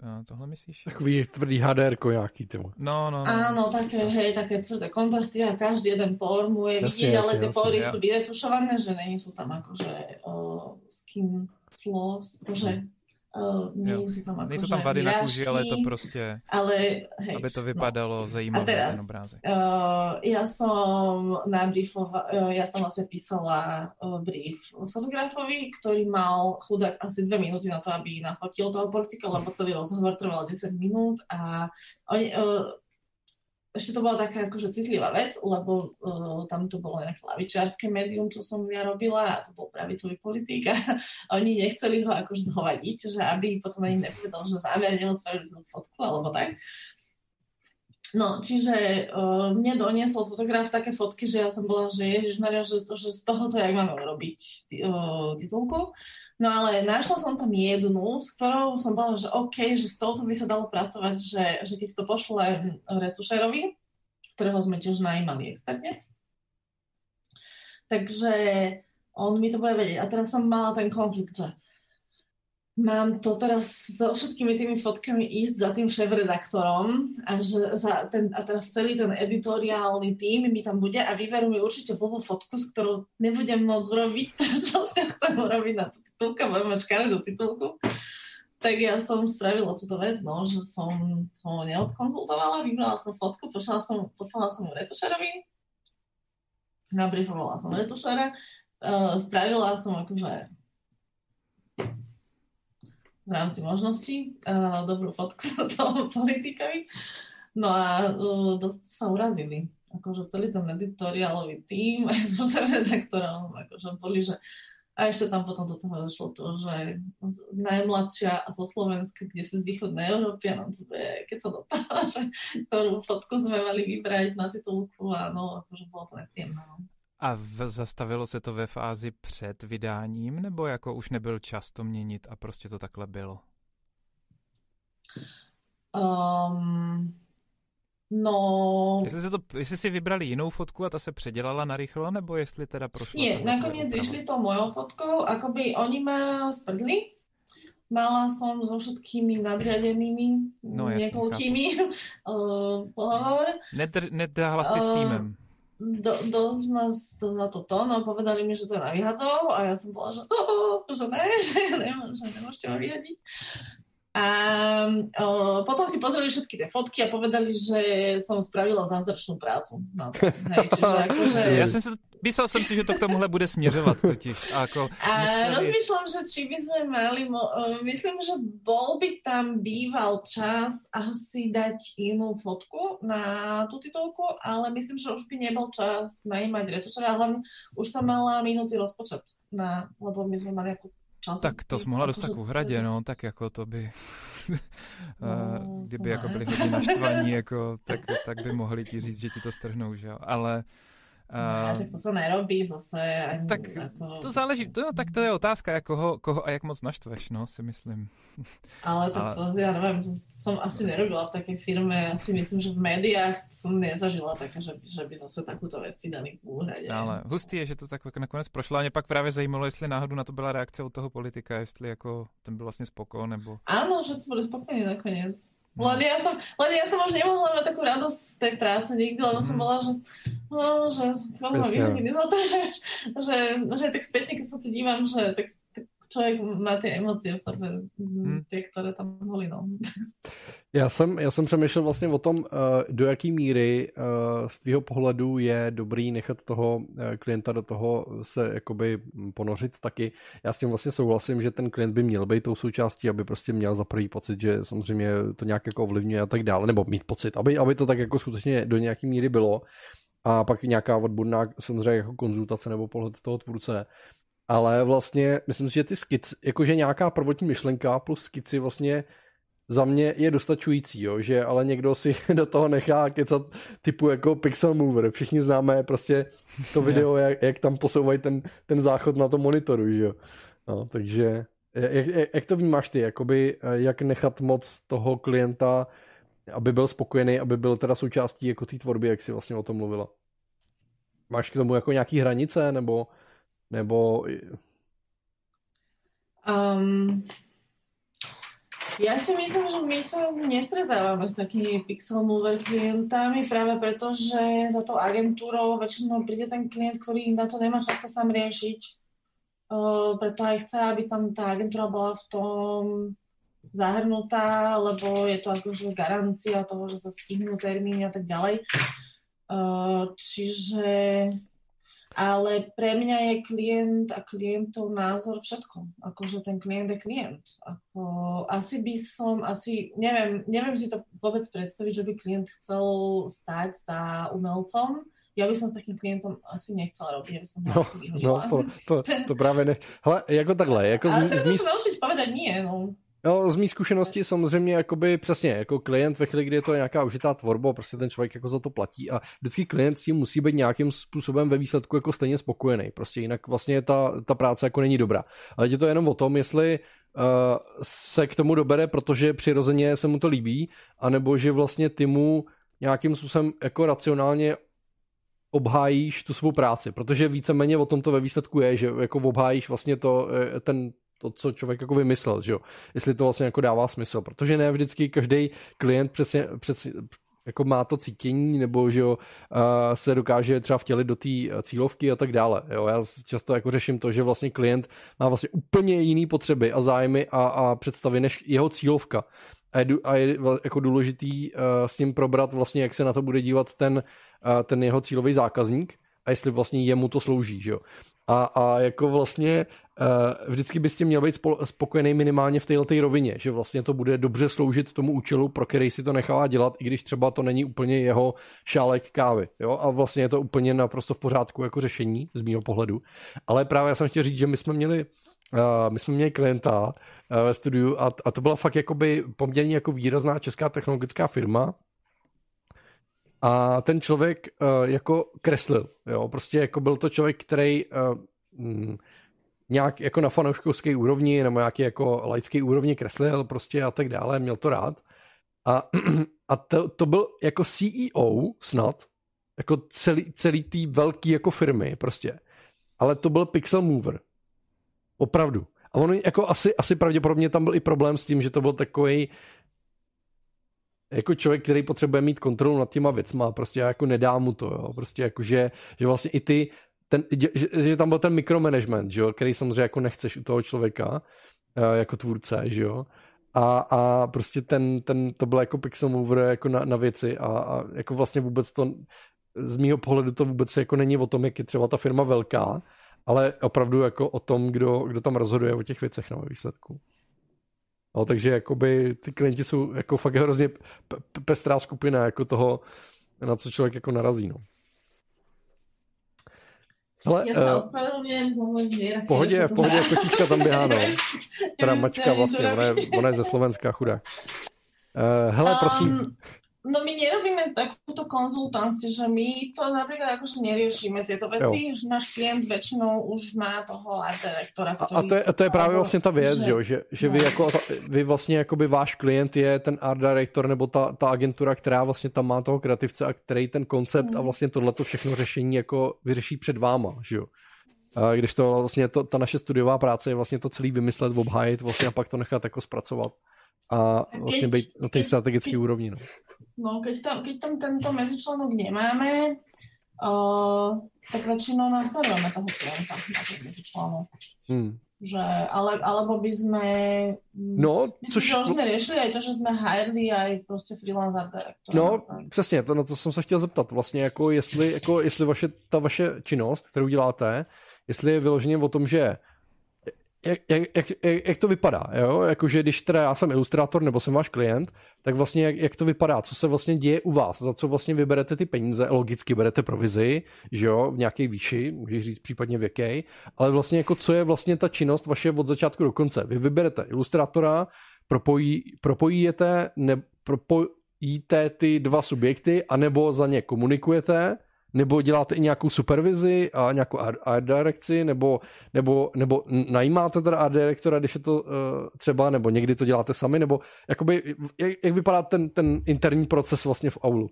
Tohle myslíš? Takový tvrdý HDR nějaký ty. No, no, no. Áno, také, hej, také tvrdé kontrasty a každý jeden por mu je vidieť, ale tie pory ja. sú vyretušované, že není sú tam akože uh, skin floss, akože Uh, nejsou tam, nejsou tam vady na kůži, ale to prostě, ale, hej, aby to vypadalo no. zajímavé, teraz, ten obrázek. Uh, ja som nabriefovala, uh, ja som vlastne písala uh, brief fotografovi, ktorý mal chudák asi dve minúty na to, aby nafotil toho politika, lebo celý rozhovor trval 10 minút a oni, uh, ešte to bola taká akože citlivá vec, lebo uh, tam to bolo nejaké lavičiarské médium, čo som ja robila a to bol pravicový politik a, a oni nechceli ho akože zhovadiť, že aby potom ani nepovedal, že zámerne mu spravili tú fotku alebo tak. No, čiže uh, mne doniesol fotograf také fotky, že ja som bola, že ježišmaria, že, to, že z toho to jak máme urobiť uh, titulku. No ale našla som tam jednu, s ktorou som bola, že OK, že s touto by sa dalo pracovať, že, že keď to pošle retušerovi, ktorého sme tiež najímali externe. Takže on mi to bude vedieť. A teraz som mala ten konflikt, že mám to teraz so všetkými tými fotkami ísť za tým šéf-redaktorom a, že za ten, a teraz celý ten editoriálny tým mi tam bude a vyberú mi určite blbú fotku, s ktorou nebudem môcť urobiť to, <laughs> čo si chcem urobiť na titulku, budem mať škaredú titulku. Tak ja som spravila túto vec, no, že som to neodkonzultovala, vybrala som fotku, poslala som, poslala som ju retušerovi, nabriefovala som retušera, uh, spravila som akože v rámci možností uh, dobrú fotku toho <laughs> politikovi. No a uh, dosť sa urazili. Akože celý ten editoriálový tým <laughs> aj s redaktorom akože boli, že a ešte tam potom do toho došlo to, že najmladšia zo Slovenska, kde si z východnej Európy, a nám to bude, keď sa dopadla, <laughs> že ktorú fotku sme mali vybrať na titulku a no, akože bolo to nepříjemné. A v, zastavilo se to ve fázi před vydáním, nebo jako už nebyl čas to měnit a prostě to takhle bylo? Um, no... Jestli, se to, jestli si vybrali jinou fotku a ta se předělala na rychlo, nebo jestli teda prošlo? Nie, nakoniec išli s tou mojou fotkou, akoby oni ma sprdli, mala som so všetkými nadriadenými, no, niekoľkými uh, pohovor. Nedr, nedáhla si uh, s týmem do, dosť ma na to to, no povedali mi, že to je na vyhadzov a ja som bola, že, oh, že ne, že, nemá, že nemôžete ma vyhadiť. A o, potom si pozreli všetky tie fotky a povedali, že som spravila zázračnú prácu. No, hej, čiže <laughs> akože... Ja som sa Myslel jsem si, že to k tomuhle bude směřovat totiž. A, ako a museli... rozmýšľam, že či by sme mali, mo- myslím, že bol by tam býval čas asi dať inú fotku na tú titulku, ale myslím, že už by nebol čas najímať retušera, hlavne už sa mala minutý rozpočet, na, lebo my sme mali ako čas. Tak to jsi mohla dostat k uhradě, no, tak jako to by, <laughs> no, kdyby jako byli hodně naštvaní, <laughs> jako, tak, tak by mohli ti říct, že ti to strhnou, že jo, ale Uh, tak to se nerobí zase. Ani tak jako... to záleží, to, no, tak to je otázka, jak koho, koho a jak moc naštveš, no, si myslím. Ale tak Ale... to, já nevím, to jsem asi nerobila v také firmě, já si myslím, že v médiách jsem nezažila také, že, že by zase takovou věc dali k úhradě. Ale hustý je, že to tak nakonec prošlo a mě pak právě zajímalo, jestli náhodou na to byla reakce od toho politika, jestli jako ten byl vlastně spoko, nebo... Ano, že jsme byli spokojení nakonec. Len ja som, len ja som už nemohla mať takú radosť z tej práce nikdy, lebo mm. som mhm. bola, že, no, že som mohla vyhodniť za to, <laughs> že, že, že tak spätne, keď sa to dívam, že tak, tak člověk má ty emoce v sebe, hmm. ty, které tam byly, no. <laughs> Já jsem, já jsem přemýšlel vlastně o tom, eh, do jaký míry eh, z tvého pohledu je dobrý nechat toho eh, klienta do toho se jakoby ponořit taky. Já s tím vlastně souhlasím, že ten klient by měl být tou součástí, aby prostě měl za prvý pocit, že samozřejmě to nějak jako ovlivňuje a tak dále, nebo mít pocit, aby, aby to tak jako skutečně do nějaký míry bylo. A pak nějaká odborná samozřejmě jako konzultace nebo pohled toho tvůrce ale vlastně myslím si, že ty skic, jakože nějaká prvotní myšlenka plus skici vlastně za mě je dostačující, jo, že ale někdo si <laughs> do toho nechá kecat typu jako Pixel Mover. Všichni známe prostě to <laughs> video, jak, jak tam posouvají ten, ten záchod na tom monitoru, že jo. No, takže jak, jak, to vnímáš ty, jakoby, jak nechat moc toho klienta, aby byl spokojený, aby byl teda součástí jako té tvorby, jak jsi vlastně o tom mluvila? Máš k tomu jako nějaký hranice, nebo nebo... Um, ja si myslím, že my sa nestretávame s takými pixel mover klientami práve preto, že za tou agentúrou väčšinou príde ten klient, ktorý na to nemá často sám riešiť. Uh, preto aj chce, aby tam tá agentúra bola v tom zahrnutá, lebo je to akože garancia toho, že sa stihnú termíny a tak ďalej. Uh, čiže ale pre mňa je klient a klientov názor všetko. Akože ten klient je klient. Ako, asi by som, asi, neviem, neviem si to vôbec predstaviť, že by klient chcel stať za umelcom. Ja by som s takým klientom asi nechcela robiť, som no, no, to, to, to práve ne. Hele, jako takhle. Jako ale z, z... sa naučiť povedať nie, no. No, z mý zkušenosti samozřejmě jakoby přesně, jako klient ve chvíli, kdy je to nějaká užitá tvorba, prostě ten člověk jako za to platí a vždycky klient s tím musí být nějakým způsobem ve výsledku jako stejně spokojený, prostě jinak vlastně ta, ta práce jako není dobrá. Ale je to jenom o tom, jestli uh, se k tomu dobere, protože přirozeně se mu to líbí, anebo že vlastně ty mu nějakým způsobem jako racionálně obhájíš tu svou práci, protože víceméně o tom to ve výsledku je, že jako obhájíš vlastně to, eh, ten, to, co člověk jako vymyslel, že jo? Jestli to vlastně jako dává smysl, protože ne vždycky každý klient přesně, přesně jako má to cítění, nebo že jo, se dokáže třeba vtělit do té cílovky a tak dále. Jo. Já často jako řeším to, že vlastně klient má vlastně úplně jiný potřeby a zájmy a, a představy než jeho cílovka. A je, a je jako důležitý uh, s ním probrat vlastně, jak se na to bude dívat ten, ten jeho cílový zákazník a jestli vlastně jemu to slouží, že jo. A, a jako vlastně uh, vždycky bys tím měl být spokojený minimálně v této rovině, že vlastně to bude dobře sloužit tomu účelu, pro který si to nechává dělat, i když třeba to není úplně jeho šálek kávy. Jo? A vlastně je to úplně naprosto v pořádku jako řešení z mého pohledu. Ale právě já jsem chtěl říct, že my jsme měli Uh, my jsme měli klienta uh, ve studiu a, a to byla fakt jakoby poměrně jako výrazná česká technologická firma, a ten člověk uh, jako kreslil, jo, prostě jako byl to člověk, který uh, nějak jako na fanouškovské úrovni nebo nějaký jako laický úrovni kreslil prostě a tak dále, měl to rád. A, <clears throat> a to, to byl jako CEO snad, jako celý, celý tý velký jako firmy prostě. Ale to byl pixel mover. Opravdu. A on jako asi, asi pravděpodobně tam byl i problém s tím, že to byl takový jako člověk, který potřebuje mít kontrolu nad těma věcma, prostě jako nedá mu to, jo. prostě jako, že, že vlastně i ty, ten, že, že tam byl ten mikromanagement, že jo, který samozřejmě jako nechceš u toho člověka, eh, jako tvůrce, že jo, a, a prostě ten, ten, to byl jako pixel mover jako na, na věci a, a jako vlastně vůbec to, z mýho pohledu to vůbec jako není o tom, jak je třeba ta firma velká, ale opravdu jako o tom, kdo, kdo tam rozhoduje o těch věcech na no, výsledku. No, takže jakoby ty klienti jsou jako fakt hrozně pestrá skupina jako toho, na co člověk jako narazí. No. Hele, Já se uh, ospravedlňujem za můj pohodě, v pohodě, kočička tam běhá, no. <laughs> Teda mačka vlastně, ona je, ona je ze Slovenska, chudá. Uh, hele, prosím. No my nerobíme takúto konzultanciu, že my to napríklad akože neriešime tieto veci, jo. že náš klient väčšinou už má toho art directora, ktorý... A to je, to je právě vlastně ta věc, že, že, že no. vy, jako, vy vlastně jakoby váš klient je ten art director nebo ta, ta agentura, která vlastně tam má toho kreativce a který ten koncept mm. a vlastně tohleto všechno řešení jako vyřeší před váma, že jo. A když to vlastně to, ta naše studiová práce je vlastně to celý vymyslet, obhájit vlastně a pak to nechat jako zpracovat a vlastně být na té strategické úrovni. No. no, keď tam, keď tam tento medzičlánok nemáme, uh, tak väčšinou nastavujeme toho klienta na ten medzičlánok. Hmm. Že, ale, alebo by sme... No, myslím, což... že už jsme řešili aj to, že jsme hireli aj prostě freelance art director. No, přesně, to, na to jsem se chtěl zeptat. Vlastně, jako jestli, jako jestli vaše, ta vaše činnost, kterou děláte, jestli je vyloženě o tom, že jak, jak, jak, jak to vypadá, jo? Jakože když teda já jsem ilustrátor nebo jsem váš klient, tak vlastně jak, jak to vypadá, co se vlastně děje u vás, za co vlastně vyberete ty peníze, logicky berete provizi, že jo, v nějaké výši, můžeš říct případně v jaké, ale vlastně jako co je vlastně ta činnost vaše od začátku do konce. Vy vyberete ilustrátora, propojí, propojíte, ne, propojíte ty dva subjekty, anebo za ně komunikujete, nebo děláte i nějakou supervizi a nějakou art direkci, nebo, nebo, nebo najímáte teda art direktora, když je to uh, třeba, nebo někdy to děláte sami, nebo jakoby, jak, jak vypadá ten, ten interní proces vlastně v aulu?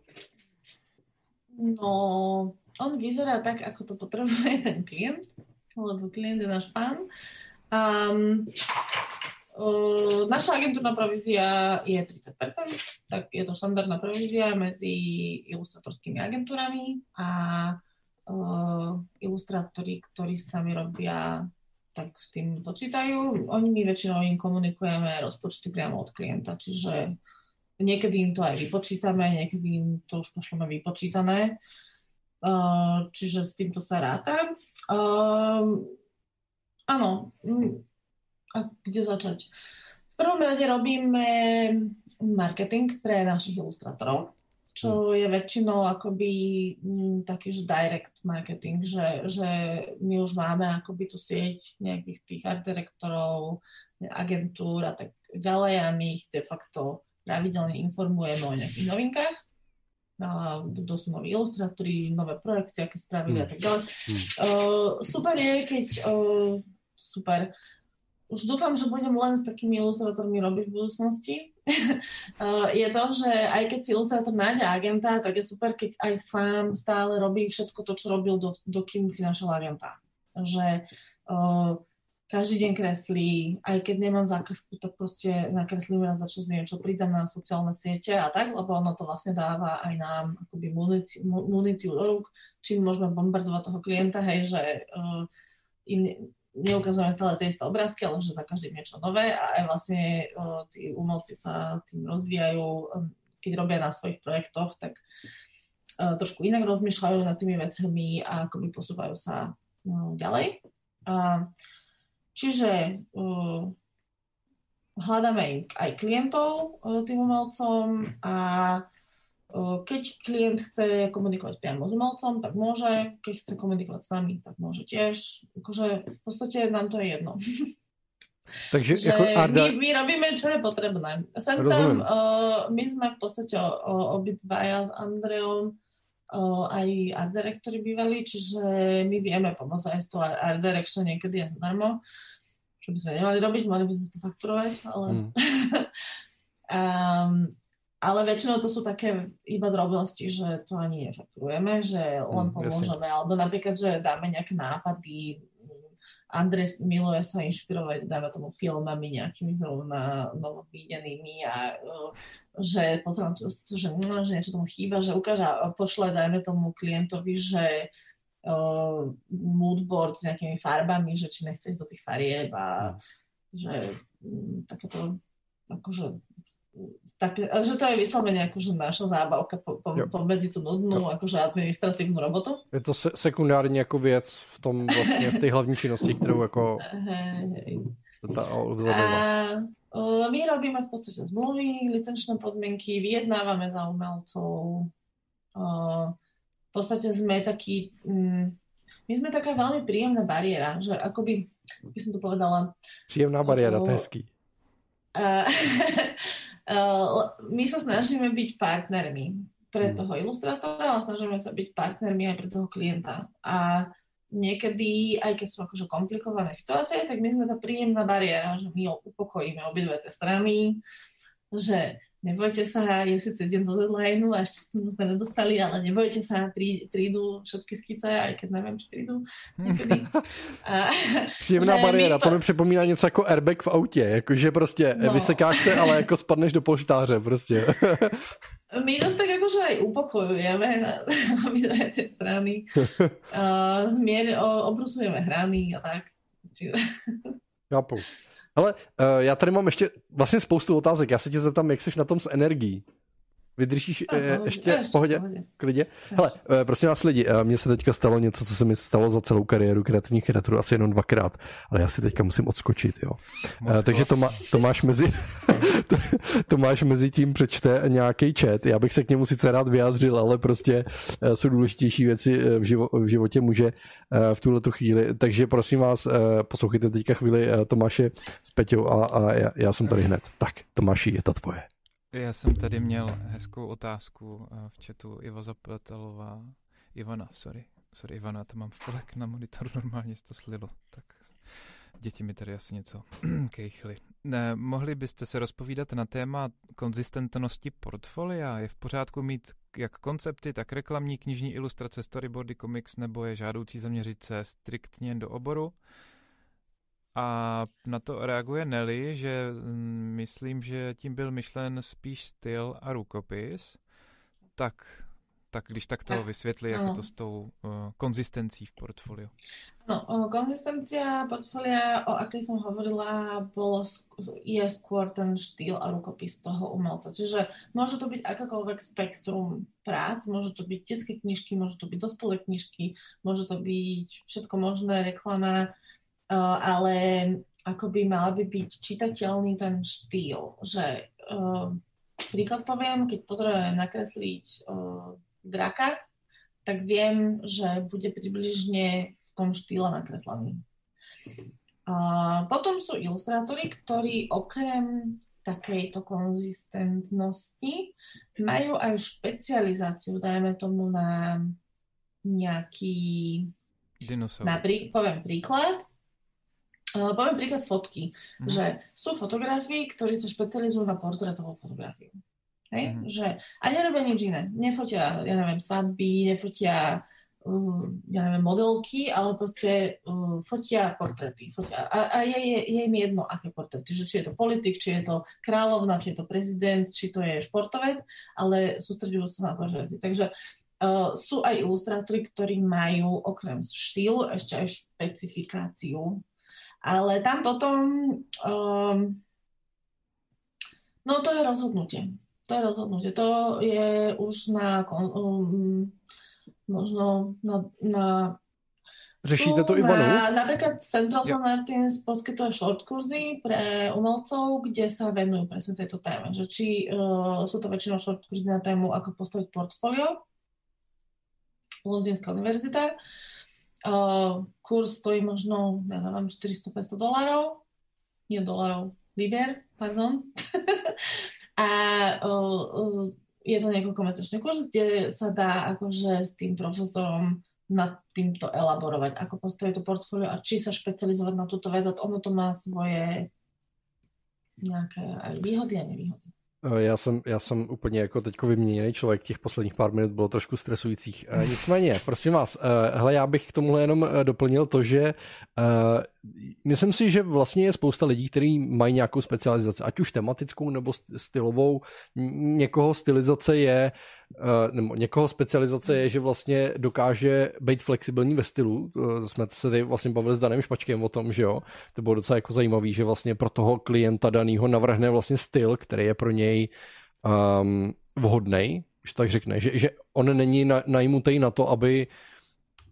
No, on vyzerá tak, ako to potrebuje <laughs> ten klient, lebo klient je náš pán. Um, naša agentúrna provízia je 30%, tak je to štandardná provízia medzi ilustratorskými agentúrami a uh, ilustrátori, ktorí s nami robia, tak s tým počítajú. Oni my väčšinou im komunikujeme rozpočty priamo od klienta, čiže niekedy im to aj vypočítame, niekedy im to už pošleme vypočítané, uh, čiže s týmto sa ráta. Áno, a kde začať? V prvom rade robíme marketing pre našich ilustrátorov, čo hm. je väčšinou akoby m, taký, že direct marketing, že, že my už máme akoby tú sieť nejakých tých art direktorov, agentúr a tak ďalej a my ich de facto pravidelne informujeme o nejakých novinkách. A kto sú noví ilustrátori, nové projekty, aké spravili mm. a tak ďalej. Mm. Uh, super je, keď uh, super, už dúfam, že budem len s takými ilustrátormi robiť v budúcnosti. <laughs> je to, že aj keď si ilustrátor nájde agenta, tak je super, keď aj sám stále robí všetko to, čo robil, do, dokým si našiel agenta. Že uh, každý deň kreslí, aj keď nemám zákresku, tak proste nakreslím raz za čas niečo, pridám na sociálne siete a tak, lebo ono to vlastne dáva aj nám akoby muníciu, muníciu do rúk, čím môžeme bombardovať toho klienta, hej, že uh, im neukazujeme stále tie isté obrázky, ale že za každým niečo nové a aj vlastne o, tí umelci sa tým rozvíjajú, keď robia na svojich projektoch, tak o, trošku inak rozmýšľajú nad tými vecami a akoby posúvajú sa no, ďalej. A, čiže uh, hľadáme aj klientov uh, tým umelcom a uh, keď klient chce komunikovať priamo s umelcom, tak môže, keď chce komunikovať s nami, tak môže tiež. Akože v podstate nám to je jedno. <laughs> Takže že jako Arda... my, my robíme, čo je potrebné. Sem tam, uh, my sme v podstate uh, obidvaja s Andreom uh, aj art directori bývali, čiže my vieme pomôcť aj z toho art direction niekedy je zadarmo, čo by sme nemali robiť, mali by sme to fakturovať, ale... Mm. um, <laughs> ale väčšinou to sú také iba drobnosti, že to ani nefakturujeme, že len mm, pomôžeme, jasne. alebo napríklad, že dáme nejaké nápady, Andres miluje sa inšpirovať, dáva tomu filmami nejakými zrovna novovídenými a uh, že pozerám to, že, no, že niečo tomu chýba, že ukáža, pošle, dajme tomu klientovi, že uh, moodboard s nejakými farbami, že či nechce ísť do tých farieb a mm. že um, takéto akože tak, že to je vyslovene akože naša zábavka po, po, pomedzi tú nudnú jo. akože administratívnu robotu. Je to se, sekundární jako věc v tom vlastně, v té hlavní činnosti, kterou jako hej, ta, a, my robíme v podstate zmluvy, licenčné podmienky, vyjednávame za umelcov. V podstate sme taký, mm, my sme taká veľmi príjemná bariéra, že akoby, by som to povedala... Príjemná bariéra, to je hezký. <laughs> Eh, my sa snažíme byť partnermi pre mm. toho ilustrátora, ale snažíme sa byť partnermi aj pre toho klienta. A niekedy, aj keď sú akože komplikované situácie, tak my sme tá príjemná bariéra, že my upokojíme obidve tie strany, že nebojte sa, je síce deň do deadline a ešte sme nedostali, ale nebojte sa, prí, prídu všetky skice, aj keď neviem, či prídu. <laughs> A, Příjemná bariéra, to... to mi připomíná něco jako airbag v autě, jakože prostě no. vysekáš se, ale jako spadneš do polštáře prostě. <laughs> My dosť tak akože aj upokojujeme na <laughs> obidve tie strany. Uh, zmier, obrusujeme hrany a tak. Čiže... Chápu. Ale uh, já tady mám ještě vlastně spoustu otázek. Já se tě zeptám, jak jsi na tom s energií. Vydržíš uh, ještě v pohodě? Klidně? Hele, uh, prosím vás lidi, mně se teďka stalo něco, co se mi stalo za celou kariéru kreativních kreatorů asi jenom dvakrát, ale já si teďka musím odskočit, jo. Uh, takže to, má, to máš mezi <laughs> to, to máš mezi tím přečte nějaký chat, já bych se k němu sice rád vyjádřil, ale prostě jsou důležitější věci v, živo, v životě muže v tuhle chvíli, takže prosím vás, poslouchejte teďka chvíli Tomáše s Peťou a, a já, já jsem tady hned. Tak, Tomáši, je to tvoje. Já jsem tady měl hezkou otázku eh, v chatu Iva Zapletelová. Ivana, sorry. Sorry, Ivana, tam mám flek na monitoru, <laughs> normálně to slilo. Tak děti mi tady asi něco <clears throat> kejchly. Ne, mohli byste se rozpovídat na téma konzistentnosti portfolia? Je v pořádku mít jak koncepty, tak reklamní, knižní ilustrace, storyboardy, komiks, nebo je žádoucí zaměřit se striktně do oboru? A na to reaguje Nelly, že mm, myslím, že tím byl myšlen spíš styl a rukopis. Tak, tak když tak to vysvětli, jak to s tou uh, konzistencí v portfoliu. No, konzistencia portfólia, o akej som hovorila, bolo, je skôr ten štýl a rukopis toho umelca. Čiže môže to byť akékoľvek spektrum prác, môže to byť detské knižky, môže to byť dospelé knižky, môže to byť všetko možné, reklama, uh, ale ako by mal by byť čitateľný ten štýl, že uh, príklad poviem, keď potrebujem nakresliť uh, draka, tak viem, že bude približne v tom štýle nakreslený. A potom sú ilustrátori, ktorí okrem takejto konzistentnosti majú aj špecializáciu, dajme tomu na nejaký... Napríklad, poviem príklad, poviem príklad z fotky, mm. že sú fotografi, ktorí sa špecializujú na portrétovú fotografiu. Hej? Mm. Že, a nerobia nič iné. Nefotia, ja neviem, svadby, nefotia uh, ja neviem, modelky, ale proste uh, fotia portréty. Fotia. A, a je, je, je im jedno, aké portréty. Že či je to politik, či je to kráľovna, či je to prezident, či to je športovec, ale sústredujú sa na portréty. Takže uh, sú aj ilustrátori, ktorí majú okrem štýlu ešte aj špecifikáciu ale tam potom, um, no to je rozhodnutie. To je rozhodnutie. To je už na, um, možno na, na Řešíte to Ivanu? Na, napríklad Central St. Martins poskytuje short kurzy pre umelcov, kde sa venujú presne tejto téme. Že či uh, sú to väčšinou short kurzy na tému, ako postaviť portfólio. Londýnska univerzita. Uh, kurz stojí možno, ja neviem, 400-500 dolarov. Nie dolarov, liber, pardon. <laughs> a uh, uh, je to niekoľko mesačný kurz, kde sa dá akože s tým profesorom nad týmto elaborovať, ako postaviť to portfólio a či sa špecializovať na túto vec. Ono to má svoje nějaké aj výhody a nevýhody. Eh, já jsem, já jsem úplně jako teďko vyměněný člověk, těch posledních pár minut bylo trošku stresujících. Eh, nicméně, prosím vás, eh, hele, já bych k tomuhle jenom doplnil to, že myslím si, že vlastně je spousta lidí, kteří mají nějakou specializaci, ať už tematickou nebo stylovou. Někoho stylizace je, nebo někoho specializace je, že vlastně dokáže být flexibilní ve stylu. Jsme se tady vlastně bavili s Danem Špačkem o tom, že jo. To bylo docela jako zajímavý, že vlastně pro toho klienta daného navrhne vlastně styl, který je pro něj um, vhodný, že tak řekne, že, že on není na, najmutý na to, aby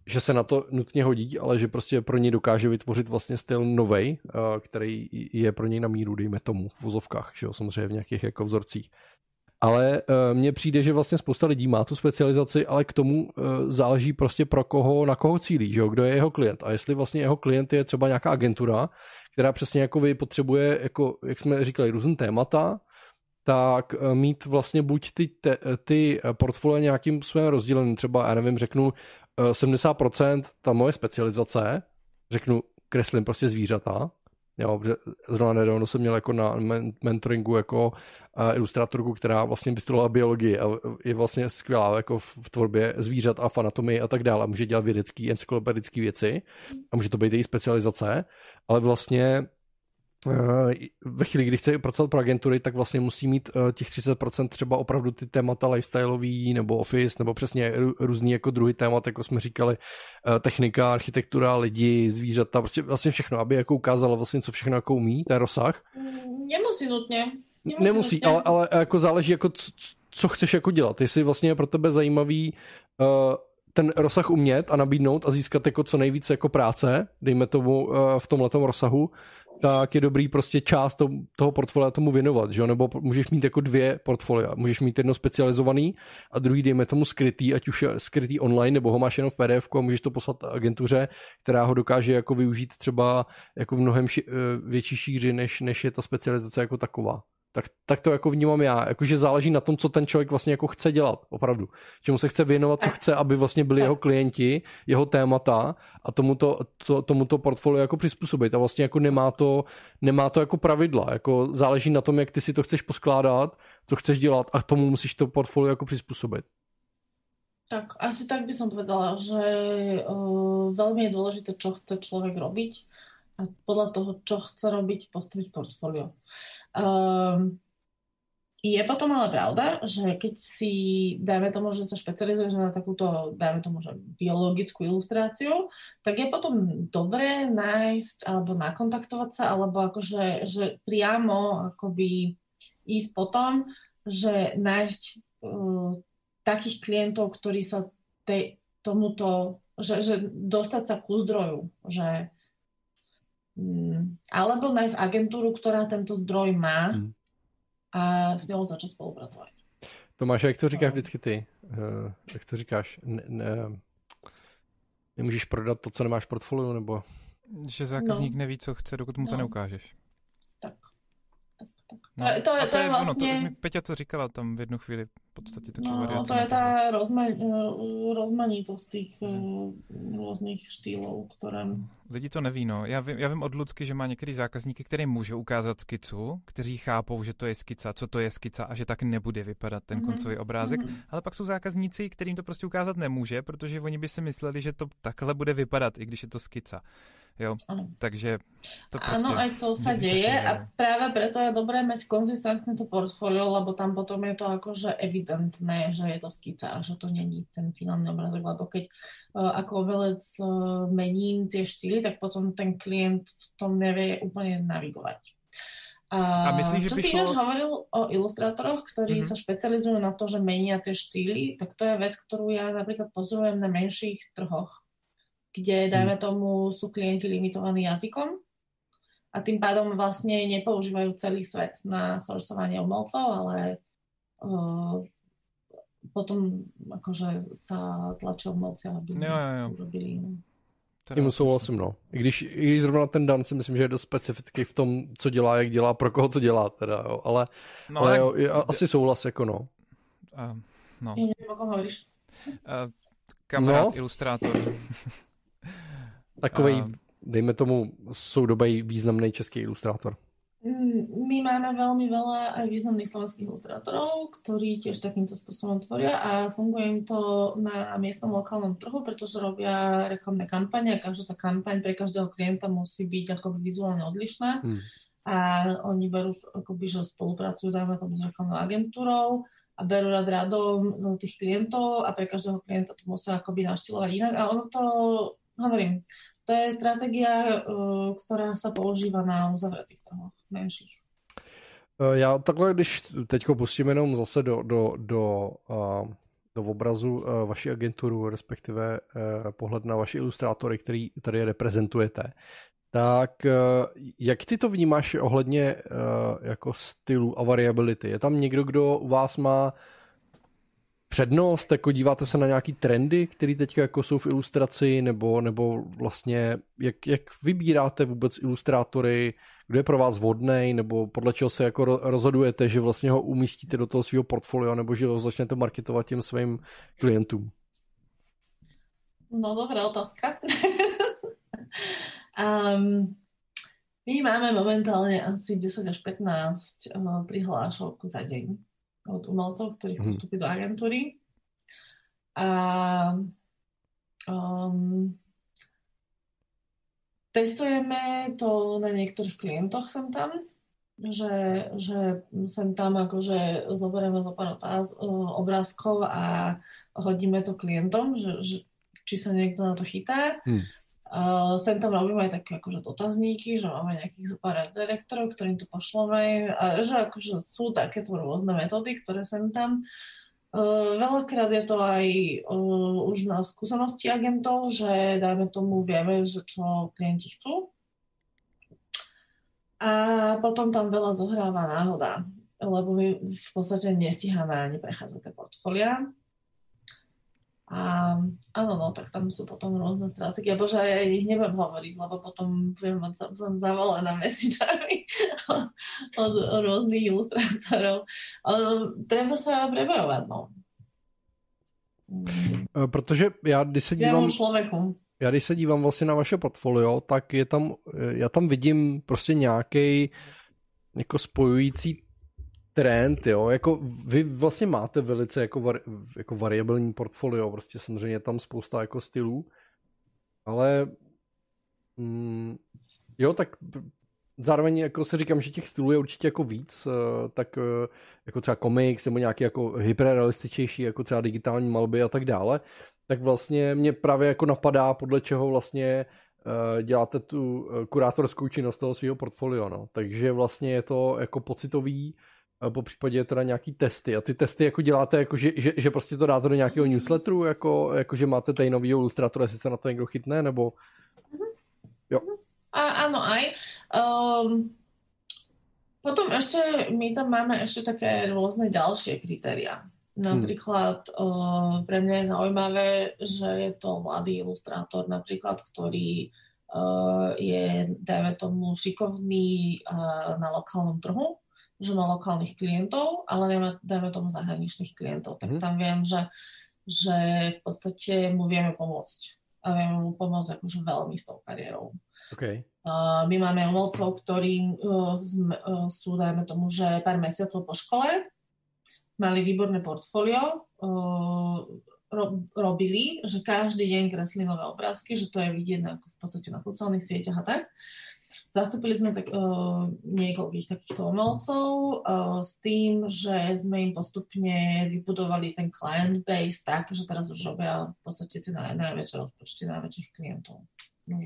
že se na to nutně hodí, ale že prostě pro něj dokáže vytvořit vlastně styl novej, uh, který je pro něj na míru, dejme tomu, v vozovkách, že jo, samozřejmě v nějakých jako vzorcích. Ale uh, mně přijde, že vlastně spousta lidí má tu specializaci, ale k tomu uh, záleží prostě pro koho, na koho cílí, že jo, kdo je jeho klient. A jestli vlastně jeho klient je třeba nějaká agentura, která přesně jako vy potřebuje, jako, jak jsme říkali, různé témata, tak eh, mít vlastně buď ty, te, ty eh, portfolia nějakým svým rozděleným, třeba, já nevím, řeknu 70% eh, ta moje specializace, řeknu, kreslím prostě zvířata, Jo, protože zrovna nedávno jsem měl jako na mentoringu jako ilustrátorku, která vlastně vystudovala biologii a je vlastně skvělá jako v tvorbě zvířat a fanatomii a tak dále. Může dělat vědecké, encyklopedické věci a může to být její specializace, ale vlastně Eh, ve chvíli, kdy chce pracovat pro agentury, tak vlastně musí mít eh, těch 30% třeba opravdu ty témata lifestyleový nebo office, nebo přesně různý jako druhý témat, jako jsme říkali, eh, technika, architektura, lidi, zvířata, prostě vlastně všechno, aby jako ukázala vlastně, co všechno jako umí, ten rozsah. Nemusí nutně. Nemusí, Nemusí nutně. Ale, ale jako záleží jako co, co chceš jako dělat. Jestli vlastně je pro tebe zajímavý uh, ten rozsah umět a nabídnout a získat jako co nejvíce jako práce, dejme tomu v tomhletom rozsahu, tak je dobrý prostě část to, toho portfolia tomu věnovat, že jo? nebo můžeš mít jako dvě portfolia. Můžeš mít jedno specializovaný a druhý dejme tomu skrytý, ať už je skrytý online, nebo ho máš jenom v PDF a můžeš to poslat agentuře, která ho dokáže jako využít třeba jako v mnohem ši, eh, větší šíři, než, než je ta specializace jako taková tak, tak to jako vnímám já, jakože záleží na tom, co ten člověk vlastně jako chce dělat, opravdu. Čemu se chce věnovat, co chce, aby vlastně byli jeho klienti, jeho témata a tomuto, to, tomuto portfolio jako přizpůsobit. A vlastně jako nemá to, nemá to jako pravidla, jako záleží na tom, jak ty si to chceš poskládat, co chceš dělat a tomu musíš to portfolio jako přizpůsobit. Tak, asi tak by som povedala, že uh, veľmi je dôležité, čo chce človek robiť a podľa toho, čo chce robiť, postaviť portfólio. Um, je potom ale pravda, že keď si, dajme tomu, že sa špecializuješ na takúto, dajme tomu, že biologickú ilustráciu, tak je potom dobré nájsť alebo nakontaktovať sa, alebo akože že priamo akoby ísť potom, že nájsť uh, takých klientov, ktorí sa tej, tomuto, že, že dostať sa ku zdroju, že alebo nájsť agentúru, ktorá tento zdroj má hmm. a s ňou začať spolupracovat. Tomáš, jak to říkáš no. vždycky ty? Uh, jak to říkáš? Ne, ne, nemůžeš prodat to, co nemáš v portfoliu, nebo? Že zákazník no. neví, co chce, dokud mu no. to neukážeš. No, to, je, to, je, to, je vlastně... Ono, to, Peťa to říkala tam v jednu chvíli v podstatě taková no, variace. to je ta rozma, rozmanitost těch uh, různých štýlů, které... Lidi to neví, no. Já vím, já vím od Lucky, že má některý zákazníky, který může ukázat skicu, kteří chápou, že to je skica, co to je skica a že tak nebude vypadat ten mm-hmm. koncový obrázek, mm-hmm. ale pak jsou zákazníci, kterým to prostě ukázat nemůže, protože oni by si mysleli, že to takhle bude vypadat, i když je to skica. Jo, ano. takže to prostě... Áno, aj to sa deje a práve preto je dobré mať konzistentné to portfólio, lebo tam potom je to akože evidentné, že je to skica a že to není ten finálny obrazok, lebo keď uh, ako umelec uh, mením tie štýly, tak potom ten klient v tom nevie úplne navigovať. A, a myslíš, že čo si šlo... hovoril o ilustrátoroch, ktorí mm-hmm. sa špecializujú na to, že menia tie štýly, tak to je vec, ktorú ja napríklad pozorujem na menších trhoch kde, dajme tomu, sú klienti limitovaní jazykom a tým pádom vlastne nepoužívajú celý svet na sourcovanie umelcov, ale uh, potom akože sa tlačil moc, aby jo, jo, jo. urobili. Tím souhlasím, no. I když, I když zrovna ten Dan si myslím, že je dost specifický v tom, co dělá, jak dělá, pro koho to dělá, teda, jo. Ale, no, ale jo, je, asi souhlas, jako no. Uh, no. Uh, kamarád, no. ilustrátor. <laughs> Takový, uh, dejme tomu, soudobý významný český ilustrátor. My máme veľmi veľa aj významných slovenských ilustrátorov, ktorí tiež takýmto spôsobom tvoria a funguje im to na miestnom lokálnom trhu, pretože robia reklamné kampane a každá tá kampaň pre každého klienta musí byť akoby vizuálne odlišná. Hmm. A oni berú, akoby, že spolupracujú, dajme tomu s reklamnou agentúrou a berú rad radom no, tých klientov a pre každého klienta to musia akoby naštilovať inak. A ono to, hovorím, to je strategia, ktorá sa používa na uzavretých trhoch menších. Eh, já takhle, když teď pustím jenom zase do, do, do, uh, do obrazu uh, vaší agenturu, respektive uh, pohled na vaši ilustrátory, který tady reprezentujete, tak jak ty to vnímáš ohledně jako stylu a variability? Je tam někdo, kdo u vás má přednost, jako díváte se na nějaký trendy, které teď jako jsou v ilustraci, nebo, nebo vlastně jak, jak vybíráte vůbec ilustrátory, kdo je pro vás vhodný, nebo podle čeho se jako rozhodujete, že vlastně ho umístíte do toho svého portfolia, nebo že ho začnete marketovat těm svým klientům? No dobrá otázka. um, <laughs> my máme momentálně asi 10 až 15 uh, prihlášok za deň od umelcov, ktorí chcú mhm. vstúpiť do agentúry. A um, testujeme to na niektorých klientoch sem tam, že, že sem tam akože zoberieme zo pár otáz, obrázkov a hodíme to klientom, že, že či sa niekto na to chytá. Hmm. Uh, sem tam robíme aj také akože dotazníky, že máme nejakých zo pár direktorov, ktorým to pošleme a že akože sú takéto rôzne metódy, ktoré sem tam. Uh, veľakrát je to aj uh, už na skúsenosti agentov, že dajme tomu vieme, že čo klienti chcú. A potom tam veľa zohráva náhoda, lebo my v podstate nestíhame ani prechádzať tie portfólia a áno, no, tak tam sú potom rôzne stratégie. Bože, ja ich nebudem hovoriť, lebo potom budem, budem zavolaná messagami <laughs> od, od rôznych ilustrátorov. Treba sa prebojovať, no. E, protože já, když se dívám... člověku. Já když se dívám vlastně na vaše portfolio, tak je tam, e, já tam vidím prostě nějaký jako spojující trend, jo, jako vy vlastně máte velice jako, var, jako variabilní portfolio, prostě samozřejmě tam spousta jako stylů, ale mm, jo, tak zároveň jako se říkám, že těch stylů je určitě jako víc, eh, tak eh, jako třeba komiks nebo nějaký jako hyperrealističnější, jako třeba digitální malby a tak dále, tak vlastně mě právě jako napadá, podle čeho vlastně eh, děláte tu kurátorskou činnost toho svého portfolio, no. Takže vlastně je to jako pocitový, po případě teda nějaký testy. A ty testy jako děláte, jako že, že, že prostě to dáte do nějakého newsletteru, jako, jako že máte tady nový ilustrátor, jestli se na to někdo chytne, nebo... Mhm. Jo. A, áno, aj. Um, potom ešte, my tam máme ešte také rôzne ďalšie kritéria. Napríklad hmm. uh, pre mňa je zaujímavé, že je to mladý ilustrátor, napríklad, ktorý uh, je, dajme tomu, šikovný uh, na lokálnom trhu, že má lokálnych klientov, ale nemá, dajme tomu zahraničných klientov, tak mm. tam viem, že, že v podstate mu vieme pomôcť. A vieme mu pomôcť akože veľmi s tou kariérou. Okay. Uh, my máme umelcov, ktorí uh, uh, sú, dajme tomu, že pár mesiacov po škole, mali výborné portfólio, uh, ro, robili, že každý deň kreslí nové obrázky, že to je vidieť na, v podstate na sociálnych sieťach a tak. Zastúpili sme tak, uh, niekoľkých takýchto umelcov uh, s tým, že sme im postupne vybudovali ten client base tak, že teraz už robia v podstate tie naj, najväčšie rozpočty najväčších klientov. No.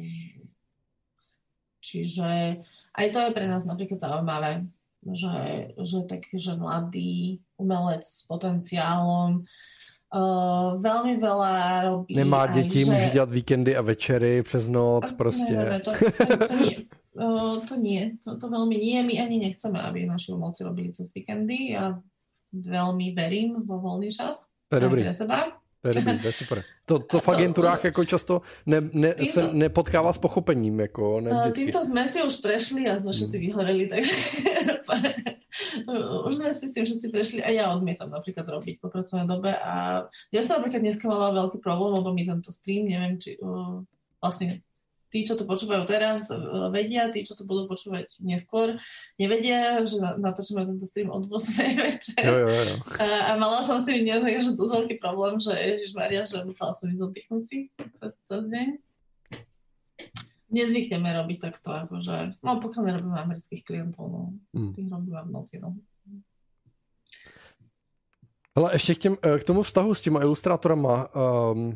Čiže aj to je pre nás napríklad zaujímavé, že, že taký, že mladý umelec s potenciálom Uh, veľmi veľa robí. Nemá děti, že... může dělat víkendy a večery přes noc, prostě. Ne, ne, to, to, to nie. Uh, to nie, to, to veľmi nie. My ani nechceme, aby naši umelci robili cez víkendy. Ja veľmi verím vo voľný čas. To je dobrý. Seba. To je dobrý, to je super. To, to <laughs> v agenturách jako často ne, ne, týmto, se nepotkává s pochopením. Jako, ne vždycky. týmto jsme si už prešli a jsme všetci hmm. vyhoreli, takže <laughs> už sme si s tým všetci prešli a ja odmietam napríklad robiť po pracovnej dobe a ja som napríklad dneska mala veľký problém, lebo mi tento stream, neviem, či uh, vlastne tí, čo to počúvajú teraz, e, vedia, tí, čo to budú počúvať neskôr, nevedia, že natáčame tento stream od 8 <laughs> večer. Jo, jo, jo. A, a mala som s tým dnes že dosť veľký problém, že Ježiš Maria, že musela som ísť oddychnúť si cez, cez deň. Nezvykneme robiť takto, akože, no pokiaľ nerobíme amerických klientov, no, hmm. tých robíme v noci, no. Ale ještě k, těm, e, k tomu vztahu s těma ilustrátorama, um,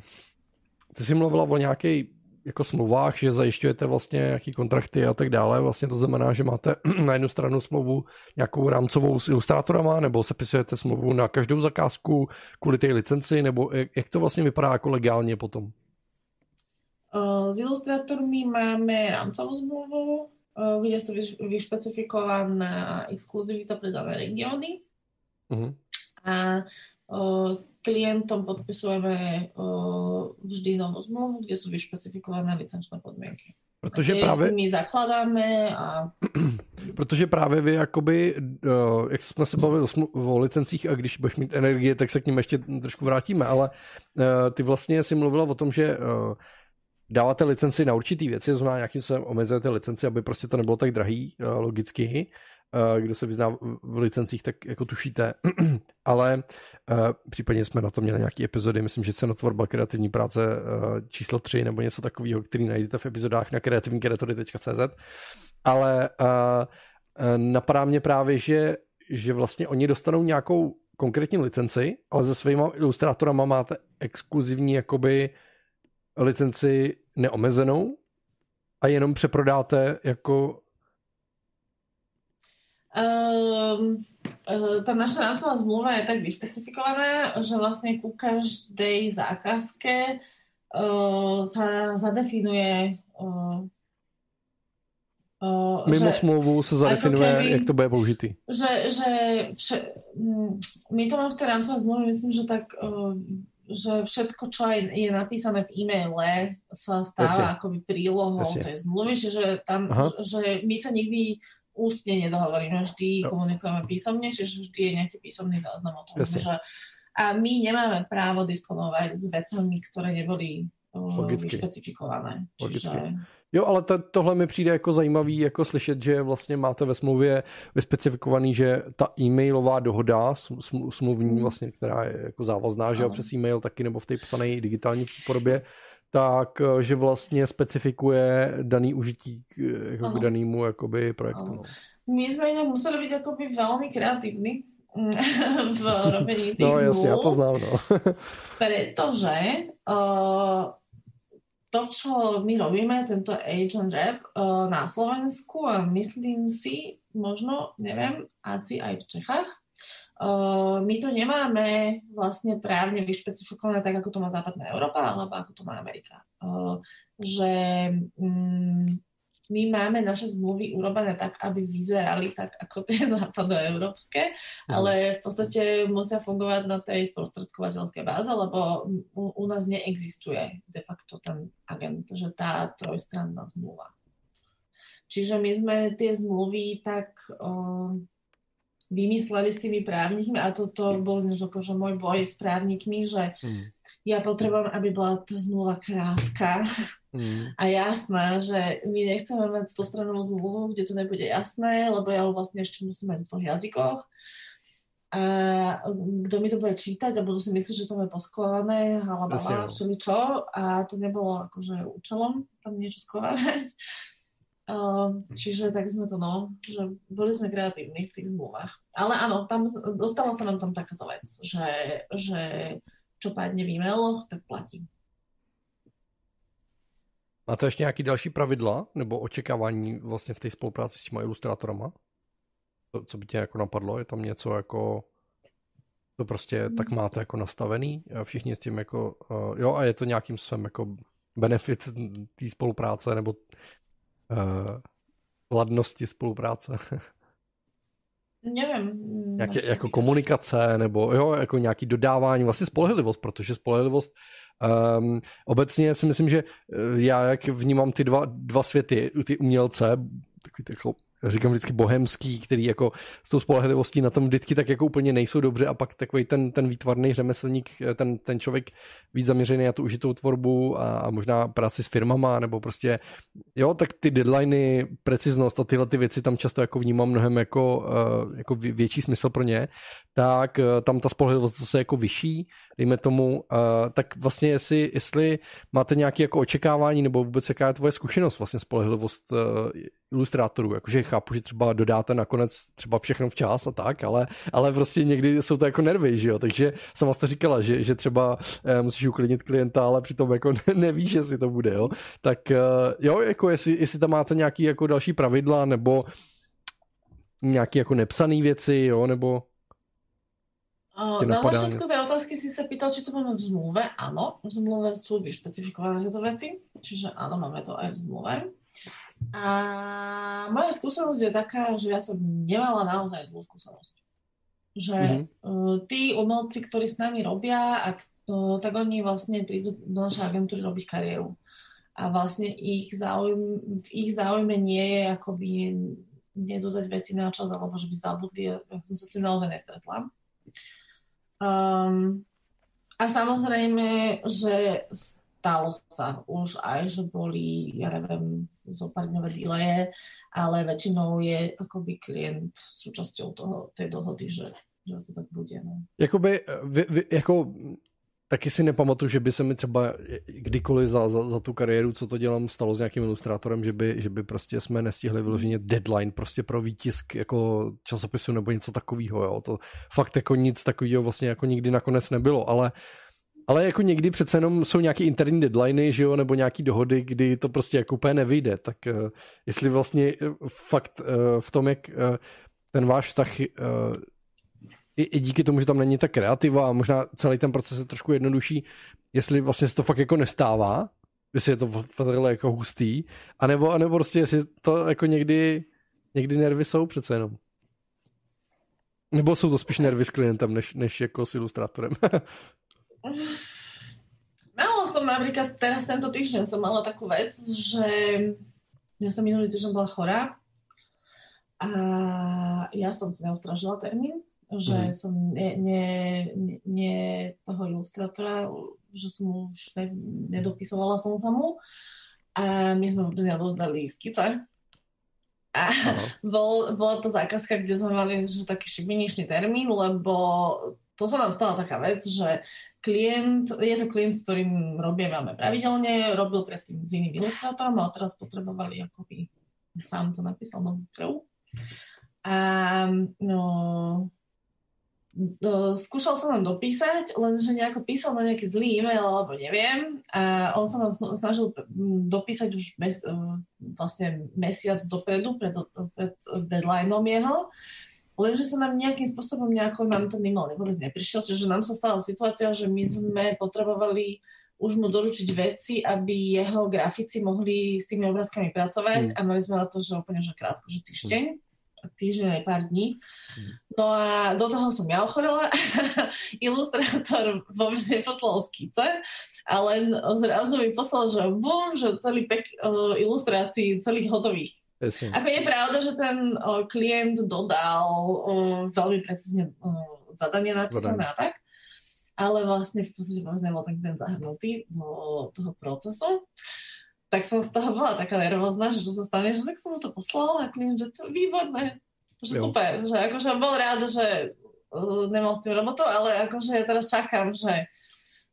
ty jsi mluvila o nějaké jako smlouvách, že zajišťujete vlastně nějaký kontrakty a tak dále. Vlastně to znamená, že máte <clears throat> na jednu stranu smlouvu nějakou rámcovou s ilustrátorama, nebo sepisujete smlouvu na každou zakázku kvůli té licenci, nebo jak, to vlastně vypadá jako legálně potom? S ilustrátormi máme rámcovou zmluvu, kde sú vyšpecifikovaná exkluzivita pre dané regióny. Uh-huh. A s klientom podpisujeme vždy novou zmluvu, kde jsou vyšpecifikované licenčné podmínky. Protože právě... my zakládáme a... <clears throat> Protože právě vy jakoby, jak jsme se bavili o, o licencích a když budeš mít energie, tak se k ním ještě trošku vrátíme, ale ty vlastně si mluvila o tom, že dáváte licenci na určitý věci, to znamená nějakým se omezujete licenci, aby prostě to nebylo tak drahý, logicky, Eh, kdo se vyzná v licencích, tak jako tušíte. <clears throat> Ale uh, případně jsme na to měli nějaký epizody, myslím, že cenotvorba kreativní práce uh, číslo 3 nebo něco takového, který najdete v epizodách na kreativníkreatory.cz. Ale napadá mě právě, že, že vlastně oni dostanou nějakou konkrétní licenci, ale se svýma ilustrátorama máte exkluzivní jakoby licenci neomezenou a jenom přeprodáte jako Um, tá naša rámcová zmluva je tak vyšpecifikovaná, že vlastne ku každej zákazke uh, sa zadefinuje uh, Uh, Mimo že, smlouvu se zadefinuje, keby, jak to bude použitý. Že, že vše, my to máme v tej rámcovej zmluve, myslím, že tak uh, že všetko, čo aj je napísané v e-maile, sa stáva Jasne. akoby prílohou Jasne. tej zmluvy, že, že, tam, že, že my sa nikdy ústne nedohovoríme, vždy no. komunikujeme písomne, čiže vždy je nejaký písomný záznam o tom, Jasne. že a my nemáme právo disponovať s vecami, ktoré neboli Logicky. vyšpecifikované. Čiže... Jo, ale to, tohle mi přijde jako zajímavý jako slyšet, že vlastně máte ve smlouvě vyspecifikovaný, že ta e-mailová dohoda smluvní mhm. vlastně, která je jako závazná, že jo, přes e-mail taky nebo v té psané digitální podobě, tak eh, že vlastně specifikuje daný užití k, jako k danému jakoby projektu. No. My jsme jinak museli být jakoby velmi kreativní <laughs> v robení tých No jasně, já to znám, no. <laughs> pretože uh, to, čo my robíme, tento agent rap uh, na Slovensku a myslím si, možno, neviem, asi aj v Čechách, my to nemáme vlastne právne vyšpecifikované tak, ako to má západná Európa, alebo ako to má Amerika. Uh, že um, my máme naše zmluvy urobené tak, aby vyzerali tak, ako tie <laughs> západoeurópske, mhm. ale v podstate musia fungovať na tej sprostredkovateľskej báze, lebo u, u nás neexistuje de facto ten agent, že tá trojstranná zmluva. Čiže my sme tie zmluvy tak... Uh, vymysleli s tými právnikmi a toto bol než akože môj boj s právnikmi, že mm. ja potrebujem, aby bola tá zmluva krátka mm. a jasná, že my nechceme mať 100 stranovú zmluvu, kde to nebude jasné, lebo ja ho vlastne ešte musím mať v dvoch jazykoch a kto mi to bude čítať a budú si myslieť, že to je poskované, halabala, čo a to nebolo akože účelom tam niečo skovávať. Uh, čiže tak sme to, no, že boli sme kreatívni v tých zmluvách. Ale áno, tam dostala sa nám tam takáto vec, že, že čo padne v e-mailoch, tak platí. to ještě nějaký další pravidla nebo očekávání vlastně v té spolupráci s těma ilustrátorama? Co, co by tě jako napadlo? Je tam něco jako To prostě hmm. tak máte jako nastavený, všichni s tím jako, uh, jo, a je to nějakým způsobem jako benefit té spolupráce nebo uh, ladnosti spolupráce. Nevím. Nějaké, jako komunikace nebo jo, jako nějaký dodávání, vlastně spolehlivost, protože spolehlivost um, obecně si myslím, že eh, já jak vnímám ty dva, dva světy, ty umělce, takový jako říkám vždycky bohemský, který jako s tou spolehlivostí na tom vždycky tak jako úplně nejsou dobře a pak takový ten, ten výtvarný řemeslník, ten, ten člověk víc zaměřený na tu užitou tvorbu a, a možná práci s firmama nebo prostě, jo, tak ty deadliny, preciznost a tyhle ty věci tam často jako vnímám mnohem jako, uh, jako větší smysl pro ně, tak uh, tam ta spolehlivost zase jako vyšší, dejme tomu, tak vlastně jestli, jestli máte nějaké jako očekávání nebo vůbec jaká je tvoje zkušenost vlastně spolehlivost uh, ilustrátorů, jakože chápu, že třeba dodáte nakonec třeba všechno včas a tak, ale, ale prostě někdy jsou to jako nervy, že jo, takže sama jste říkala, že, že třeba eh, musíš uklidnit klienta, ale přitom jako <laughs> nevíš, jestli to bude, jo, tak eh, jo, jako jestli, jestli tam máte nějaký jako další pravidla, nebo nějaký jako nepsaný věci, jo, nebo na začiatku tej otázky si sa pýtal, či to máme v zmluve. Áno, v zmluve sú vyšpecifikované tieto veci, čiže áno, máme to aj v zmluve. A moja skúsenosť je taká, že ja som nemala naozaj zlú skúsenosť. Že mm-hmm. uh, tí umelci, ktorí s nami robia, a, uh, tak oni vlastne prídu do našej agentúry robiť kariéru. A vlastne ich záujm, v ich záujme nie je akoby nedodať veci na čas, alebo že by zabudli. Ja som sa s tým naozaj nestretla. Um, a samozrejme, že stalo sa už aj, že boli, ja neviem, zo pár dňové díleje, ale väčšinou je akoby klient súčasťou toho, tej dohody, že, že to tak bude. No. Jakoby, vy, vy, jako taky si nepamatuju, že by se mi třeba kdykoliv za, za, za tu kariéru, co to dělám, stalo s nějakým ilustrátorem, že by, že by prostě jsme nestihli vyloženě deadline prostě pro výtisk jako časopisu nebo něco takového, jo. To fakt jako nic takového vlastně jako nikdy nakonec nebylo, ale ale jako někdy přece jenom jsou nějaké interní deadliny, že jo, nebo nějaký dohody, kdy to prostě jako úplně nevyjde, tak uh, jestli vlastně uh, fakt uh, v tom, jak uh, ten váš vztah uh, i, i díky tomu, že tam není ta kreativa a možná celý ten proces je trošku jednodušší, jestli vlastně se to fakt jako nestává, jestli je to fakt jako hustý, anebo, anebo prostě jestli to jako někdy, někdy nervy jsou přece jenom. Nebo jsou to spíš nervy s klientem, než, než jako s ilustrátorem? <laughs> Mala som napríklad teraz tento týždeň som mala takú vec, že ja som minulý týždeň bola chorá a ja som si neustražila termín, že mm. som ne, ne, ne toho ilustrátora, že som už ne, nedopisovala som sa mu a my sme vôbec nedozdali skice. A bol, bola to zákazka, kde sme mali že taký šibiničný termín, lebo to sa nám stala taká vec, že klient, je to klient, s ktorým robievame pravidelne, robil predtým s iným ilustrátorom, ale teraz potrebovali akoby sám to napísal novú krv. A no, do, skúšal sa nám dopísať, lenže nejako písal na nejaký zlý e-mail, alebo neviem. A on sa nám snažil dopísať už mes, vlastne mesiac dopredu, pred, pred deadlineom jeho lenže sa nám nejakým spôsobom nejako nám ten mimo vôbec neprišiel, čiže nám sa stala situácia, že my sme potrebovali už mu doručiť veci, aby jeho grafici mohli s tými obrázkami pracovať mm. a mali sme na to, že úplne že krátko, že týždeň, týždeň aj pár dní. Mm. No a do toho som ja ochorela, <laughs> ilustrátor vôbec neposlal skice, ale zrazu mi poslal, že bum, že celý pek uh, ilustrácií, celých hotových Jasne. Ako je pravda, že ten o, klient dodal o, veľmi precízne zadanie napísané a tak, ale vlastne v podstate vôbec nebol ten klient zahrnutý do toho procesu. Tak som z toho bola taká nervózna, že čo sa stane, že tak som mu to poslala a klient, že to je výborné, že jo. super, že akože bol rád, že uh, nemal s tým robotu, ale akože ja teraz čakám, že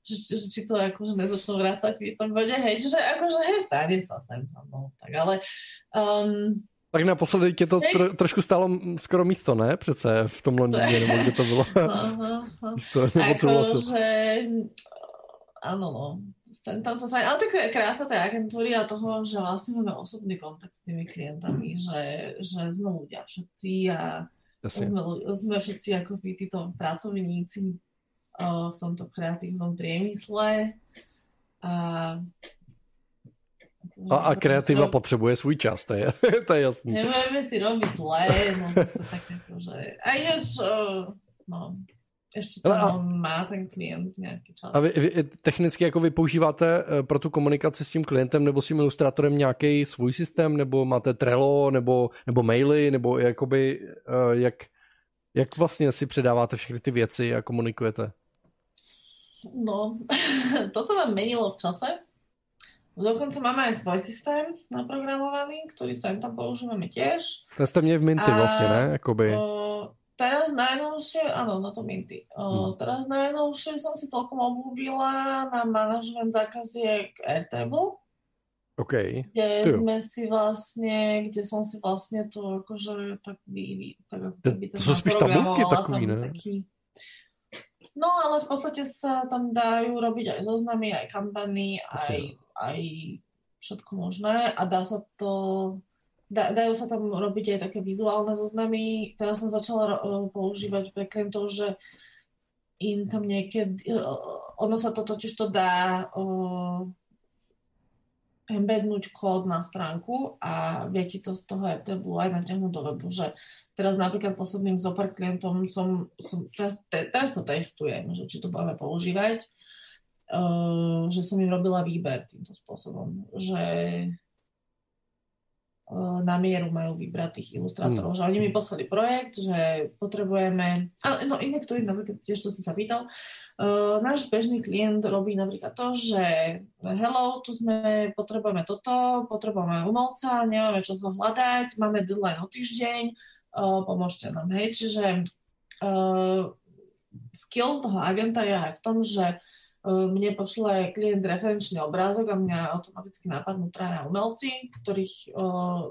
že, že či to akože nezačnú vrácať v istom bode, hej, čiže akože hej, stane sa sem, no, tak ale... Um, tak naposledy tě to tro, trošku stálo skoro místo, ne? Přece v tom Londýně, nebo kde to bylo. <laughs> Aha, aha. místo, ako, že... Áno, no. Tam sa ale to je krása tej agentúry a toho, že vlastne máme osobný kontakt s tými klientami, že, že sme ľudia všetci a Sme, sme všetci ako títo pracovníci uh, v tomto kreatívnom priemysle. A a, a kreativa potřebuje svůj čas, to je, <laughs> to je jasný. Nebudeme si robiť zlé, no zase tak že... A ináč, no, ještě tam a, má ten klient nějaký čas. A vy, vy technicky jako vy používáte eh, pro tu komunikaci s tím klientem nebo s tím ilustrátorem nějaký svůj systém, nebo máte Trello, nebo, nebo maily, nebo jakoby, eh, jak, jak vlastně si předáváte všechny ty věci a komunikujete? No, <laughs> to se tam menilo v čase. Dokonca máme aj svoj systém naprogramovaný, ktorý sa tam používame tiež. To ste mne v Minty a, vlastne, ne? Jakoby... O, teraz najnovšie, áno, na to Minty. Hmm. Teraz najnovšie som si celkom obľúbila na manažment zákaziek Airtable. OK. Kde Tujo. sme si vlastne, kde som si vlastne to akože tak vy, tak to, to sú spíš tabulky takový, ne? Taký, No ale v podstate sa tam dajú robiť aj zoznamy, aj kampany, aj aj všetko možné a dá sa to, dá, dajú sa tam robiť aj také vizuálne zoznamy. Teraz som začala uh, používať pre klientov, že im tam niekedy, uh, ono sa to totiž to dá uh, embednúť kód na stránku a vie ti to z toho Airtabu aj natiahnuť do webu, že teraz napríklad posledným zopár klientom som, som teraz, teraz to testujem, že či to budeme používať uh, že som im robila výber týmto spôsobom, že na mieru majú vybrať tých ilustrátorov, mm. že oni mi poslali projekt, že potrebujeme, ale no inak to je napríklad tiež, čo si sa pýtal, uh, náš bežný klient robí napríklad to, že hello, tu sme, potrebujeme toto, potrebujeme umelca, nemáme čo ho hľadať, máme deadline o týždeň, uh, pomôžte nám, hej, čiže uh, skill toho agenta je aj v tom, že mne pošle klient referenčný obrázok a mňa automaticky napadnú traja umelci, ktorých uh,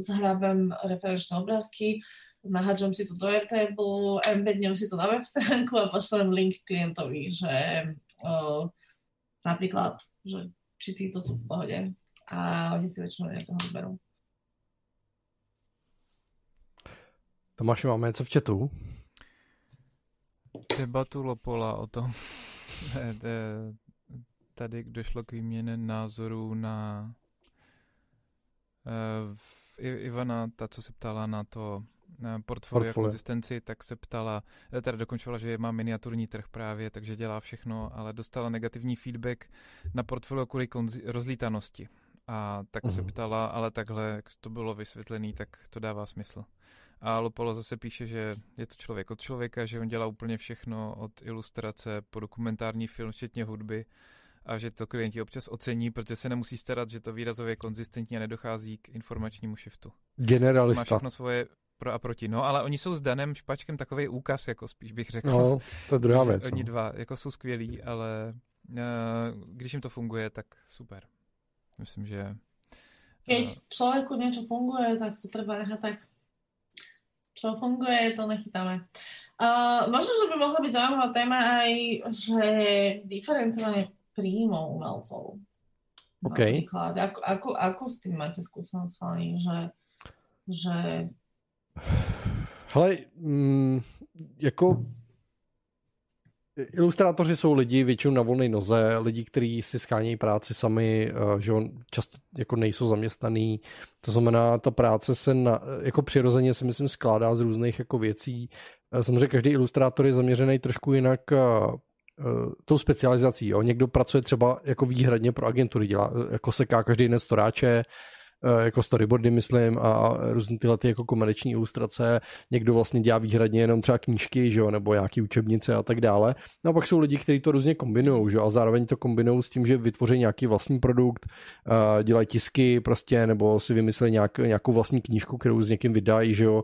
zhrabem referenčné obrázky, nahádžem si to do Airtable, embednem si to na web stránku a pošlem link klientovi, že uh, napríklad, že či títo sú v pohode a oni si väčšinou niekoho vyberú. Tomáš, máme něco v chatu? Debatu Lopola o tom, <laughs> tady došlo k výměně názorů na uh, Ivana, ta, co se ptala na to na portfolio, portfolio. konzistenci, tak se ptala, eh, teda dokončovala, že má miniaturní trh právě, takže dělá všechno, ale dostala negativní feedback na portfolio kvůli konzi- rozlítanosti. A tak uh-huh. se mhm. ptala, ale takhle, jak to bylo vysvětlené, tak to dává smysl. A Lopolo zase píše, že je to člověk od člověka, že on dělá úplně všechno od ilustrace po dokumentární film, včetně hudby a že to klienti občas ocení, protože se nemusí starat, že to výrazově konzistentně nedochází k informačnímu shiftu. Generalista. Má všechno svoje pro a proti. No, ale oni jsou s Danem Špačkem takový úkaz, jako spíš bych řekl. No, to je druhá <laughs> věc. Oni no. dva jako jsou skvělí, ale uh, když jim to funguje, tak super. Myslím, že... Keď uh, člověku něco funguje, tak to treba nechat tak čo funguje, to nechytáme. Uh, možno, že by mohla byť zaujímavá téma aj, že diferencovanie príjmov umelcov. OK. Napríklad. Ako, ako, ako s tým máte skúsenosť, chalani, že, že... Hele, mm, jako Ilustrátoři jsou lidi většinou na volné noze, lidi, kteří si schánějí práci sami, eh, že on často jako nejsou zaměstnaný. To znamená, ta práce se na, jako přirozeně si myslím skládá z různých jako věcí. Eh, samozřejmě každý ilustrátor je zaměřený trošku jinak eh, tou specializací. Jo. Někdo pracuje třeba jako výhradně pro agentury, dělá, jako seká každý den storáče, jako storyboardy, myslím, a různé tyhle ty jako komerční ilustrace. Někdo vlastně dělá výhradně jenom třeba knížky, že jo, nebo nějaký učebnice a tak dále. No a pak jsou lidi, kteří to různě kombinují, že jo, a zároveň to kombinují s tím, že vytvoří nějaký vlastní produkt, eh, dělají tisky prostě, nebo si vymyslí nějak, nějakou vlastní knížku, kterou s někým vydají, že jo.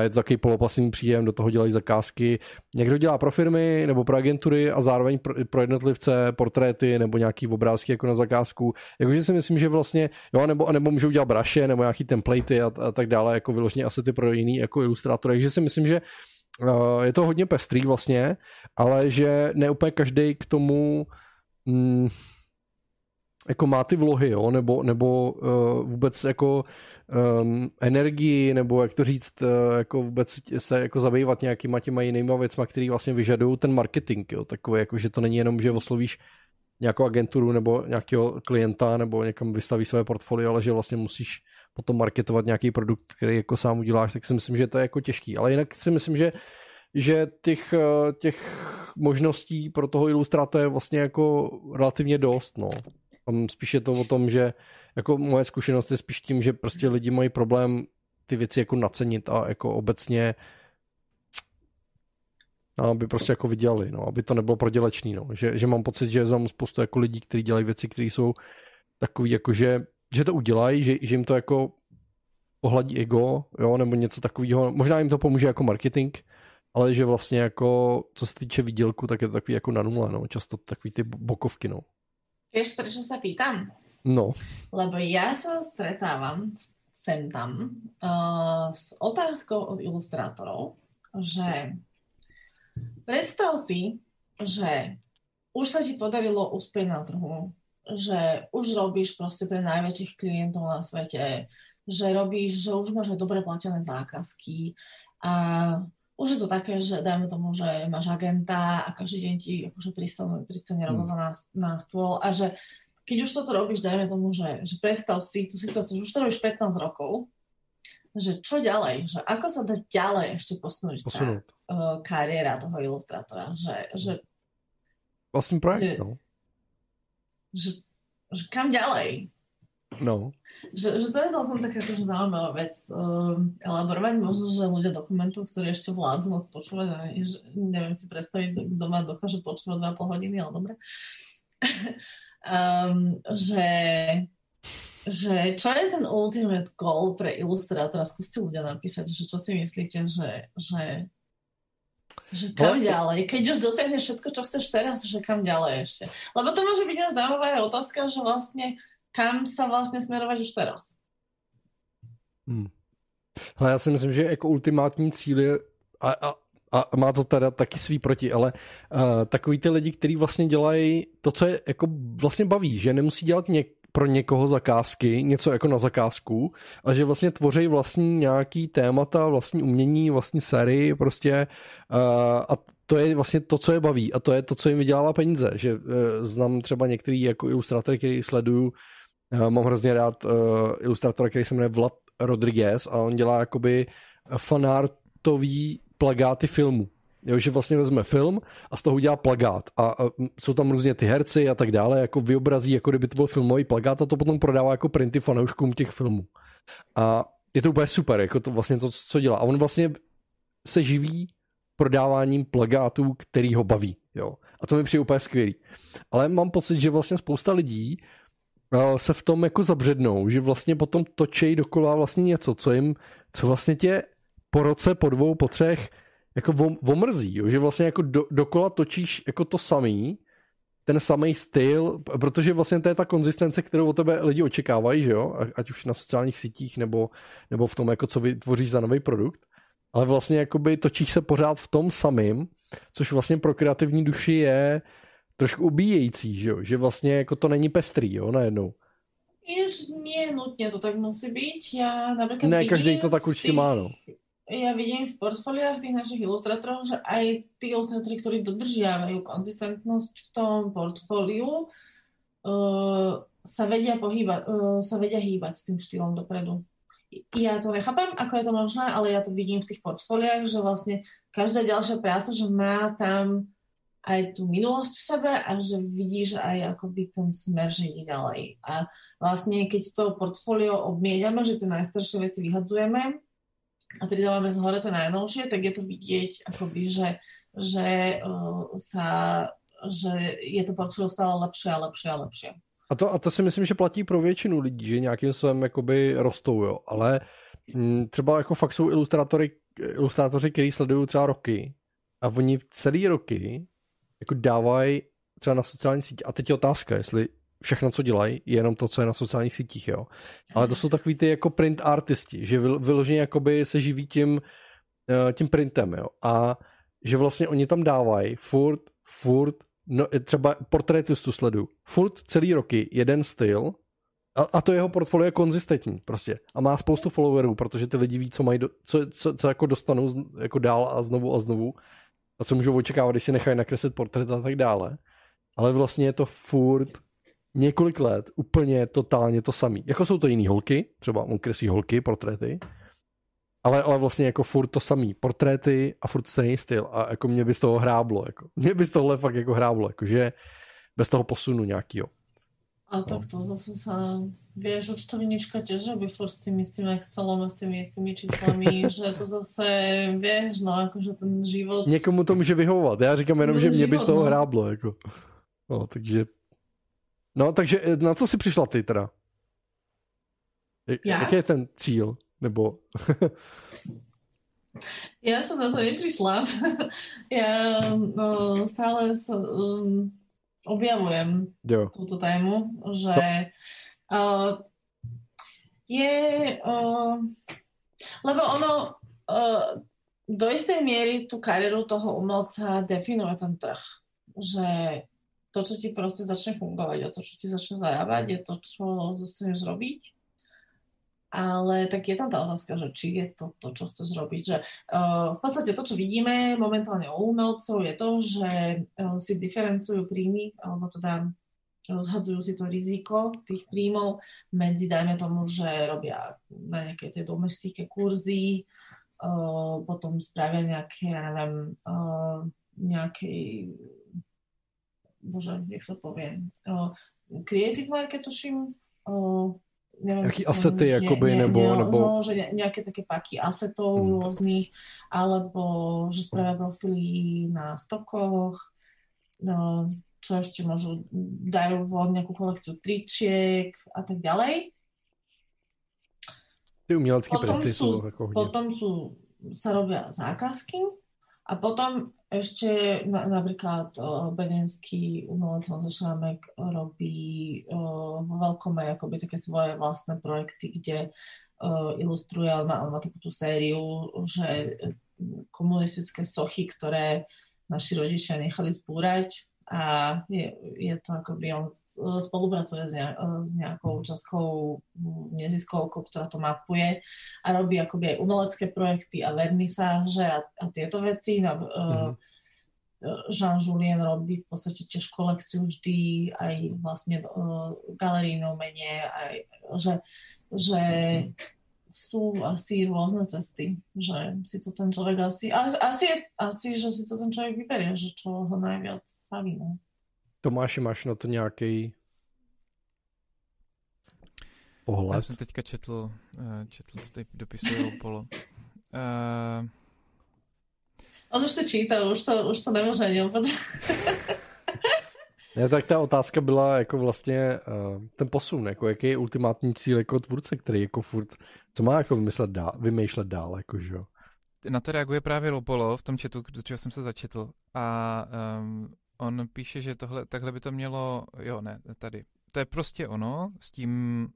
Je to takový polopasný příjem, do toho dělají zakázky. Někdo dělá pro firmy nebo pro agentury a zároveň pro, pro jednotlivce portréty nebo nějaký obrázky jako na zakázku. Jakože si myslím, že vlastně, jo, nebo, nebo můžou udělat braše nebo nějaký templatey a, a tak dále, jako vyloženě asety pro jiný jako ilustrátory. Takže si myslím, že uh, je to hodně pestrý vlastně, ale že ne úplně každý k tomu mm, jako má ty vlohy, jo, nebo, nebo uh, vůbec jako um, energii, nebo jak to říct, uh, jako vůbec se jako zabývat nějakýma těma jinýma věcma, který vlastně vyžadují ten marketing, jo, takové jako, že to není jenom, že oslovíš nějakou agenturu nebo nějakého klienta nebo někam vystaví své portfolio, ale že vlastně musíš potom marketovat nějaký produkt, který jako sám uděláš, tak si myslím, že to je jako těžký. Ale jinak si myslím, že že těch, eh, těch možností pro toho ilustrátora je vlastně jako relativně dost, no. Spíš je to o tom, že jako moje zkušenost je spíš tím, že prostě lidi mají problém ty věci jako nacenit a jako obecně no, aby prostě jako vydělali, no, aby to nebylo prodělečný, no. že, že mám pocit, že znám spoustu jako lidí, kteří dělají věci, které jsou takový jako, že, že to udělají, že, že jim to jako ohladí ego, jo, nebo něco takového, možná jim to pomůže jako marketing, ale že vlastně jako, co se týče výdělku, tak je to takový jako na nule, no, často takový ty bokovky, no. Vieš, prečo sa pýtam? No. Lebo ja sa stretávam sem tam uh, s otázkou od ilustrátorov, že predstav si, že už sa ti podarilo uspieť na trhu, že už robíš proste pre najväčších klientov na svete, že robíš, že už máš aj dobre platené zákazky a už je to také, že dajme tomu, že máš agenta a každý deň ti akože pristane, pristane rovno hmm. na, na stôl a že keď už toto robíš, dajme tomu, že, že predstav si tú situáciu, že už to robíš 15 rokov, že čo ďalej, že ako sa dá ďalej ešte posunúť tá uh, kariéra toho ilustrátora, že, že vlastný projekt, že, no. Že, že kam ďalej? No. Že, že to je celkom taká akože zaujímavá vec uh, elaborovať. Možno, že ľudia dokumentov, ktorí ešte vládzu nás počúvať, a že, neviem si predstaviť, kto ma dokáže počúvať 2,5 hodiny, ale dobre. um, <laughs> že, že čo je ten ultimate goal pre ilustrátora? Skúste ľudia napísať, že čo si myslíte, že, že, že kam no, ďalej? Keď už dosiahneš všetko, čo chceš teraz, že kam ďalej ešte? Lebo to môže byť zaujímavá otázka, že vlastne kam sa vlastně směrovat už teraz? Hmm. Ale já si myslím, že jako ultimátní cíl je a, a, a má to teda taky svý proti, ale uh, takový ty lidi, kteří vlastně dělají to, co je jako vlastně baví, že nemusí dělat něk, pro někoho zakázky, něco jako na zakázku, a že vlastně tvoří vlastní nějaký témata, vlastní umění, vlastní sérii prostě a to je vlastně to, co je baví a to je to, co jim vydělává peníze, že uh, znám třeba některý jako ilustrátory, který sleduju, Uh, mám hrozně rád uh, ilustrátora, který se jmenuje Vlad Rodriguez a on dělá jakoby fanartový plagáty filmu. Jo, že vlastně vezme film a z toho udělá plagát a, a jsou tam různě ty herci a tak dále, jako vyobrazí, jako kdyby to byl filmový plagát a to potom prodává jako printy fanouškům těch filmů. A je to úplně super, jako to vlastně to, co dělá. A on vlastně se živí prodáváním plagátů, který ho baví. Jo. A to mi přijde úplně skvělý. Ale mám pocit, že vlastně spousta lidí se v tom jako zabřednou, že vlastně potom točej dokola vlastně něco, co jim, co vlastně tě po roce, po dvou, po třech jako omrzí, jo? že vlastně jako do, dokola točíš jako to samý, ten samý styl, protože vlastně to je ta konzistence, kterou od tebe lidi očekávají, že jo, ať už na sociálních sítích nebo, nebo v tom, jako co vytvoříš za nový produkt, ale vlastně jakoby točíš se pořád v tom samým, což vlastně pro kreativní duši je trošku ubíjející, že, jo? že vlastně jako to není pestrý, jo, najednou. Ináč nie nutně to tak musí být. Já například Ne, každý to tak určitě má, no. Ja vidím v portfóliách tých našich ilustrátorov, že aj tí ilustrátori, ktorí dodržiavajú konzistentnosť v tom portfóliu, uh, sa vedia pohýbať, uh, sa vedia hýbať s tým štýlom dopredu. Ja to nechápem, ako je to možné, ale ja to vidím v tých portfóliách, že vlastne každá ďalšia práca, že má tam aj tú minulosť v sebe a že vidíš aj akoby ten smer, že ide ďalej. A vlastne keď to portfólio obmieniame, že tie najstaršie veci vyhadzujeme a pridávame z hore tie najnovšie, tak je to vidieť akoby, že, že, uh, sa, že je to portfólio stále lepšie a lepšie a lepšie. A to, a to si myslím, že platí pro většinu lidí, že nějakým způsobem jakoby rostou, jo. Ale m, mm, třeba jako fakt jsou ilustrátory, ilustrátoři, kteří sledují třeba roky a oni celý roky jako dávají třeba na sociální sítě. A teď je otázka, jestli všechno, co dělají, je jenom to, co je na sociálních sítích, jo. Ale to jsou takový ty jako print artisti, že vyloženě jakoby se živí tím, eh, tím printem, jo. A že vlastně oni tam dávají furt, furt no, třeba portrétistu sledu. Furt celý roky jeden styl a, a to jeho portfolio je konzistentní prostě. A má spoustu followerů, protože ty lidi ví, co mají, do, co, co, co jako dostanou jako dál a znovu a znovu a co můžou očekávat, když si nechají nakreslit portrét a tak dále. Ale vlastně je to furt několik let úplně totálně to samý. Jako jsou to jiný holky, třeba on kreslí holky, portréty, ale, ale vlastně jako furt to samý. Portréty a furt stejný styl a jako mě by z toho hráblo. Jako. Mě by z tohohle fakt jako hráblo, jakože bez toho posunu nějakýho. A no. tak to zase sa, vieš, účtovníčka tiež robí furt s tým istým Excelom a s tými istými číslami, <laughs> že to zase, vieš, no akože ten život... Někomu to může vyhovovat, já říkám jenom, že mě by z toho no. hráblo, jako. No, takže... No, takže eh, na co jsi přišla ty teda? Já? Jaký je ten cíl? Nebo... <laughs> Já jsem na to neprišla. <laughs> Já no, stále som, um, objavujem jo. túto tému, že uh, je... Uh, lebo ono uh, do istej miery tú kariéru toho umelca definuje ten trh. Že to, čo ti proste začne fungovať a to, čo ti začne zarábať, je to, čo zostaneš robiť ale tak je tam tá otázka, že či je to to, čo chceš robiť. Že, uh, v podstate to, čo vidíme momentálne u umelcov, je to, že uh, si diferencujú príjmy, alebo teda zhadzujú si to riziko tých príjmov medzi, dajme tomu, že robia na nejaké tej domestike kurzy, uh, potom spravia nejaké, ja neviem, uh, nejakej, bože, jak sa povie, uh, creative market, tuším, uh, neviem, Jaký asety, ne, jakoby, ne, nebo, ne, nebo... No, že nejaké také paky asetov mm. rôznych, alebo že spravia profily na stokoch, no, čo ešte môžu, dajú von nejakú kolekciu tričiek a tak ďalej. Ty umělecké potom sú, sú ako Potom sú, sa robia zákazky a potom ešte na, napríklad uh, Bedenský umelec Honza Šrámek robí uh, vo veľkom aj akoby také svoje vlastné projekty, kde uh, ilustruje, on má, on má takú tú sériu, že komunistické sochy, ktoré naši rodičia nechali zbúrať a je, je to akoby on spolupracuje s, ne, s nejakou českou neziskovkou, ktorá to mapuje a robí akoby aj umelecké projekty a vernisáže a, a tieto veci. No, mm-hmm. Jean Julien robí v podstate tiež kolekciu vždy, aj vlastne uh, galerijné umenie, aj, že, že sú asi rôzne cesty, že si to ten človek asi, asi, asi, že si to ten človek vyberie, že čo ho najviac baví. No. Tomáši, máš na to nějaký pohled? Já jsem teďka četl, eh, četl z dopisu Polo. Uh... On už se čítá, už to, už to nemůže ani Ne, tak ta otázka byla jako vlastně uh, ten posun, jako jaký je ultimátní cíl jako tvůrce, který jako furt, co má jako vymyslet dál, vymýšlet dál, jako že jo. Na to reaguje právě Lopolo v tom chatu, do čeho jsem se začetl a um, on píše, že tohle, takhle by to mělo, jo ne, tady, to je prostě ono s tím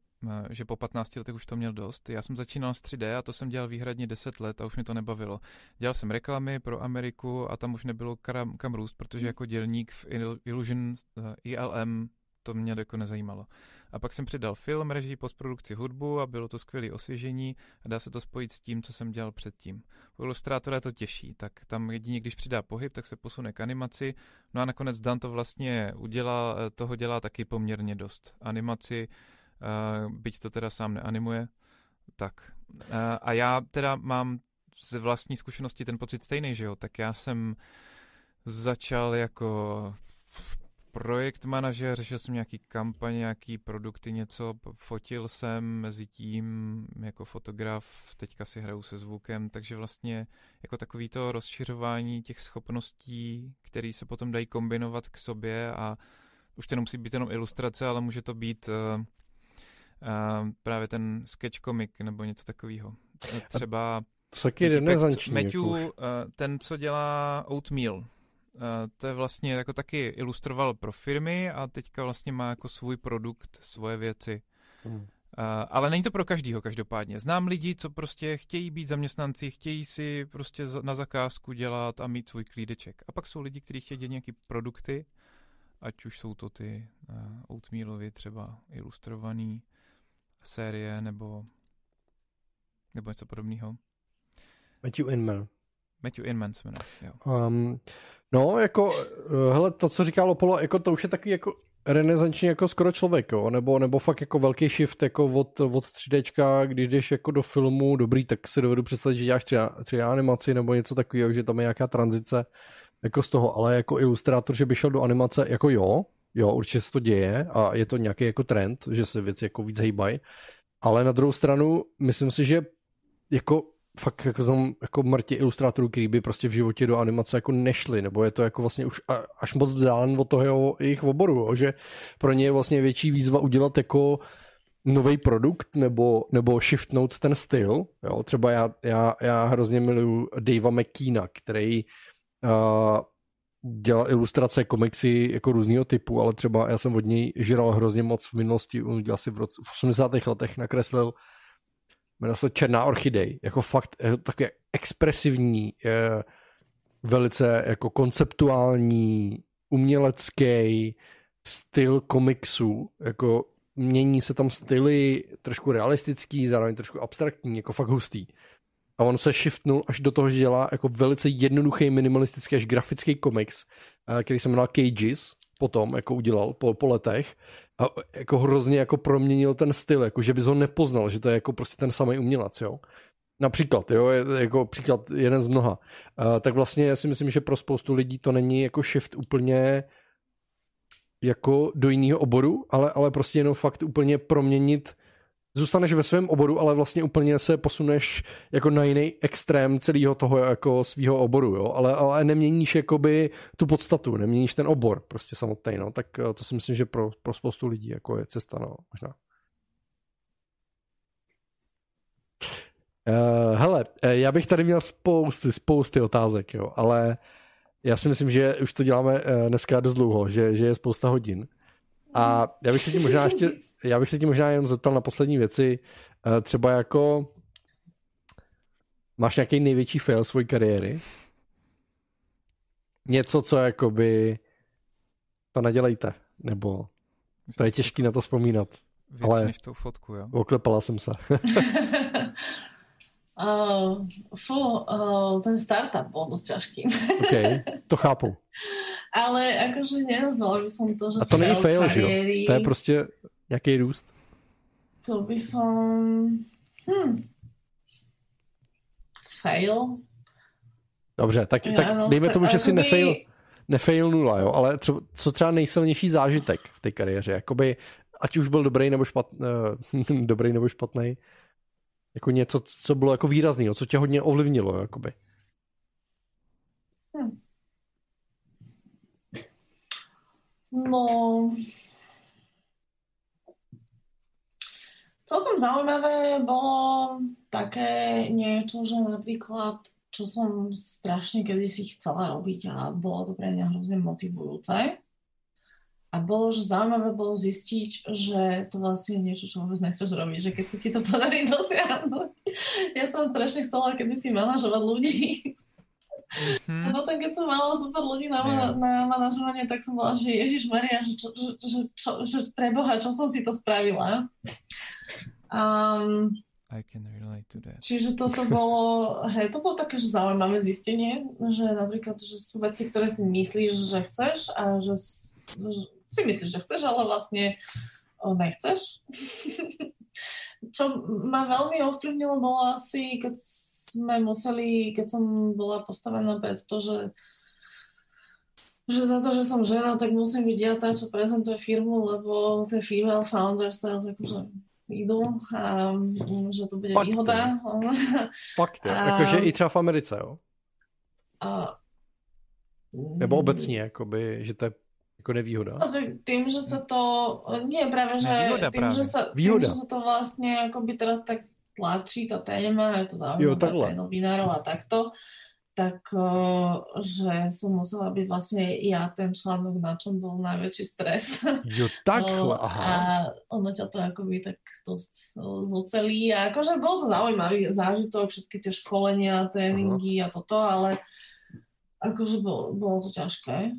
že po 15 letech už to měl dost. Já jsem začínal s 3D a to jsem dělal výhradně 10 let a už mi to nebavilo. Dělal jsem reklamy pro Ameriku a tam už nebylo kam, kam růst, protože hmm. jako dělník v Illusion eh, ILM to mě jako nezajímalo. A pak jsem přidal film, režii, postprodukci, hudbu a bylo to skvělé osvěžení a dá se to spojit s tím, co jsem dělal předtím. U ilustrátora je to těžší, tak tam jedině, když přidá pohyb, tak se posune k animaci. No a nakonec Dan to vlastně udělá, eh, toho dělá taky poměrně dost. Animaci byť to teda sám neanimuje. Tak. A já teda mám z vlastní zkušenosti ten pocit stejný, že jo, tak já jsem začal jako projekt manažer, řešil jsem nějaký kampaně, nějaký produkty, něco, fotil jsem mezi tím jako fotograf, teďka si hraju se zvukem, takže vlastně jako takový to rozšiřování těch schopností, které se potom dají kombinovat k sobě a už to nemusí být jenom ilustrace, ale může to být uh, uh, právě ten sketch comic nebo něco takového. Třeba to taky renesanční. Matthew, uh, ten, co dělá Oatmeal, uh, to je vlastně jako taky ilustroval pro firmy a teďka vlastně má jako svůj produkt, svoje věci. Hmm. Uh, ale není to pro každýho každopádně. Znám lidi, co prostě chtějí být zaměstnanci, chtějí si prostě na zakázku dělat a mít svůj klídeček. A pak jsou lidi, kteří chtějí dělat nějaké produkty ať už jsou to ty uh, Oatmealovy třeba ilustrované série nebo, nebo něco podobného. Matthew Inman. Matthew Inman se jmenuje, jo. Um, no, jako, uh, hele, to, co říká Lopolo, jako to už je taky jako renesanční jako skoro člověk, jo? Nebo, nebo fakt jako velký shift jako od, od 3D, když jdeš jako do filmu dobrý, tak si dovedu představit, že děláš 3D animaci nebo něco takového, že tam je nějaká tranzice jako z toho, ale jako ilustrátor, že by šel do animace, jako jo, jo, určitě se to děje a je to nějaký jako trend, že se věci jako víc hejbají, ale na druhou stranu myslím si, že jako fakt jako znám jako mrtě ilustrátorů, který by prostě v životě do animace jako nešli, nebo je to jako vlastně už až moc vzdálen od toho jeho, jejich oboru, jo, že pro ně je vlastně větší výzva udělat jako nový produkt nebo, nebo shiftnout ten styl. Jo? Třeba já, já, já hrozně miluju Davea McKeena, který uh, dělal ilustrace, komiksy jako různého typu, ale třeba já jsem od něj žral hrozně moc v minulosti, on dělal si v, roce, v 80. letech, nakreslil jmenuje se Černá orchidej, jako fakt je také expresivní, je velice jako konceptuální, umělecký styl komiksu, jako mění se tam styly trošku realistický, zároveň trošku abstraktní, jako fakt hustý. A on se shiftnul až do toho, že dělá jako velice jednoduchý, minimalistický až grafický komiks, eh, který se jmenoval Cages, potom jako udělal po, po letech a jako hrozně jako proměnil ten styl, jako že bys ho nepoznal, že to je jako prostě ten samý umělec, jo. Například, jo, jako příklad jeden z mnoha. Uh, tak vlastně já si myslím, že pro spoustu lidí to není jako shift úplně jako do jiného oboru, ale, ale prostě jenom fakt úplně proměnit zůstaneš ve svém oboru, ale vlastně úplně se posuneš jako na jiný extrém celého toho jako svého oboru, jo, ale, ale neměníš jakoby tu podstatu, neměníš ten obor prostě samotný, no, tak eh, to si myslím, že pro, pro spoustu lidí jako je cesta, no, možná. Uh, hele, eh, já bych tady měl spousty, spousty otázek, jo, ale já si myslím, že už to děláme dneska dost dlouho, že, že je spousta hodin. A já bych se tím možná ještě já bych se ti možná jenom zeptal na poslední věci. Eh, třeba jako máš nějaký největší fail své kariéry? Něco, co jakoby to nedělejte, nebo to je těžký na to vzpomínat. Víc ale než tou fotku, jo? Oklepala jsem se. uh, fú, uh, ten startup bol dosť ťažký. OK, to chápu. <laughs> Ale akože nenazvala by som to, že A to není fail, že jo? To je prostě Jaký růst? To by som... Hm. Fail. Dobře, tak, tak no, dejme tomu, že si nefail, nefail nula, jo, ale co, co třeba nejsilnější zážitek v té kariéře, jakoby, ať už byl dobrý nebo špatný, uh, <laughs> dobrý nebo špatný, jako něco, co bylo jako výrazný, co tě hodně ovlivnilo, jakoby. Hm. No, Celkom zaujímavé bolo také niečo, že napríklad, čo som strašne kedysi chcela robiť a bolo to pre mňa hrozne motivujúce. A bolo, že zaujímavé bolo zistiť, že to vlastne je niečo, čo vôbec nechceš robiť, že keď sa ti to podarí <laughs> dosiahnuť. Ja som strašne chcela kedysi manažovať ľudí. Mm-hmm. A potom, keď som mala super ľudí na, yeah. na manažovanie, tak som bola, že Ježiš Maria, že, čo, že, že, čo, že preboha, čo som si to spravila. Um, I can relate to that. Čiže toto bolo, hej, to bolo také, že zaujímavé zistenie, že napríklad, že sú veci, ktoré si myslíš, že chceš a že, že si myslíš, že chceš, ale vlastne nechceš. <laughs> Čo ma veľmi ovplyvnilo bolo asi, keď sme museli, keď som bola postavená pred to, že že za to, že som žena, tak musím byť ja tá, čo prezentuje firmu, lebo tie female founders teraz akože idú a že to bude Fakt, výhoda. <laughs> Fakt, a... jakože i třeba v Americe, jo? A... Nebo obecně, jakoby, že to je jako nevýhoda. No, tým, že sa to, nie práve, že nevýhoda, tým, práve. Že sa, výhoda. tým, že sa to vlastne akoby teraz tak tlačí tá téma, je to zaujímavé pre novinárov a takto, tak že som musela byť vlastne ja ten článok, na čom bol najväčší stres. <laughs> Jo, takhle, aha. A ono ťa to akoby tak to zocelí. A akože bol to zaujímavý zážitok, všetky tie školenia, tréningy aha. a toto, ale akože bol, bolo to ťažké.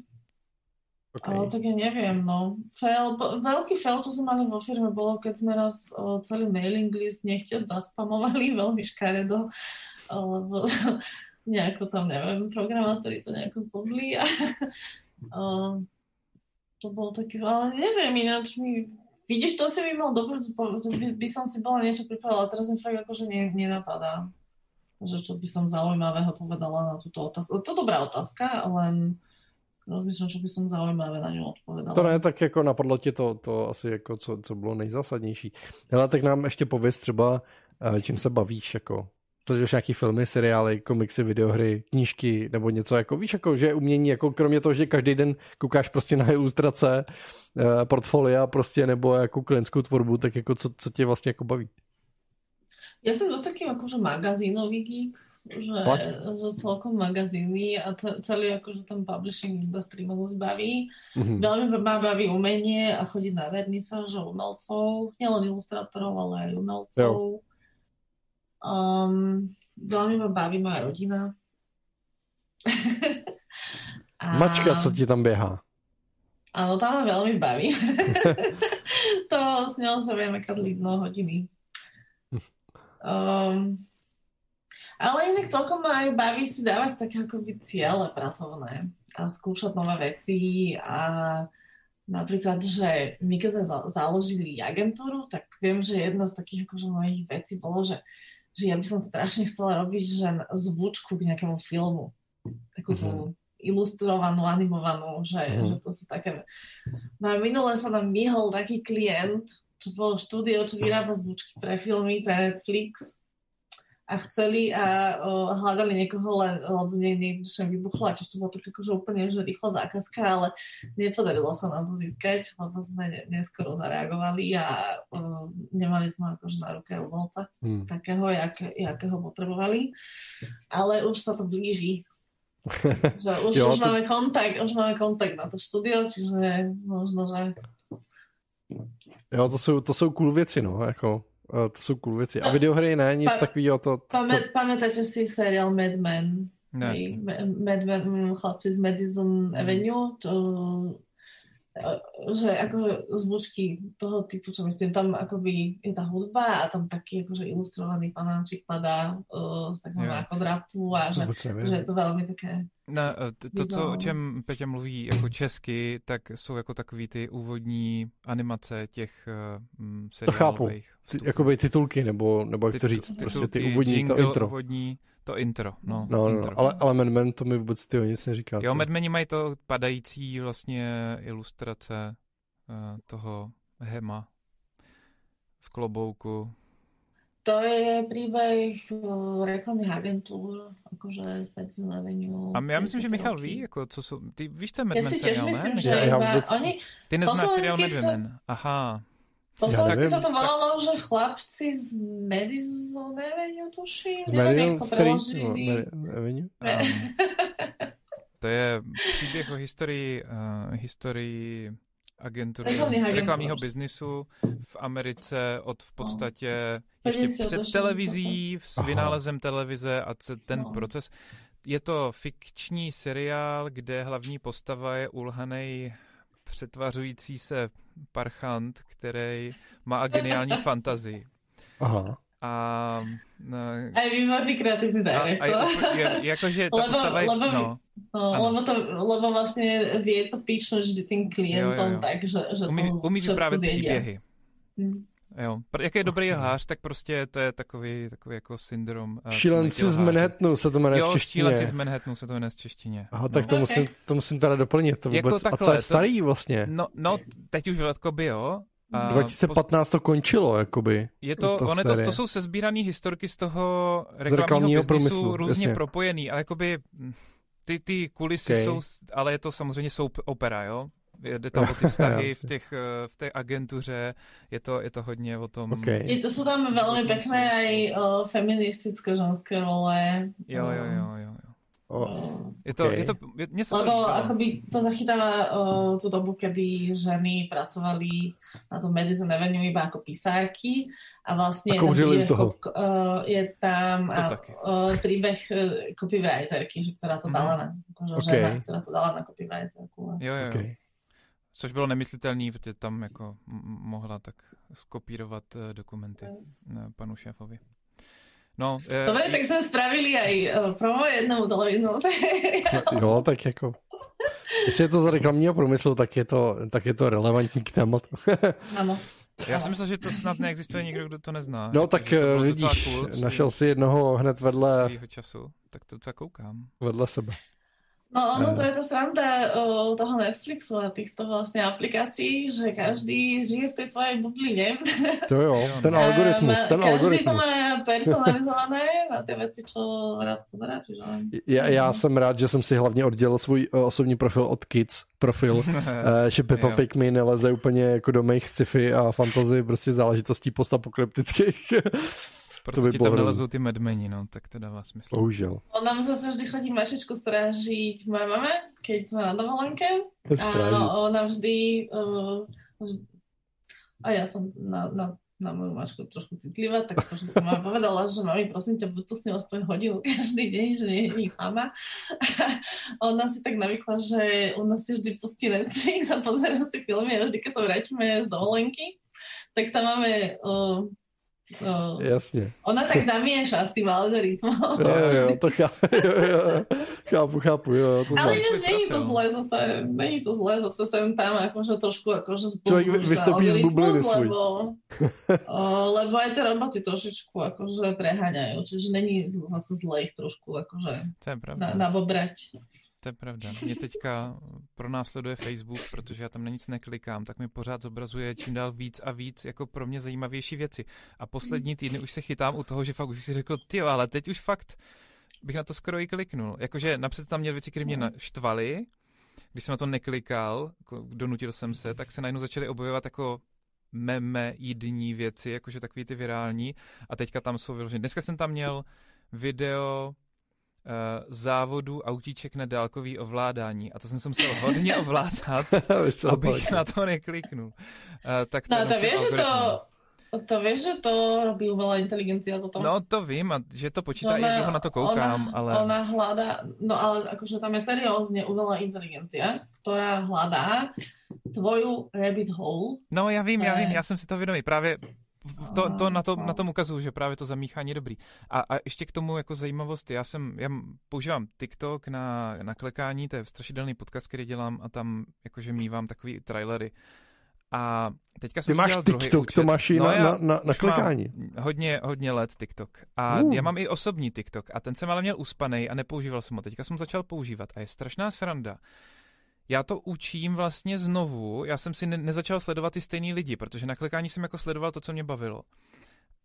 Okay. Ale tak ja neviem, no. Fail, veľký fail, čo sme mali vo firme, bolo, keď sme raz o, celý mailing list nechťať zaspamovali <laughs> veľmi škaredo, lebo <laughs> nejako tam, neviem, programátori to nejako zblbli a <laughs> o, to bolo taký, ale neviem, ináč mi Vidíš, to si mi mal dobrú, by, by som si bola niečo pripravila, teraz mi fakt akože ne, nenapadá, že čo by som zaujímavého povedala na túto otázku. To je dobrá otázka, len rozmýšlím, čo by som zaujímavé na ňu odpovedala. To ne, tak jako napadlo ti to, to asi jako co, co bylo nejzásadnější. Ale tak nám ještě pověz třeba, eh, čím se bavíš, jako sleduješ nějaký filmy, seriály, komiksy, videohry, knížky nebo něco jako, víš, jako, že umění, jako kromě toho, že každý den koukáš prostě na ilustrace, eh, portfolia prostě nebo jako klientskou tvorbu, tak jako co, co tě vlastně jako baví? Ja som dosť taký akože magazínový geek, že, že celkom magazíny a celý akože ten publishing industry ma dosť baví. Mm-hmm. Veľmi ma baví umenie a chodiť na vernisáže umelcov, nielen ilustrátorov, ale aj umelcov. Um, veľmi ma baví moja rodina. <laughs> a... Mačka, co ti tam běhá? Áno, tam ma veľmi baví. <laughs> to s ňou sa vieme kadliť mnoho hodiny. Um, ale inak celkom ma aj baví si dávať také akoby ciele pracovné a skúšať nové veci a napríklad, že my keď sme založili agentúru, tak viem, že jedna z takých akože mojich vecí bolo, že, že ja by som strašne chcela robiť že zvučku k nejakému filmu. Takú tú mm-hmm. ilustrovanú, animovanú, že, mm-hmm. že to sú také... No a minule sa nám myhol taký klient, čo bolo štúdio, čo vyrába zvučky pre filmy, pre Netflix a chceli a o, hľadali niekoho len, lebo nie, nie, že vybuchlo, čiže to bolo tak akože úplne že rýchla zákazka, ale nepodarilo sa nám to získať, lebo sme ne, neskoro zareagovali a o, nemali sme akože na ruke umelca hmm. takého, jak, jakého potrebovali, ale už sa to blíži. <laughs> že už, jo, už to... máme kontakt, už máme kontakt na to štúdio, čiže možno, že Jo, to jsou, to jsou cool věci, no, jako, uh, to jsou cool věci. A videohry ne, nic pa, takového. To, to... Pamätáte si seriál Mad Men? Ne, Mad Men, chlapci z Madison Avenue, to že akože zvučky toho typu, čo myslím, tam akoby je tá hudba a tam taký akože ilustrovaný panáčik padá uh, z takého mrakodrapu a že, že je to velmi také No, to, to, co, o čem Petě mluví jako česky, tak jsou jako takový ty úvodní animace těch uh, seriálových. To chápu. Jakoby titulky, nebo, nebo jak to říct, titulky, prostě ty úvodní, jingle, to intro. Úvodní, to intro, no. No, no, intro. no ale, ale Mad Men to mi vůbec tyho nic neříká. Jo, Mad Meni mají to padající vlastně ilustrace uh, toho Hema v klobouku. To je príbeh reklamných agentúr, akože Specil Avenue. A já myslím, že Michal ví, jako, co jsou, ty víš, co je Mad Men Já si těž myslím, ne? že já, já vůbec... oni... Ty neznáš seriál Mad Men. Aha. Po slovensky sa to volalo, že chlapci z Madison Avenue, tuším. Z Madison Street Avenue? to je příběh o historii, uh, historii agentury reklamního biznisu v Americe od v no. podstatě no. ještě před televizí, s vynálezem televize a ten no. proces. Je to fikční seriál, kde hlavní postava je ulhanej přetvařující se parchant, který má geniální <laughs> fantazii. Aha. A, no, a výborný kreativní director. A, a, jakože ta lebo, postava je, lebo, no, no, lebo, to, lebo vlastně vie to píšnout vždy tým klientom jo, jo. tak, že, že umí, umí vyprávět příběhy. Hmm. Jo, jak je dobrý lhář, tak prostě to je takový, takový jako syndrom. Uh, šílenci z Manhattanu se to jmenuje jo, v češtině. Jo, šílenci z Manhattanu se to jmenuje v češtině. Aha, tak no. to, okay. musím, to musím teda doplnit. To jako vůbec, jako takhle, a to je starý vlastně. No, no teď už by jo. A 2015 to končilo, jakoby. Je to, to, one to, to jsou sezbírané historky z toho reklamního, z reklamního průmyslu, různě jasně. propojený, ale jakoby hm, ty, ty kulisy okay. jsou, ale je to samozřejmě soap opera, jo? Jde tam o ty vztahy <laughs> v, těch, eh, v té agentuře, je to, je to hodně o tom... Okay. Je to, jsou tam velmi pěkné i uh, feministické ženské role. Jo, jo, jo, jo. Oh, je to, okay. je to, je, něco Lebo to, akoby to zachytáva uh, tú dobu, kedy ženy pracovali na tom Madison Avenue iba ako písárky a vlastne a je, toho. Uh, je tam uh, uh, príbeh uh, copywriterky, že, ktorá to dala mm. na, akože okay. žena, ktorá to dala na copywriterku. Jo, jo. Okay. Což bylo nemyslitelné, protože tam jako mohla tak skopírovat uh, dokumenty uh, panu šéfovi. No, uh, Dobre, tak sme spravili aj promo jednomu televíznu seriálu. Jo, tak jako... Jestli je to z reklamního průmyslu, tak je to, tak je to relevantní k tématu. <laughs> ano. Já si myslel, že to snad neexistuje nikdo, kdo to nezná. No tak to vidíš, cool, našel si jednoho hned vedle... Svýho času, tak to docela koukám. Vedle sebe. No ono to je ta sranda o, toho Netflixu a týchto vlastně aplikací, že každý žije v té svojej bubline. To jo, <laughs> ten algoritmus, ten každý algoritmus. to má personalizované <laughs> na ty věci, čo rád pozerá. Já, já jsem rád, že jsem si hlavně oddělil svůj eh, osobní profil od Kids profil, <laughs> eh, že Peppa Pig mi neleze úplně jako do mých sci-fi a fantasy prostě záležitostí postapokalyptických. Proto to by ti tam nalezou ty medmeni, no, tak to dává smysl. Bohužel. On nám zase vždy chodí Mašečku strážiť moje mame, keď sme na dovolenke. A ona vždy, uh, vždy a ja som na, na, na moju mačku trošku citlivá, tak to, že som vám povedala, že mami, prosím ťa, buď to s ňou aspoň hodinu každý deň, že nie je sama. ona si tak navykla, že u nás si vždy pustí Netflix a pozera si filmy a vždy, keď sa vrátime z dovolenky, tak tam máme uh, No. Jasně. Ona tak zamieša s tým algoritmom. Jo, jo, to chápu, <laughs> jo, jo, chápu, chápu, jo. To Ale ináč není to zlé zase, není to zlé zase sem tam, akože trošku akože Človek vystupí z bubliny. Lebo, o, lebo aj tie roboty trošičku akože preháňajú, čiže není zase zlé ich trošku akože to je pravda. na, nabobrať. To je pravda. Mě teďka pronásleduje Facebook, protože já tam na nic neklikám, tak mi pořád zobrazuje čím dál víc a víc jako pro mě zajímavější věci. A poslední týdny už se chytám u toho, že fakt už si řekl, ty ale teď už fakt bych na to skoro i kliknul. Jakože napřed tam měl věci, které mě naštvaly, když jsem na to neklikal, jako donutil jsem se, tak se najednou začaly objevovat jako meme jídní věci, jakože takový ty virální. A teďka tam jsou vyložené. Dneska jsem tam měl video závodu autíček na dálkový ovládání a to jsem se musel hodně <laughs> ovládat, abych na to nekliknul. Uh, tak no, to víš, že to, to víš, že to robí umělá inteligencia toto? No to vím, a že to počítá, ona, jak na to koukám, ona, ale... Ona hľadá, no ale akože tam je seriózně umělá inteligencia, která hľadá tvoju rabbit hole. No já vím, já vím, já jsem si to vědomý, právě to, to na, to, na tom ukazuju, že právě to zamíchání je dobrý. A, a ještě k tomu jako zajímavost, já jsem, já používám TikTok na, na klekání, to je strašidelný podcast, který dělám a tam jakože mývám takový trailery. A teďka jsem Ty máš TikTok, to máš i no, na, na, na, na klikání. Hodně, hodně let TikTok. A uh. já mám i osobní TikTok a ten jsem ale měl uspanej a nepoužíval jsem ho. Teďka jsem začal používat a je strašná sranda, já to učím vlastně znovu. Já jsem si ne- nezačal sledovat ty stejný lidi, protože na klikání jsem jako sledoval to, co mě bavilo.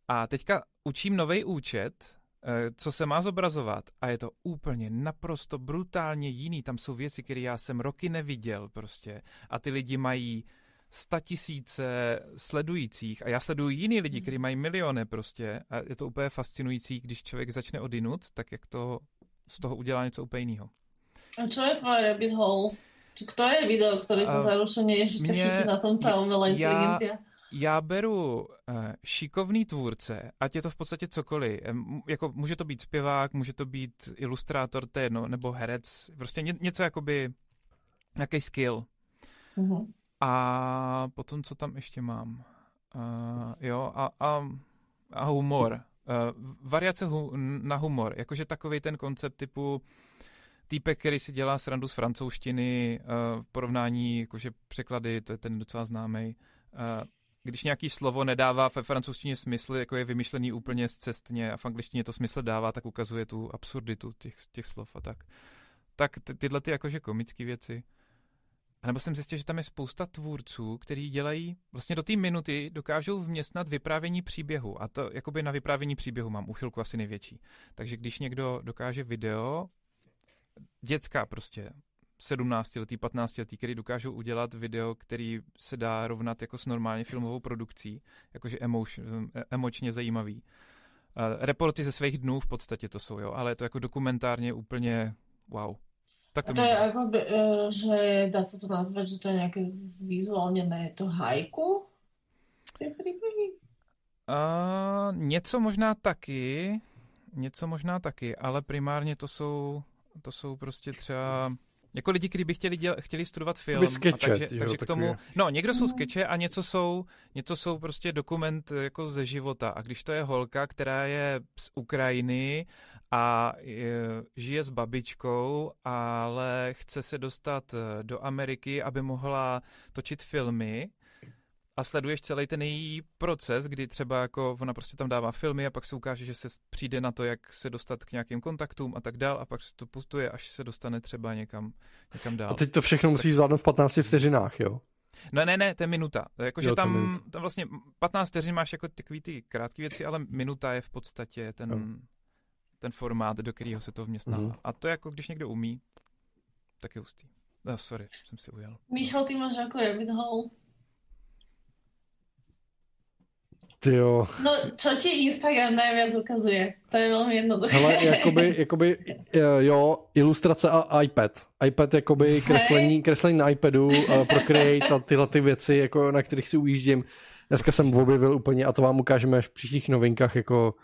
A teďka učím nový účet, eh, co se má zobrazovat a je to úplně naprosto brutálně jiný. Tam jsou věci, které já jsem roky neviděl prostě a ty lidi mají sta tisíce sledujících a já sleduju jiný lidi, kteří mají miliony prostě a je to úplně fascinující, když člověk začne odinut, tak jak to z toho udělá něco úplně jiného. A co je tvoje rabbit hole? Či ktoré video, ktoré to uh, zarušenie ešte chytí na tom tá umelá inteligencia? Já beru uh, šikovný tvůrce, ať je to v podstatě cokoliv. Jako může to být zpěvák, může to být ilustrátor, to je jedno, nebo herec. Prostě ně, něco jakoby, nějaký skill. Uh-huh. A potom, co tam ještě mám? Uh, jo, a, a, a humor. Uh, variace hu, na humor. Jakože takový ten koncept typu týpek, který si dělá srandu z francouzštiny uh, v porovnání, jakože překlady, to je ten docela známý. Uh, když nějaký slovo nedává ve francouzštině smysl, jako je vymyšlený úplně cestně a v angličtině to smysl dává, tak ukazuje tu absurditu těch, těch slov a tak. Tak ty, tyhle ty jakože komické věci. A nebo jsem zjistil, že tam je spousta tvůrců, kteří dělají, vlastně do té minuty dokážou vměstnat vyprávění příběhu. A to jakoby na vyprávění příběhu mám uchylku asi největší. Takže když někdo dokáže video dětská prostě, 17 letý, 15 letý, který dokážou udělat video, který se dá rovnat jako s normálně filmovou produkcí, jakože emotion, emočně zajímavý. Uh, reporty ze svých dnů v podstatě to jsou, jo, ale je to jako dokumentárně úplně wow. Tak to, to je jako, by, že dá se to nazvat, že to je nějaké zvizuálněné to hajku? Uh, něco možná taky, něco možná taky, ale primárně to jsou to jsou prostě třeba Jako lidi, kteří by chtěli, děl, chtěli studovat film. Skeče, a takže, jo, takže k tomu, no někdo jsou skeče a něco jsou, něco jsou prostě dokument jako ze života. A když to je holka, která je z Ukrajiny a je, žije s babičkou, ale chce se dostat eh, do Ameriky, aby mohla točit filmy, a sleduješ celý ten její proces, kdy třeba jako ona prostě tam dává filmy a pak se ukáže, že se přijde na to, jak se dostat k nějakým kontaktům a tak dál a pak se to pustuje, až se dostane třeba někam, někam dál. A teď to všechno musíš zvládnout v 15 vteřinách, jo? No ne, ne, to je minuta. Jakože jo, tam, tam vlastně 15 vteřin máš jako takový ty krátké věci, ale minuta je v podstatě ten, hmm. ten formát, do kterého se to vměstná. Hmm. A to jako když někdo umí, tak je hustý. No, sorry, jsem si ujel. Michal, ty máš jako rabbit hole. Ty jo. No, čo ti Instagram najviac ukazuje? To je velmi jednoduché. Ale jakoby, jakoby, jo, ilustrace a iPad. iPad jakoby kreslení, kreslení na iPadu uh, Procreate a tyhle ty věci, jako, na kterých si ujíždím. Dneska jsem objevil úplně, a to vám ukážeme v příštích novinkách, jako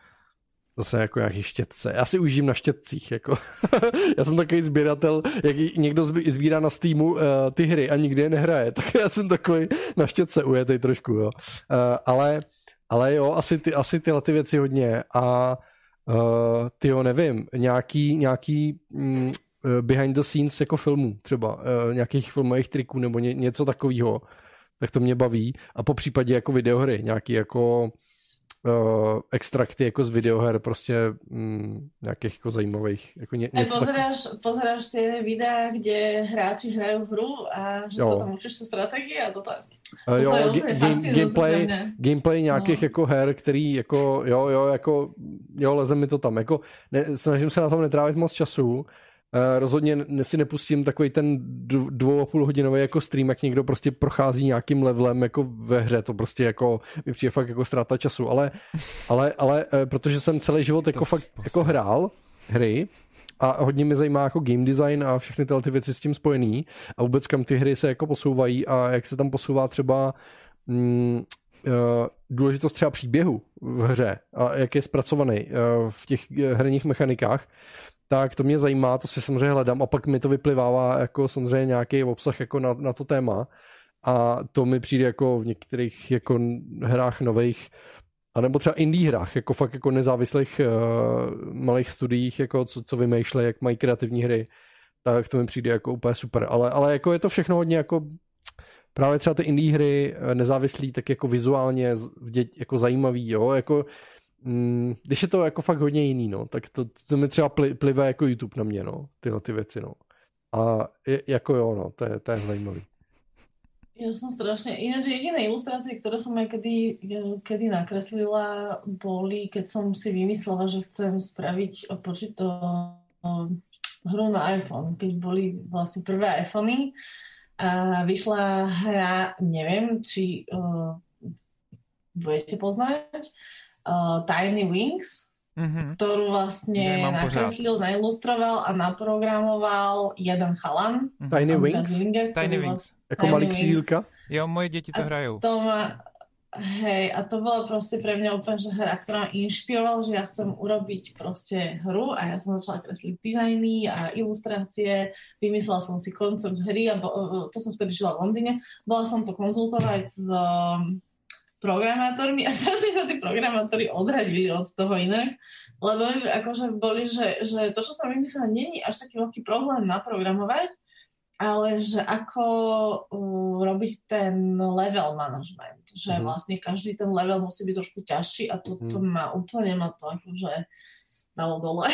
zase jako nějaký štětce. Já si užím na štětcích, jako. <laughs> já jsem takový sběratel, jak někdo sbírá na Steamu uh, ty hry a nikdy je nehraje, <laughs> tak já jsem takový na štětce ujetej trošku, jo. Uh, ale ale jo, asi, ty, asi tyhle ty věci hodně. A uh, ty jo, nevím, nějaký, nějaký mm, eh, behind the scenes jako filmů třeba, uh, nějakých filmových triků nebo ně, něco takového, tak to mě baví. A po případě jako videohry, nějaký jako uh, extrakty jako z videoher, prostě mm, nějakých jako zajímavých. Jako ně, něco pozeráš, tak... pozeráš ty videa, kde hráči hrají hru a že jo. se tam učíš se strategii a to tak. Uh, jo, game, gameplay, gameplay nějakých no. jako her, který jako, jo, jo, jako, jo, leze mi to tam, jako, ne, snažím se na tom netrávit moc času, Uh, rozhodně si nepustím takový ten dvou a půl hodinový jako stream, jak někdo prostě prochází nějakým levelem jako ve hře, to prostě jako mi přijde fakt jako ztráta času, ale, ale, ale uh, protože jsem celý život jako fakt způsob. jako hrál hry, a hodně mě zajímá jako game design a všechny tyhle ty věci s tím spojený a vůbec kam ty hry se jako posouvají a jak se tam posouvá třeba mm, uh, důležitost třeba příběhu v hře a jak je zpracovaný v těch herních mechanikách, tak to mě zajímá, to si samozřejmě hledám. A pak mi to vyplivává jako samozřejmě nějaký obsah jako na, na to téma. A to mi přijde jako v některých jako hrách nových a nebo třeba indie hrách, jako fakt jako nezávislých uh, malých studiích, jako co, co vymýšlejí, jak mají kreativní hry, tak to mi přijde jako úplně super, ale, ale jako je to všechno hodně jako právě třeba ty indie hry eh, nezávislý, tak jako vizuálně jako zajímavý, jo, jako mm, když je to jako fakt hodně jiný, no, tak to, to mi třeba pli, plive jako YouTube na mě, no, tyhle ty věci, no. A je, jako jo, no, to je, to je zajímavý. Ja som strašne... Ináč jediné ilustrácie, ktoré som aj kedy, kedy nakreslila, boli, keď som si vymyslela, že chcem spraviť počíto hru na iPhone, keď boli vlastne prvé iPhony a vyšla hra, neviem, či uh, budete poznať, Tiny Wings, mm-hmm. ktorú vlastne nakreslil, nailustroval a naprogramoval jeden chalan. Mm-hmm. Tiny Wings? Zlinger, Tiny Wings. Jako malý křídílka? Jo, moje děti to hrajou. To má, hej, a to bola proste pre mňa úplne že hra, ktorá ma inšpirovala, že ja chcem urobiť proste hru a ja som začala kresliť dizajny a ilustrácie, vymyslela som si koncept hry a bo, to som vtedy žila v Londýne, bola som to konzultovať s programátormi <laughs> a strašne sa tí programátori odradili od toho inak, lebo akože boli, že, že to, čo som vymyslela, není až taký veľký problém naprogramovať, ale že ako uh, robiť ten level management, že mm. vlastne každý ten level musí byť trošku ťažší a to, to mm. ma úplne ma to akože dalo dole.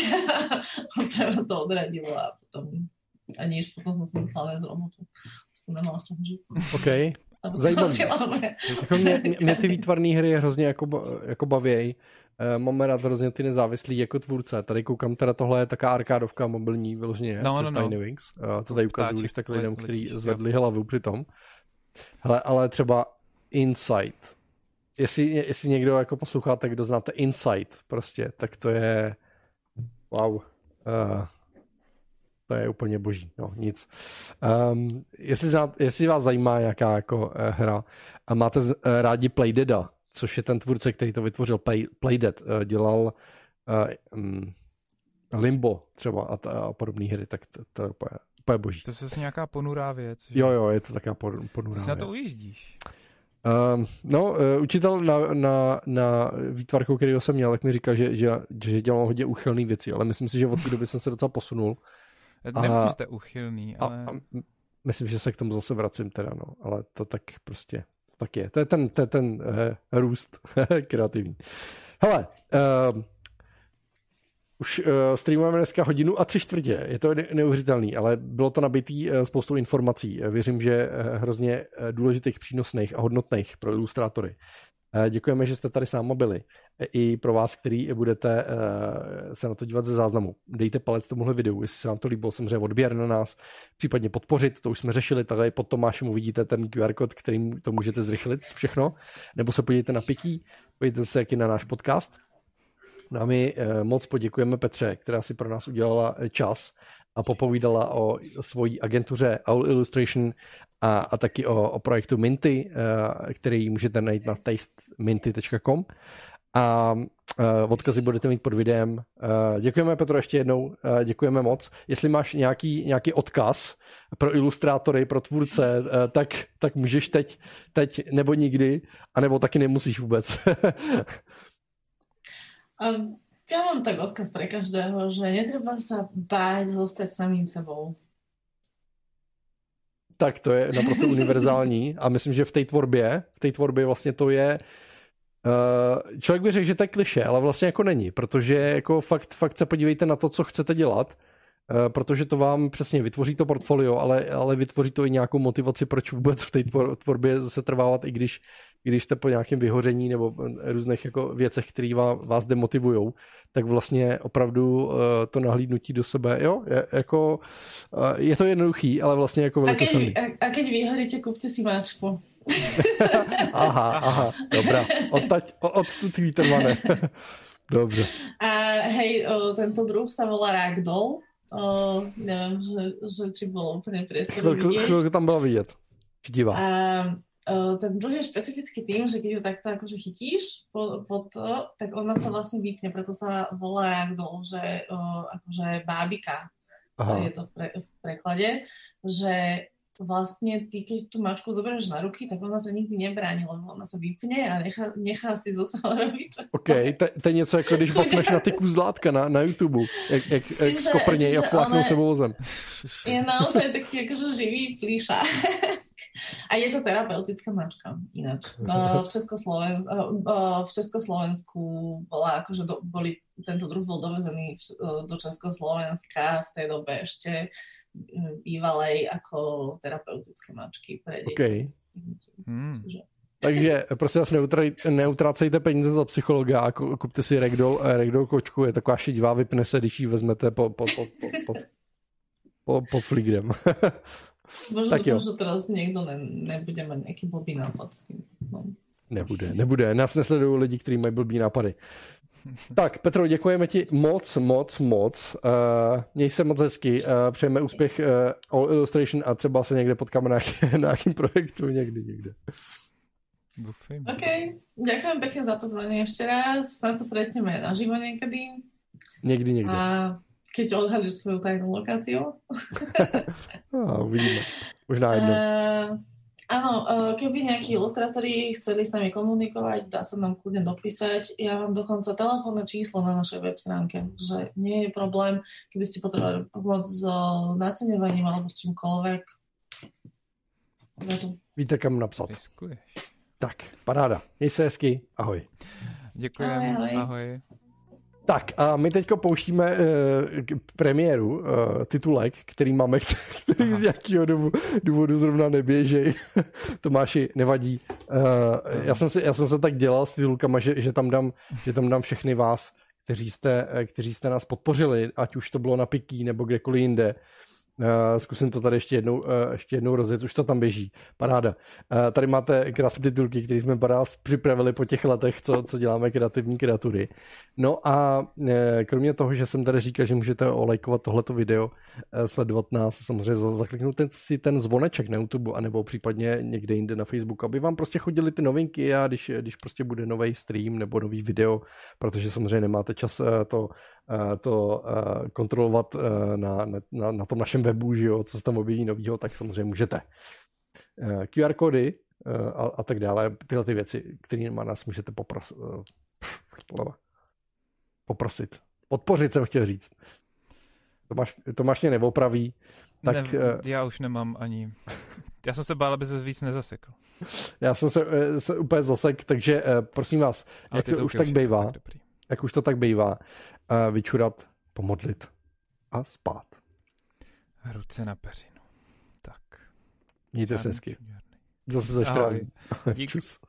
<laughs> to to odradilo a potom a nič, potom som si myslela z robotu. Som nemala z čoho žiť. OK. Zajímavý. Jako mě, mě ty výtvarné hry hrozně jako, jako bavějí. Uh, máme rád hrozně ty nezávislý jako tvůrce. Tady koukám, teda tohle je taká arkádovka mobilní vyloženě, no, no, no. Tiny Wings. Uh, to tady ukazuju, když tak lidem, kteří zvedli jo. hlavu při tom. Hele, ale třeba Insight. Jestli, jestli někdo jako posloucháte, kdo znáte Insight prostě, tak to je wow. Uh, to je úplně boží, no nic. Um, jestli, zná, jestli vás zajímá nějaká jako uh, hra a máte z, uh, rádi Playdeada, což je ten tvůrce, který to vytvořil, Play, Playdead, uh, dělal uh, um, Limbo třeba a, a podobné hry, tak to, to je úplně Úplně boží. To je zase nějaká ponurá věc. Že? Jo, jo, je to taková ponurá Ty na to ujíždíš. Um, no, uh, učitel na, na, na výtvarku, který jsem měl, tak mi říkal, že, že, že dělal hodně uchylný věci, ale myslím si, že od té doby jsem se docela posunul. Nemyslím, že jste uchylný, ale... A, a myslím, že se k tomu zase vracím teda, no, ale to tak prostě tak je. To je ten, to je ten uh, růst <laughs> kreativní. Hele, uh, už uh, streamujeme dneska hodinu a tři čtvrtě. Je to neuvěřitelný, ale bylo to nabitý uh, spoustou informací. Věřím, že uh, hrozně důležitých, přínosných a hodnotných pro ilustrátory. Děkujeme, že jste tady s byli. I pro vás, který budete se na to dívat ze záznamu. Dejte palec tomuhle videu, jestli se vám to líbilo, samozřejmě odběr na nás, případně podpořit, to už jsme řešili, tady pod Tomášem uvidíte ten QR kód, kterým to můžete zrychlit všechno, nebo se podívejte na Pikí, podívejte se, jak je na náš podcast. No a my moc poděkujeme Petře, která si pro nás udělala čas a popovídala o svojí agentuře Owl Illustration a, a taky o, o projektu Minty, uh, který můžete najít na tasteminty.com a uh, odkazy budete mít pod videem. Uh, děkujeme Petro ještě jednou, děkujeme moc. Jestli máš nějaký, nějaký odkaz pro ilustrátory, pro tvůrce, tak, tak můžeš teď, teď nebo nikdy, anebo taky nemusíš vůbec. um, <laughs> ja mám tak odkaz pre každého, že netreba sa báť zostať samým sebou. Tak to je naprosto univerzální a myslím, že v té tvorbě, v té tvorbě vlastně to je Uh, člověk by řekl, že to je kliše, ale vlastně jako není, protože jako fakt, fakt se podívejte na to, co chcete dělat, protože to vám přesně vytvoří to portfolio, ale, ale vytvoří to i nějakou motivaci, proč vůbec v té tvorbě se trvávat, i když když jste po nějakém vyhoření nebo různých jako věcech, které vás demotivují, tak vlastně opravdu uh, to nahlídnutí do sebe, jo, je, jako, je to jednoduchý, ale vlastně jako velice a keď, a, a keď vyhoríte, kupte si máčku. <laughs> aha, aha, dobrá. Odtať, od tu vítr, Dobře. A hej, o, tento druh sa volá Ragdoll. O, neviem, že, že či bolo úplne priestor chvíľku, vidieť. Chvíľku tam bylo vidět. Divá. A Uh, ten druh je špecificky tým, že keď ju takto akože chytíš po, po to, tak ona sa vlastne vypne, preto sa volá ragdoll, že uh, akože bábika, Aha. je to v, pre, v preklade, že vlastne ty, keď tú mačku zoberieš na ruky, tak ona sa nikdy nebráni, lebo ona sa vypne a nechá, nechá si zase robiť. OK, to, to je něco jako když bafneš na ty kuzlátka na, na YouTube, jak, jak, jak skoprně a fláknou se vozem. Je naozaj taký akože živý plíša. <laughs> A je to terapeutická mačka ináč. <laughs> No, v, Českosloven, v Československu bola akože do, boli, tento druh bol dovezený do Československa v tej dobe ešte bývalej ako terapeutické mačky pre deti. Okay. Hmm. Takže prosím vás, neutrácejte peníze za psychologa a kupte si Ragdoll, Ragdoll kočku, je taková šedivá, vypne se, když ji vezmete po, po, po, po, po, po, po fligrem. <laughs> Možno tak dúfam, že teraz niekto ne, nebude mať nejaký blbý nápad s tým. No. Nebude, nebude. Nás nesledují lidi, kteří mají blbý nápady. Tak, Petro, děkujeme ti moc, moc, moc. Uh, měj se moc hezky. Uh, přejeme úspěch uh, All Illustration a třeba se někde potkáme na, <laughs> na nějakým projektu někdy, někde. Dúfam. OK, ďakujem pekne za pozvanie ešte raz. Snad sa stretneme naživo niekedy. Niekdy, niekde. A keď odhalíš svoju tajnú lokáciu. <laughs> no, uvidíme. Možná jedno. Uh, áno, uh, keby nejakí ilustrátori chceli s nami komunikovať, dá sa nám kľudne dopísať. Ja vám dokonca telefónne číslo na našej web stránke, že nie je problém, keby ste potrebovali pomoc s naceňovaním alebo s čímkoľvek. Víte, kam napsat. Tak, paráda. Měj se hezky. Ahoj. Děkujeme. Ahoj, ahoj. ahoj. Tak a my teďko pouštíme uh, premiéru, uh, titulek, který máme, <laughs> který z jakého důvodu, důvodu zrovna neběžej. <laughs> Tomáši, nevadí. Uh, já, jsem si, já jsem se tak dělal s titulkama, že, že, tam dám, že tam dám všechny vás, kteří jste, kteří jste nás podpořili, ať už to bylo na Pikí nebo kdekoliv jinde. Uh, zkusím to tady ještě jednou, uh, ještě jednou rozjet, už to tam běží. Paráda. Uh, tady máte krásné titulky, které jsme para připravili po těch letech, co, co děláme kreativní kreatury. No a uh, kromě toho, že jsem tady říkal, že můžete olejkovat tohleto video, uh, sledovat nás, samozřejmě zakliknout ten, si ten zvoneček na YouTube, anebo případně někde jinde na Facebook, aby vám prostě chodili ty novinky a když, když prostě bude nový stream nebo nový video, protože samozřejmě nemáte čas uh, to, uh, to uh, kontrolovat uh, na, na, na tom našem webu, že jo, co se tam objeví novýho, tak samozřejmě můžete. Eh, QR kódy a, a tak dále, tyhle ty věci, kterými nás můžete popros, <laughs> poprosit. Podpořit jsem chtěl říct. Tomáš, Tomáš mě neopraví. Tak, ne, já už nemám ani... Já jsem se bál, aby se víc nezasekl. Já jsem se, se úplně zasek, takže prosím vás, Ale jak to už tak bývá, tak jak už to tak bývá, vyčurat, pomodlit a spát. Ruce na peřinu. Tak. Mějte se hezky. Zase za 14 <laughs> Čus.